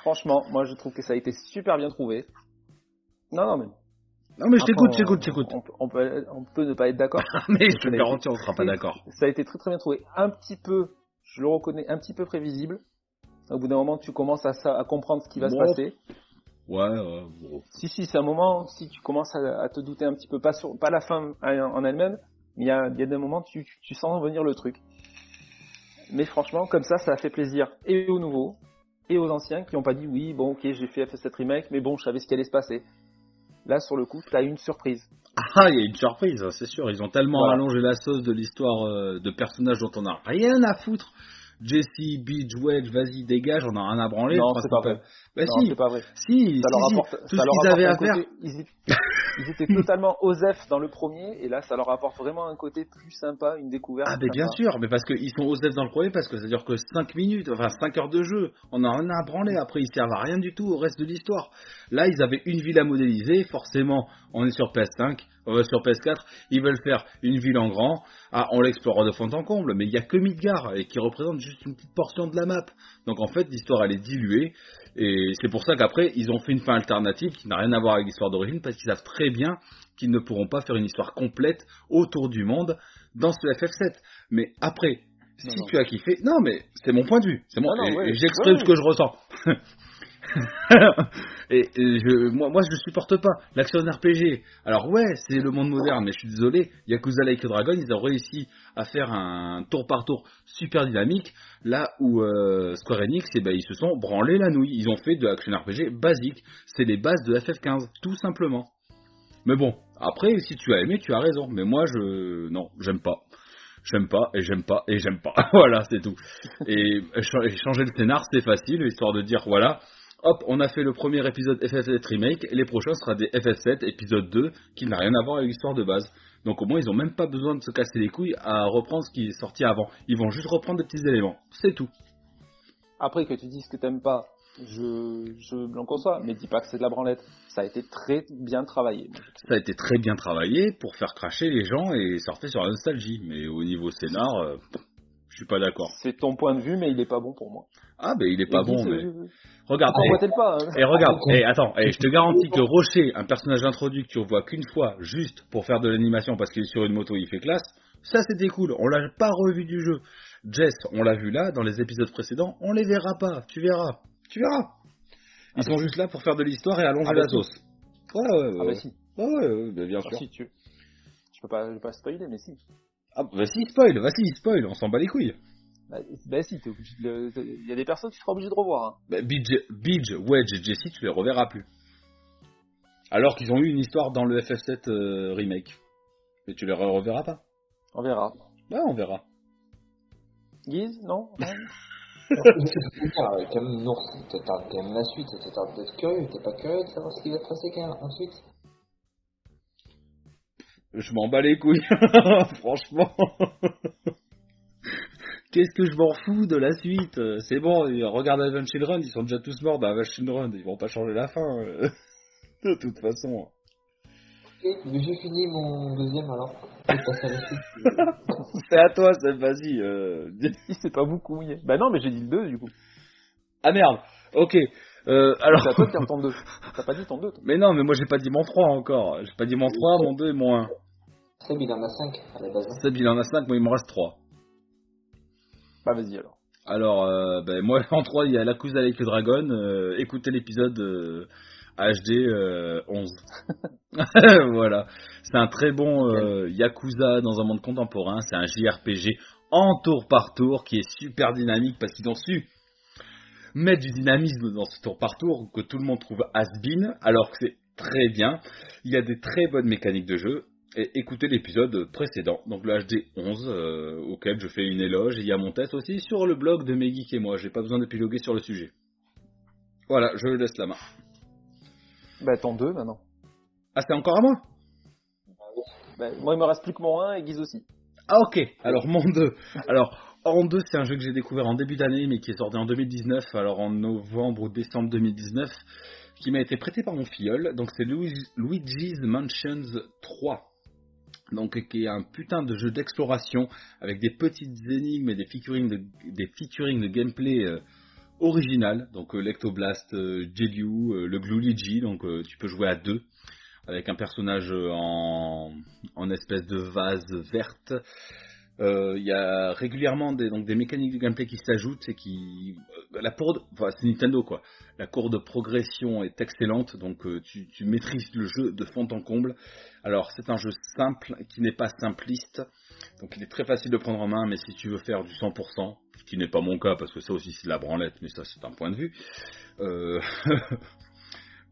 Franchement, moi je trouve que ça a été super bien trouvé. Non, non, mais. Non mais je t'écoute, je t'écoute. On, peut- on peut, on peut ne pas être d'accord. [laughs] Mais je te garantis, on sera pas d'accord. Ça a été très très bien trouvé. Un petit peu, je le reconnais, un petit peu prévisible. Au bout d'un moment, tu commences à, comprendre ce qui va se passer. Ouais, ouais, bon. Si, si, c'est un moment, si tu commences à, à te douter un petit peu, pas, sur, pas la fin en elle-même, il y a, il y a des moments, tu, tu sens venir le truc. Mais franchement, comme ça, ça a fait plaisir et aux nouveaux, et aux anciens qui n'ont pas dit oui, bon, ok, j'ai fait FF7 Remake, mais bon, je savais ce qui allait se passer. Là, sur le coup, tu as une surprise. Ah, il y a une surprise, hein, c'est sûr. Ils ont tellement Voilà. allongé la sauce de l'histoire euh, de personnages dont on a rien à foutre. Jesse, Beach, Wedge, vas-y, dégage, on a rien à branler. Non, c'est pas vrai. Bah non, si, c'est pas vrai. si, Ça si, leur si. apporte, Tout ça ce qu'ils avaient à faire. Ils, [laughs] ils étaient totalement OSEF dans le premier, et là, ça leur apporte vraiment un côté plus sympa, une découverte. Ah, mais bien sympa. sûr, mais parce qu'ils sont OSEF dans le premier, parce que ça dure que 5 minutes, enfin 5 heures de jeu. On a rien à branler, après ils servent à rien du tout au reste de l'histoire. Là, ils avaient une ville à modéliser, forcément, on est sur PS5, on va sur PS4, ils veulent faire une ville en grand. Ah, on l'explore de fond en comble, mais il y a que Midgar, et qui représente juste une petite portion de la map. Donc en fait, l'histoire elle est diluée, et c'est pour ça qu'après, ils ont fait une fin alternative qui n'a rien à voir avec l'histoire d'origine, parce qu'ils savent très bien qu'ils ne pourront pas faire une histoire complète autour du monde dans ce FF7. Mais après, Non, si non. tu as kiffé, non mais c'est mon point de vue, c'est mon, ouais. et j'exprime Ouais, ce que je ressens. [laughs] [laughs] et, et je, moi, moi, je supporte pas l'action RPG. Alors ouais, c'est le monde moderne, mais je suis désolé, Yakuza Like a Dragon, ils ont réussi à faire un tour par tour super dynamique, là où euh, Square Enix, eh ben, ils se sont branlés la nouille. Ils ont fait de l'action RPG basique. C'est les bases de FF15, tout simplement. Mais bon, après, si tu as aimé, tu as raison. Mais moi, je... Non, j'aime pas. J'aime pas, et j'aime pas, et j'aime pas. [laughs] voilà, c'est tout. Et et changer le scénar, c'est facile, histoire de dire, voilà, hop, on a fait le premier épisode FF7 Remake, et les prochains sera des FF7 épisode 2, qui n'a rien à voir avec l'histoire de base. Donc au moins, ils ont même pas besoin de se casser les couilles à reprendre ce qui est sorti avant. Ils vont juste reprendre des petits éléments. C'est tout. Après, que tu dises que t'aimes pas, je, je l'en conçois, mais dis pas que c'est de la branlette. Ça a été très bien travaillé. Ça a été très bien travaillé pour faire cracher les gens et sortir sur la nostalgie. Mais au niveau scénar, euh, je suis pas d'accord. C'est ton point de vue, mais il est pas bon pour moi. Ah, ben il est pas Et bon, mais... Regarde, Emboîtez le pas. hein. Et regarde, et attends, et je te garantis que Rocher, un personnage introduit que tu revois qu'une fois, juste pour faire de l'animation parce qu'il est sur une moto, il fait classe, ça c'était cool, on l'a pas revu du jeu. Jess, on l'a vu là, dans les épisodes précédents, on les verra pas, tu verras, tu verras. Ils sont juste là pour faire de l'histoire et allonger Ah bah la si. sauce. Ouais, ouais, ouais. Ah bah si. Ouais, ouais, ouais, bah, bien Ah, sûr. si, tu... Je peux pas, je peux pas spoiler, mais si. Ah, vas-y, spoil, vas-y, spoil, on s'en bat les couilles. Bah, bah si, t'es obligé de il y a des personnes que tu seras obligé de revoir. hein. Bah, Bidge, Wedge et Jesse, tu les reverras plus. Alors qu'ils ont eu une histoire dans le FF7 euh, remake. Mais tu les re- reverras pas. On verra. Ouais, on verra. Guise, non? [laughs] Non euh, quand même, la suite, t'as d'être curieux, t'es pas curieux de savoir ce qui va se passer quand même ensuite Je m'en bats les couilles. [laughs] Franchement. [laughs] Qu'est-ce que je m'en fous de la suite? Euh, C'est bon, regarde Avenged Children, ils sont déjà tous morts dans Avenged Children, ils vont pas changer la fin. euh. [laughs] De toute façon. Ok, mais j'ai fini mon deuxième alors. [laughs] C'est à toi, Seb, vas-y. euh. [laughs] C'est pas beaucoup. oui. Bah non, mais j'ai dit le 2 du coup. Ah merde, ok. Euh, alors... C'est à toi de faire ton 2. T'as pas dit ton 2 toi. Mais non, mais moi j'ai pas dit mon 3 encore. J'ai pas dit mon 3, mon 2 et mon 1. Seb, il en a 5 à la base. hein. Seb, il en a 5, moi il me reste 3. Bah vas-y alors. Alors, euh, ben, moi [laughs] en 3, il y a Yakuza Like a Dragon. Euh, écoutez l'épisode euh, HD euh, 11. [laughs] voilà. C'est un très bon Yakuza dans un monde contemporain. C'est un JRPG en tour par tour qui est super dynamique parce qu'ils ont su mettre du dynamisme dans ce tour par tour que tout le monde trouve has-been alors que c'est très bien. Il y a des très bonnes mécaniques de jeu. Et écoutez l'épisode précédent, donc le HD 11, euh, auquel je fais une éloge. Il y a mon test aussi sur le blog de Megeek et moi. J'ai pas besoin d'épiloguer sur le sujet. Voilà, je laisse la main. Bah ton 2 maintenant. Ah, c'est encore à moi? Bah, moi il me reste plus que mon 1 et Guise aussi. Ah, ok. Alors, mon 2. Alors, en 2, c'est un jeu que j'ai découvert en début d'année, mais qui est sorti en 2019, alors en novembre ou décembre 2019, qui m'a été prêté par mon filleul. Donc, c'est Luigi- Luigi's Mansions 3. Donc, qui est un putain de jeu d'exploration avec des petites énigmes et des featuring de, des de gameplay euh, original. Donc, euh, l'Ectoblast, euh, Jelliu, euh, le Gluigi, donc euh, tu peux jouer à deux avec un personnage en, en espèce de vase verte. Euh, Il y a régulièrement des, donc des mécaniques de gameplay qui s'ajoutent et qui euh, la courbe, c'est Nintendo quoi. La courbe de progression est excellente, donc euh, tu, maîtrises le jeu de fond en comble. Alors c'est un jeu simple qui n'est pas simpliste. Donc il est très facile de prendre en main, mais si tu veux faire du 100%, ce qui n'est pas mon cas parce que ça aussi c'est de la branlette, mais ça c'est un point de vue. [laughs]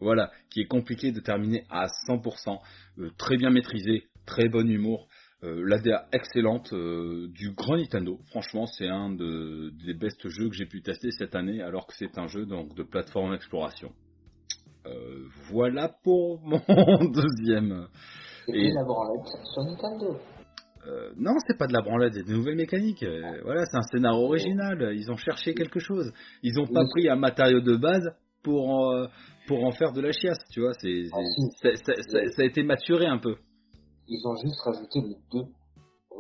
voilà, qui est compliqué de terminer à 100%, euh, très bien maîtrisé, très bon humour, euh, l'ADA excellente euh, du grand Nintendo. Franchement, c'est un de- des best jeux que j'ai pu tester cette année, alors que c'est un jeu donc de plateforme exploration. Euh, voilà pour [laughs] mon deuxième. C'était Et- la branlette sur Nintendo. Euh, non, c'est pas de la branlette, c'est des nouvelles mécaniques. Voilà, c'est un scénario original. Ils ont cherché quelque chose. Ils ont pas pris un matériau de base pour pour en faire de la chiasse, tu vois. C'est Ah, si. ça a été maturé un peu. Ils ont juste rajouté le 2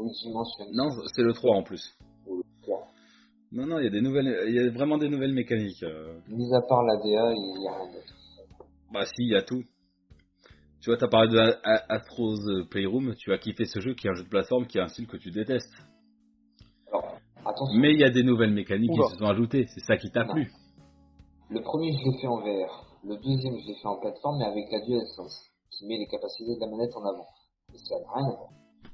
multidimensionnel. Non, c'est le 3 en plus. Ou le 3. Non, non, il y a des nouvelles, il y a vraiment des nouvelles mécaniques. euh. Mis à part l'ADA, il n'y a rien d'autre. Bah si, il y a tout. Tu vois, t'as parlé de A- A- Astro's Playroom, tu as kiffé ce jeu qui est un jeu de plateforme qui a un style que tu détestes. Alors, attention, Mais il y a des nouvelles mécaniques Oula. qui se sont ajoutées, c'est ça qui t'a plu. le premier je l'ai fait en VR. Le deuxième je l'ai fait en plateforme, mais avec la DualSense, qui met les capacités de la manette en avant.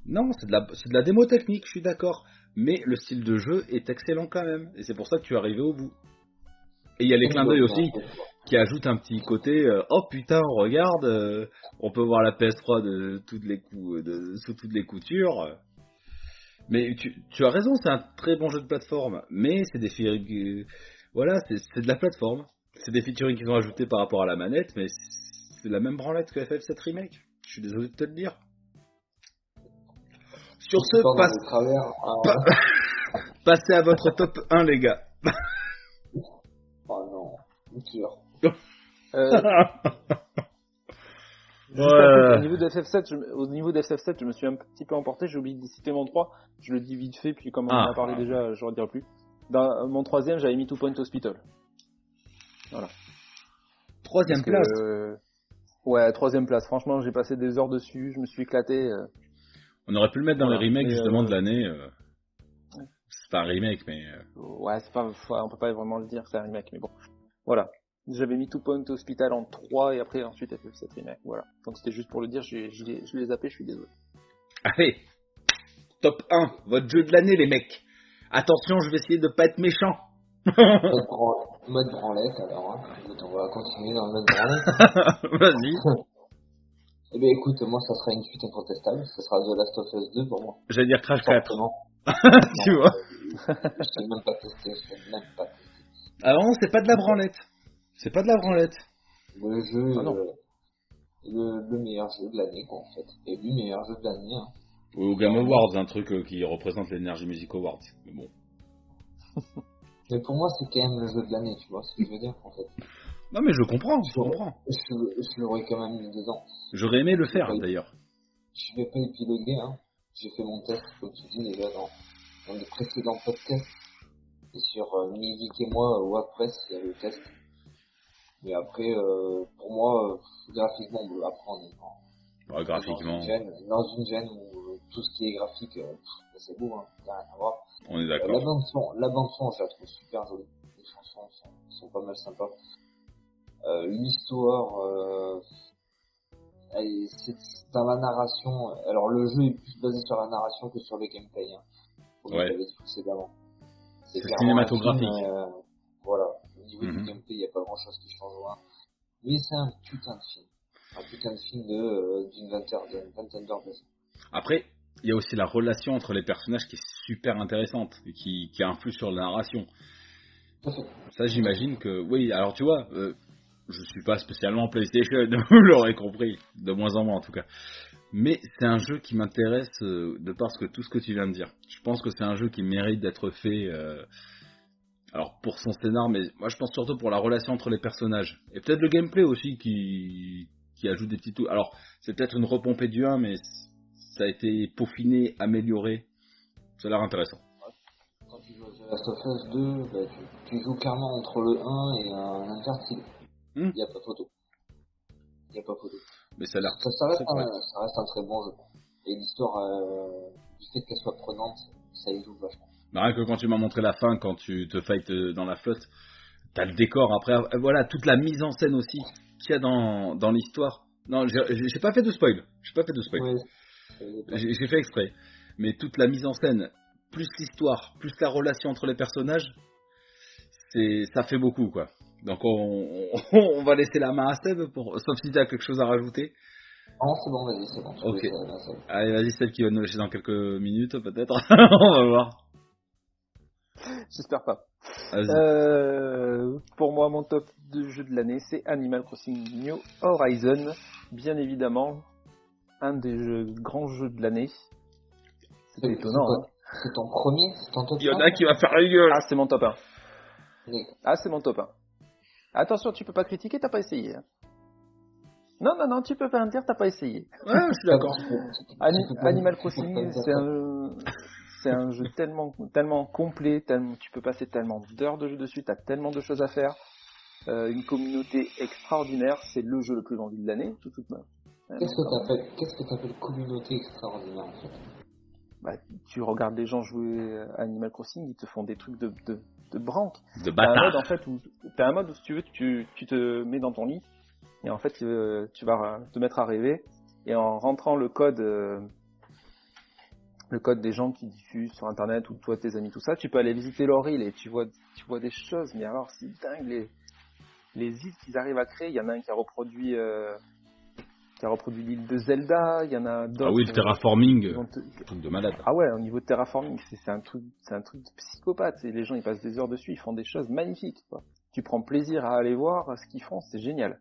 Non, c'est de, la, c'est de la démo technique, je suis d'accord. Mais le style de jeu est excellent quand même. Et c'est pour ça que tu es arrivé au bout. Et il y a les clins d'œil aussi qui ajoutent un petit côté euh, Oh putain, regarde, euh, on peut voir la PS3 de toutes les de, sous toutes les coutures. Mais tu, tu as raison, c'est un très bon jeu de plateforme. Mais c'est des euh, Voilà, c'est de la plateforme. C'est des featuring qu'ils ont ajoutés par rapport à la manette, mais c'est la même branlette que FF7 Remake. Je suis désolé de te le dire. Sur ce, passe. Ah, Pa- [laughs] Passez à votre top 1, les gars. oh non. [laughs] Euh, juste Ouais. après, au niveau de FF7, je, me- au niveau de FF7, je me suis un petit peu emporté, j'ai oublié de citer mon 3, je le dis vite fait, puis comme on en Ah. a parlé déjà, je ne redirai plus. Dans euh, mon troisième, j'avais mis Two Point Hospital. Troisième Parce que, place. euh, ouais, troisième place. Franchement, j'ai passé des heures dessus, je me suis éclaté. euh. On aurait pu le mettre dans Voilà. les remakes justement euh, de l'année. euh. C'est pas un remake, mais euh, Ouais, c'est pas, on peut pas vraiment le dire, c'est un remake, mais bon. Voilà. J'avais mis Two Point Hospital en 3 et après ensuite FF7 remake. Voilà. Donc c'était juste pour le dire, je l'ai je l'ai zappé, je suis désolé. allez, top 1, votre jeu de l'année, les mecs. Attention, je vais essayer de pas être méchant. Mode, bran- mode branlette, alors. Hein. Écoute, on va continuer dans le mode branlette. [laughs] Vas-y. [laughs] Eh bien écoute, moi ça sera une suite incontestable. Ça sera The Last of Us 2 pour moi. J'allais dire Crash 4. Forcément. [laughs] tu vois. Je l'ai même pas testé, je l'ai même pas testé. Alors non, c'est pas de la branlette. C'est pas de la branlette. Le jeu Ah non. euh, est le, le meilleur jeu de l'année, quoi, en fait. Et le meilleur jeu de l'année, hein. Ou au Game Awards, un truc euh, qui représente l'Energy Music Awards. Mais bon. [laughs] Mais pour moi, c'est quand même le jeu de l'année, tu vois ce que je veux dire, en fait. Non mais je comprends, je comprends. Je, je l'aurais quand même mis dedans. J'aurais aimé le faire d'ailleurs. Je vais pas épiloguer, hein. J'ai fait mon test, comme tu dis déjà, dans, dans les précédents podcasts. Et sur euh, et moi, euh, WordPress, il y a le test. Mais après, euh, pour moi, euh, graphiquement, bon, après, on est dans, Ouais, dans graphiquement, une gêne, dans une gêne où euh, tout ce qui est graphique, euh, c'est beau, hein, rien à voir. on est Euh, La d'accord. bande son, la bande son, je la trouve super jolie. Les chansons sont, sont pas mal sympas. Euh, L'histoire, euh, est- c'est dans la narration. Alors le jeu est plus basé sur la narration que sur le gameplay. Hein, comme Ouais. je l'avais dit précédemment. C'est cinématographique. film, euh, voilà. Au niveau Mhm. du gameplay, il n'y a pas grand chose qui change loin. Mais c'est un putain de film. Un putain de film euh, d'une vingtaine, d'heures de Après, il y a aussi la relation entre les personnages qui est super intéressante et qui, qui influe sur la narration. Ça, j'imagine que. Oui, alors tu vois, euh, je suis pas spécialement PlayStation, [laughs] vous l'aurez compris, de moins en moins en tout cas. Mais c'est un jeu qui m'intéresse euh, de parce que tout ce que tu viens de dire. Je pense que c'est un jeu qui mérite d'être fait. euh, alors pour son scénar, mais moi je pense surtout pour la relation entre les personnages. Et peut-être le gameplay aussi qui, qui ajoute des petits tout. Alors c'est peut-être une repompée du 1, mais ça a été peaufiné, amélioré. Ça a l'air intéressant. Quand tu joues à The Last of Us 2, bah, tu, joues clairement entre le 1 et un Uncharted. Il Hmm. n'y a pas photo. Il n'y a pas photo. Mais ça a l'air Ça, ça, reste un, ça reste un très bon jeu. Et l'histoire, euh, du fait qu'elle soit prenante, ça y joue vachement. Bah, rien que quand tu m'as montré la fin, quand tu te fights euh, dans la flotte, t'as le décor après, euh, voilà, toute la mise en scène aussi qu'il y a dans, dans l'histoire. Non, j'ai pas fait de spoil, j'ai pas fait de spoil, j'ai fait exprès. mais toute la mise en scène, plus l'histoire, plus la relation entre les personnages, c'est ça fait beaucoup quoi. Donc on, on, [laughs] on va laisser la main à Seb pour sauf si tu as quelque chose à rajouter. Non, c'est bon, vas-y, c'est bon. Ok. euh. Allez, vas-y Seb qui va nous lâcher dans quelques minutes peut-être. [laughs] on va voir. J'espère pas. Euh, pour moi, mon top de jeu de l'année, c'est Animal Crossing New Horizon. Bien évidemment, un des jeux- grands jeux de l'année. C'est étonnant, c'est hein. C'est ton premier? C'est ton top Il y en a qui va faire la gueule. Ah, c'est mon top 1. D'accord. Ah, c'est mon top 1. Attention, tu peux pas critiquer, t'as pas essayé. hein. Non, non, non, tu peux pas me dire, t'as pas essayé. Ouais, je suis d'accord. [laughs] Ani- Animal Crossing, c'est un, c'est un jeu tellement, tellement complet, tellement, tu peux passer tellement d'heures de jeu dessus, t'as tellement de choses à faire, euh, une communauté extraordinaire, c'est le jeu le plus vendu de l'année, tout, tout, Qu'est-ce que t'appelles Qu'est-ce que t'appelles communauté extraordinaire en fait? Bah, tu regardes les gens jouer à Animal Crossing, ils te font des trucs de, de, de branque. De T'as un mode en fait où t'as un mode où si tu veux tu, tu te mets dans ton lit et en fait euh, tu vas te mettre à rêver. Et en rentrant le code euh, le code des gens qui diffusent sur internet ou toi tes amis tout ça tu peux aller visiter leur île et tu vois tu vois des choses. Mais alors c'est dingue les les îles qu'ils arrivent à créer. Il y en a un qui a reproduit euh, qui a reproduit l'île de Zelda il y en a d'autres Ah oui, le euh, terraforming, te- truc de malade. ah ouais, au niveau de terraforming, c'est un truc, c'est un truc de psychopathe. Et les gens, ils passent des heures dessus, ils font des choses magnifiques. Quoi. Tu prends plaisir à aller voir ce qu'ils font, c'est génial.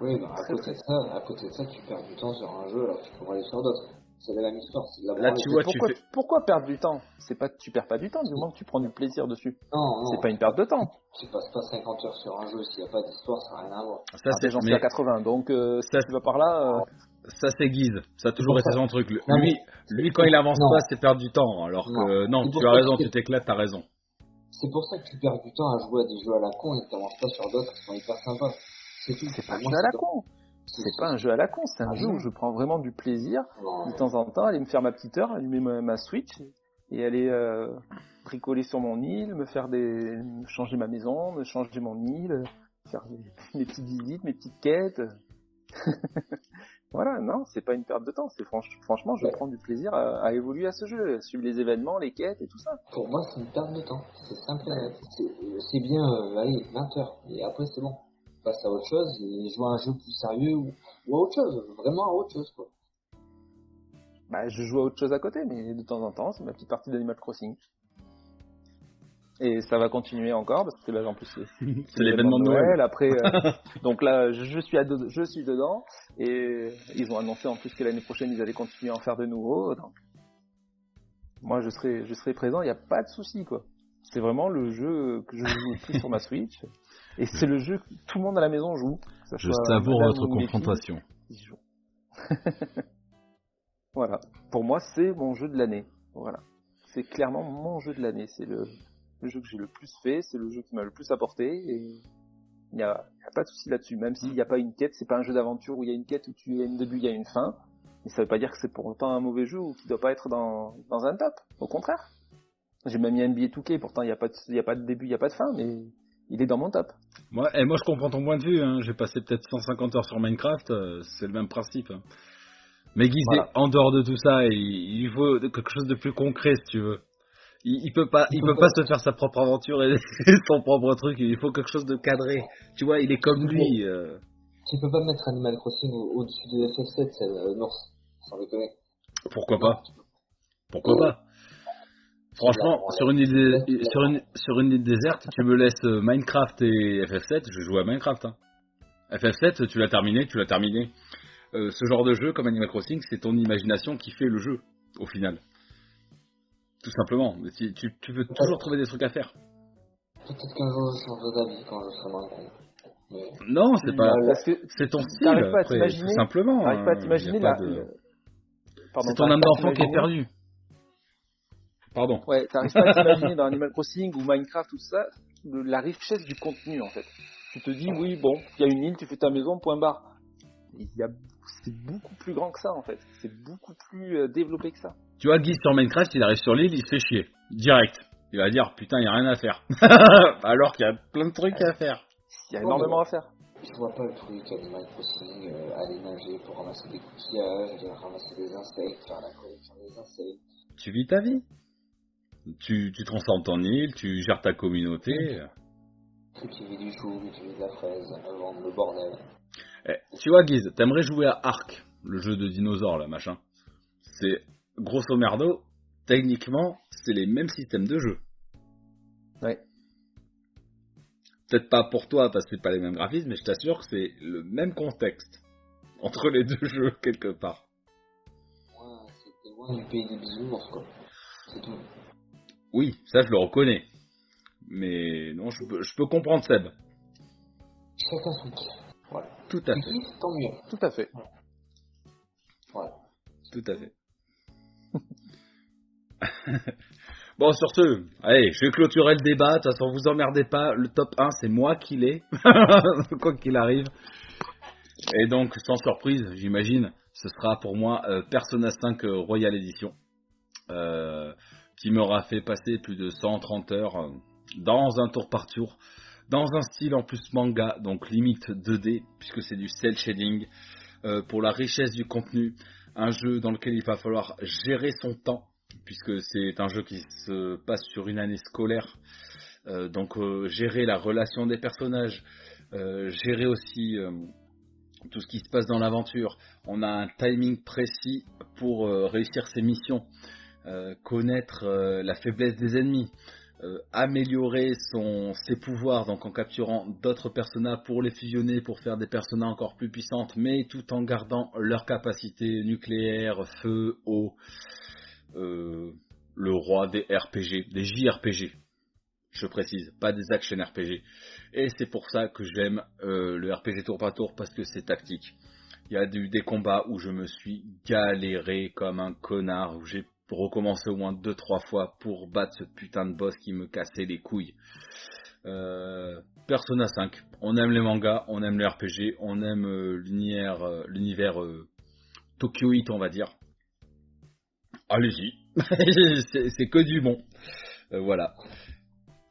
Oui, bah, à côté de ça, à côté de ça, tu perds du temps sur un jeu alors que tu pourrais aller sur d'autres. C'est la même histoire, c'est de la Là, tu vois, tu pourquoi, fais- pourquoi perdre du temps? C'est pas, tu perds pas du temps du moment que tu prends du plaisir dessus. Non, non, C'est pas une perte de temps. tu passes pas 50 heures sur un jeu s'il n'y a pas d'histoire, ça n'a rien à voir. Ça, c'est j'en suis mais à 80, donc euh, si Ça, tu vas par là, euh, ça, c'est Guise. Ça a toujours été son truc. Lui, Non, mais- lui, quand il avance Non. pas, c'est perdre du temps. Alors que non, tu as raison, que- tu t'éclates, t'as raison. C'est pour ça que tu perds du temps à jouer à des jeux à la con et que tu n'avances pas sur d'autres qui sont hyper sympas. C'est tout. c'est pas jeu moi, à la con. C'est pas un jeu à la con, c'est un Ah jeu non. où je prends vraiment du plaisir de temps en temps, aller me faire ma petite heure, allumer ma, ma Switch et aller euh, bricoler sur mon île, me faire des, me changer ma maison, me changer mon île, faire [laughs] mes petites visites, mes petites quêtes. [laughs] voilà, non, c'est pas une perte de temps. C'est franch- franchement, je Ouais. prends du plaisir à, à évoluer à ce jeu, à suivre les événements, les quêtes et tout ça. Pour moi, c'est une perte de temps. C'est simple c'est bien, euh, allez, 20 heures. Et après, c'est bon. Passe à autre chose et joue à un jeu plus sérieux ou, ou à autre chose. Vraiment à autre chose, quoi. Bah, je joue à autre chose à côté, mais de temps en temps, c'est ma petite partie d'Animal Crossing. Et ça va continuer encore parce que là, en plus, c'est [laughs] l'événement de Noël. Après, euh, [laughs] donc là, je, suis à de- je suis dedans et ils ont annoncé en plus que l'année prochaine ils allaient continuer à en faire de nouveaux. Donc, moi, je serai, je serai présent. Il n'y a pas de souci quoi. C'est vraiment le jeu que je joue le plus sur ma Switch et c'est le jeu que tout le monde à la maison joue. Je savoure votre confrontation. [laughs] voilà. Pour moi, c'est mon jeu de l'année. Voilà. C'est clairement mon jeu de l'année. C'est le, le jeu que j'ai le plus fait. C'est le jeu qui m'a le plus apporté. Et il n'y a, pas de souci là-dessus. Même s'il n'y a pas une quête, c'est pas un jeu d'aventure où il y a une quête où tu as un début, il y a une fin. Mais ça veut pas dire que c'est pour autant un mauvais jeu ou qu'il doit pas être dans, dans un top. Au contraire. J'ai même mis NBA 2K. Pourtant, il n'y a pas de, il y a pas de début, il n'y a pas de fin. Mais il est dans mon top. Moi, et moi, je comprends ton point de vue. hein. J'ai passé peut-être 150 heures sur Minecraft. euh, c'est le même principe. hein. Mais Guise, Voilà. en dehors de tout ça, il, il faut quelque chose de plus concret, si tu veux. Il, il peut pas, il Il peut pas se faire sa propre aventure et [laughs] son propre truc. Il faut quelque chose de cadré. Tu vois, il est comme lui. euh. Tu peux pas mettre Animal Crossing au- au-dessus de FF7, c'est euh, North. Sans déconner. Pourquoi pas? Pourquoi pas? Franchement, sur une, île sur, une, sur une île déserte, tu me laisses euh, Minecraft et FF7, je joue à Minecraft. hein. FF7, tu l'as terminé, tu l'as terminé. Euh, ce genre de jeu, comme Animal Crossing, c'est ton imagination qui fait le jeu, au final. Tout simplement. Tu, tu, tu veux toujours trouver des trucs à faire. Peut-être qu'un jour je changerai d'avis quand je serai con. Mais Non, c'est pas. C'est ton style, T'arrives pas à après, t'imaginer- tout simplement. T'arrives pas à hein, t'imaginer de- C'est ton âme d'enfant qui est perdue. Pardon. Ouais, t'arrives pas à t'imaginer dans Animal Crossing ou Minecraft, tout ça, le- la richesse du contenu en fait. Tu te dis, oui, bon, il y a une île, tu fais ta maison, point barre. C'est beaucoup plus grand que ça en fait. C'est beaucoup plus euh, développé que ça. Tu vois, Guy sur Minecraft, il arrive sur l'île, il se fait chier. Direct. Il va dire, putain, il y a rien à faire. [laughs] Alors qu'il y a plein de trucs à faire. Il y a énormément à faire. je vois pas le truc Animal Crossing, euh, aller nager pour ramasser des coquillages, aller ramasser des insectes, faire la collection des insectes. tu vis ta vie. Tu, tu transformes ton île, tu gères ta communauté. Cultiver du chou, cultiver de la fraise, vendre le bordel. Eh, tu vois, Guise, t'aimerais jouer à Ark, le jeu de dinosaures, là, machin. C'est, grosso merdo, techniquement, c'est les mêmes systèmes de jeu. Ouais. Peut-être pas pour toi, parce que c'est pas les mêmes graphismes, mais je t'assure que c'est le même contexte [laughs] entre les deux jeux, quelque part. Ouais, c'était loin du pays des bisounours, quoi. C'est tout. Oui, ça, je le reconnais. Mais non, je peux, je peux comprendre Seb. Chacun son kiff. Voilà. Tout à fait. kiffes, tant mieux. Tout à fait. Voilà. Tout à fait. [laughs] bon, sur ce, allez, je vais clôturer le débat. De toute façon, vous emmerdez pas. Le top 1, c'est moi qui l'ai. [laughs] Quoi qu'il arrive. Et donc, sans surprise, j'imagine, ce sera pour moi euh, Persona 5 euh, Royal Edition. euh, qui m'aura fait passer plus de 130 heures euh, dans un tour par tour. Dans un style en plus manga, donc limite 2D, puisque c'est du cel shading. euh, pour la richesse du contenu, un jeu dans lequel il va falloir gérer son temps, puisque c'est un jeu qui se passe sur une année scolaire. Euh, donc gérer la relation des personnages, gérer aussi tout ce qui se passe dans l'aventure. On a un timing précis pour réussir ses missions, euh, connaître euh, la faiblesse des ennemis. euh, améliorer son, ses pouvoirs donc en capturant d'autres personnages pour les fusionner pour faire des personnages encore plus puissantes mais tout en gardant leurs capacités nucléaires, feu, eau le roi des RPG, des JRPG je précise, pas des action RPG et c'est pour ça que j'aime le RPG tour par tour parce que c'est tactique il y a eu des combats où je me suis galéré comme un connard où j'ai recommencé au moins 2-3 fois pour battre ce putain de boss qui me cassait les couilles. Euh, Persona 5, on aime les mangas, on aime les RPG, on aime euh, l'univers, euh, euh, Tokyoite, on va dire. Allez-y, [laughs] c'est que du bon. Voilà.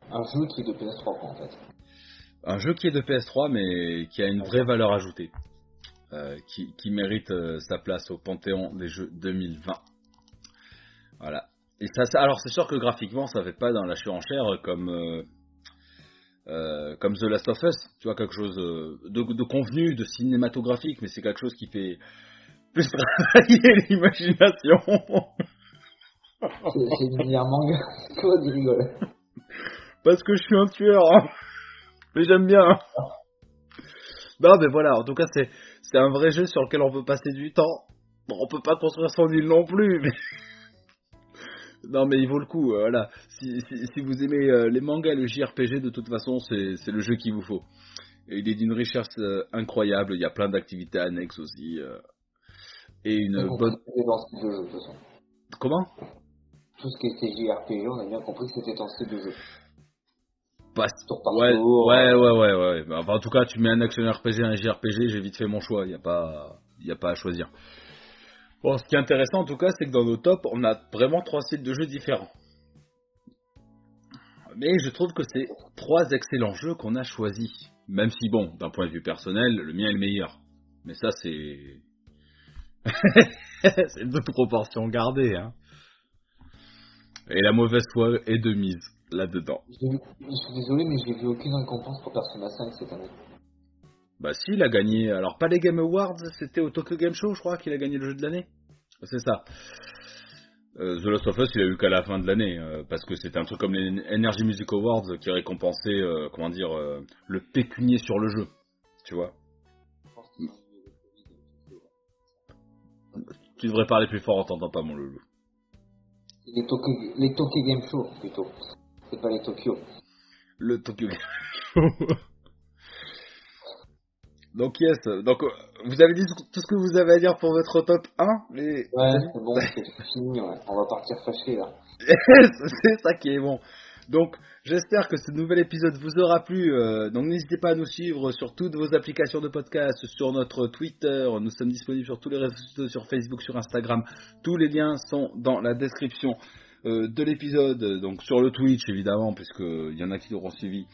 Un jeu qui est de PS3, quoi, en fait. Un jeu qui est de PS3 mais qui a une vraie valeur ajoutée. Qui, qui mérite sa place au panthéon des jeux 2020. Voilà. Et ça, ça- alors c'est sûr que graphiquement ça fait pas dans la surenchère comme euh, euh, comme The Last of Us, tu vois quelque chose euh, de, de convenu, de cinématographique, mais c'est quelque chose qui fait plus travailler [laughs] l'imagination. C'est c'est l'univers manga. [laughs] Quoi, tu rigoles Parce que je suis un tueur. hein. Mais j'aime bien. Non, mais voilà, en tout cas, c'est, c'est un vrai jeu sur lequel on peut passer du temps. Bon, on peut pas construire son île non plus, mais. Non, mais il vaut le coup, euh, voilà. Si, si, si vous aimez euh, les mangas et le JRPG, de toute façon, c'est, le jeu qu'il vous faut. Et il est d'une richesse euh, incroyable, il y a plein d'activités annexes aussi. euh, et une On bonne. dans ce jeu, de toute façon. Comment? Tout ce qui était JRPG, on a bien compris que c'était dans ce de jeu. Pas Tour par Ouais, ouais, ouais, ouais, ouais. Enfin, en tout cas, tu mets un action RPG, un JRPG, j'ai vite fait mon choix. Il n'y a pas, y a pas à choisir. Bon, ce qui est intéressant en tout cas, c'est que dans nos tops, on a vraiment trois styles de jeux différents. Mais je trouve que c'est trois excellents jeux qu'on a choisis. Même si, bon, d'un point de vue personnel, le mien est le meilleur. Mais ça, c'est. [laughs] c'est de proportion gardée, hein. Et la mauvaise foi est de mise là-dedans. Je suis désolé, mais j'ai vu aucune récompense pour Persona 5 cette année. Bah si, il a gagné. Alors pas les Game Awards, c'était au Tokyo Game Show, je crois, qu'il a gagné le jeu de l'année. C'est ça. Euh, The Last of Us, il a eu qu'à la fin de l'année, euh, parce que c'était un truc comme les Energy Music Awards qui récompensait, euh, comment dire, euh, le pécunier sur le jeu. Tu vois? Tu devrais parler plus fort, on t'entend pas, mon loulou. Les Tokyo, les Tokyo Game Show, plutôt. C'est pas les Tokyo. Le Tokyo Game [laughs] Show. [laughs] Donc yes, donc euh, vous avez dit tout ce que vous avez à dire pour votre top 1, les... Ouais, c'est bon, c'est [laughs] fini, ouais. On va partir fâché, là. [laughs] c'est ça qui est bon. Donc, j'espère que ce nouvel épisode vous aura plu. euh, donc, n'hésitez pas à nous suivre sur toutes vos applications de podcast, sur notre Twitter. Nous sommes disponibles sur tous les réseaux sociaux, sur Facebook, sur Instagram. Tous les liens sont dans la description euh, de l'épisode. Donc, sur le Twitch, évidemment, puisqu'il y en a qui l'auront suivi.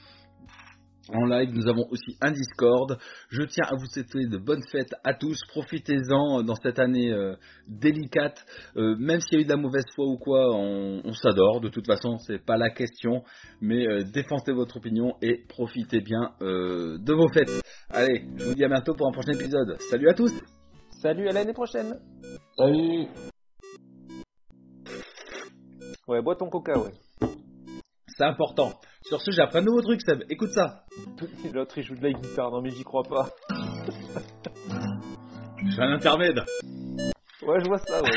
En live. Nous avons aussi un Discord. Je tiens à vous souhaiter de bonnes fêtes à tous. Profitez-en dans cette année euh, délicate. Euh, même s'il y a eu de la mauvaise foi ou quoi, on, on s'adore. De toute façon, c'est pas la question. Mais euh, défendez votre opinion et profitez bien euh, de vos fêtes. Allez, je vous dis à bientôt pour un prochain épisode. Salut à tous. Salut, à l'année prochaine. Salut Ouais, bois ton coca, ouais. C'est important. Sur ce, j'ai appris un nouveau truc, Seb. Écoute ça. [laughs] L'autre, il joue de la guitare. Non, mais j'y crois pas. Je fais un intermède. Ouais, je vois ça, ouais.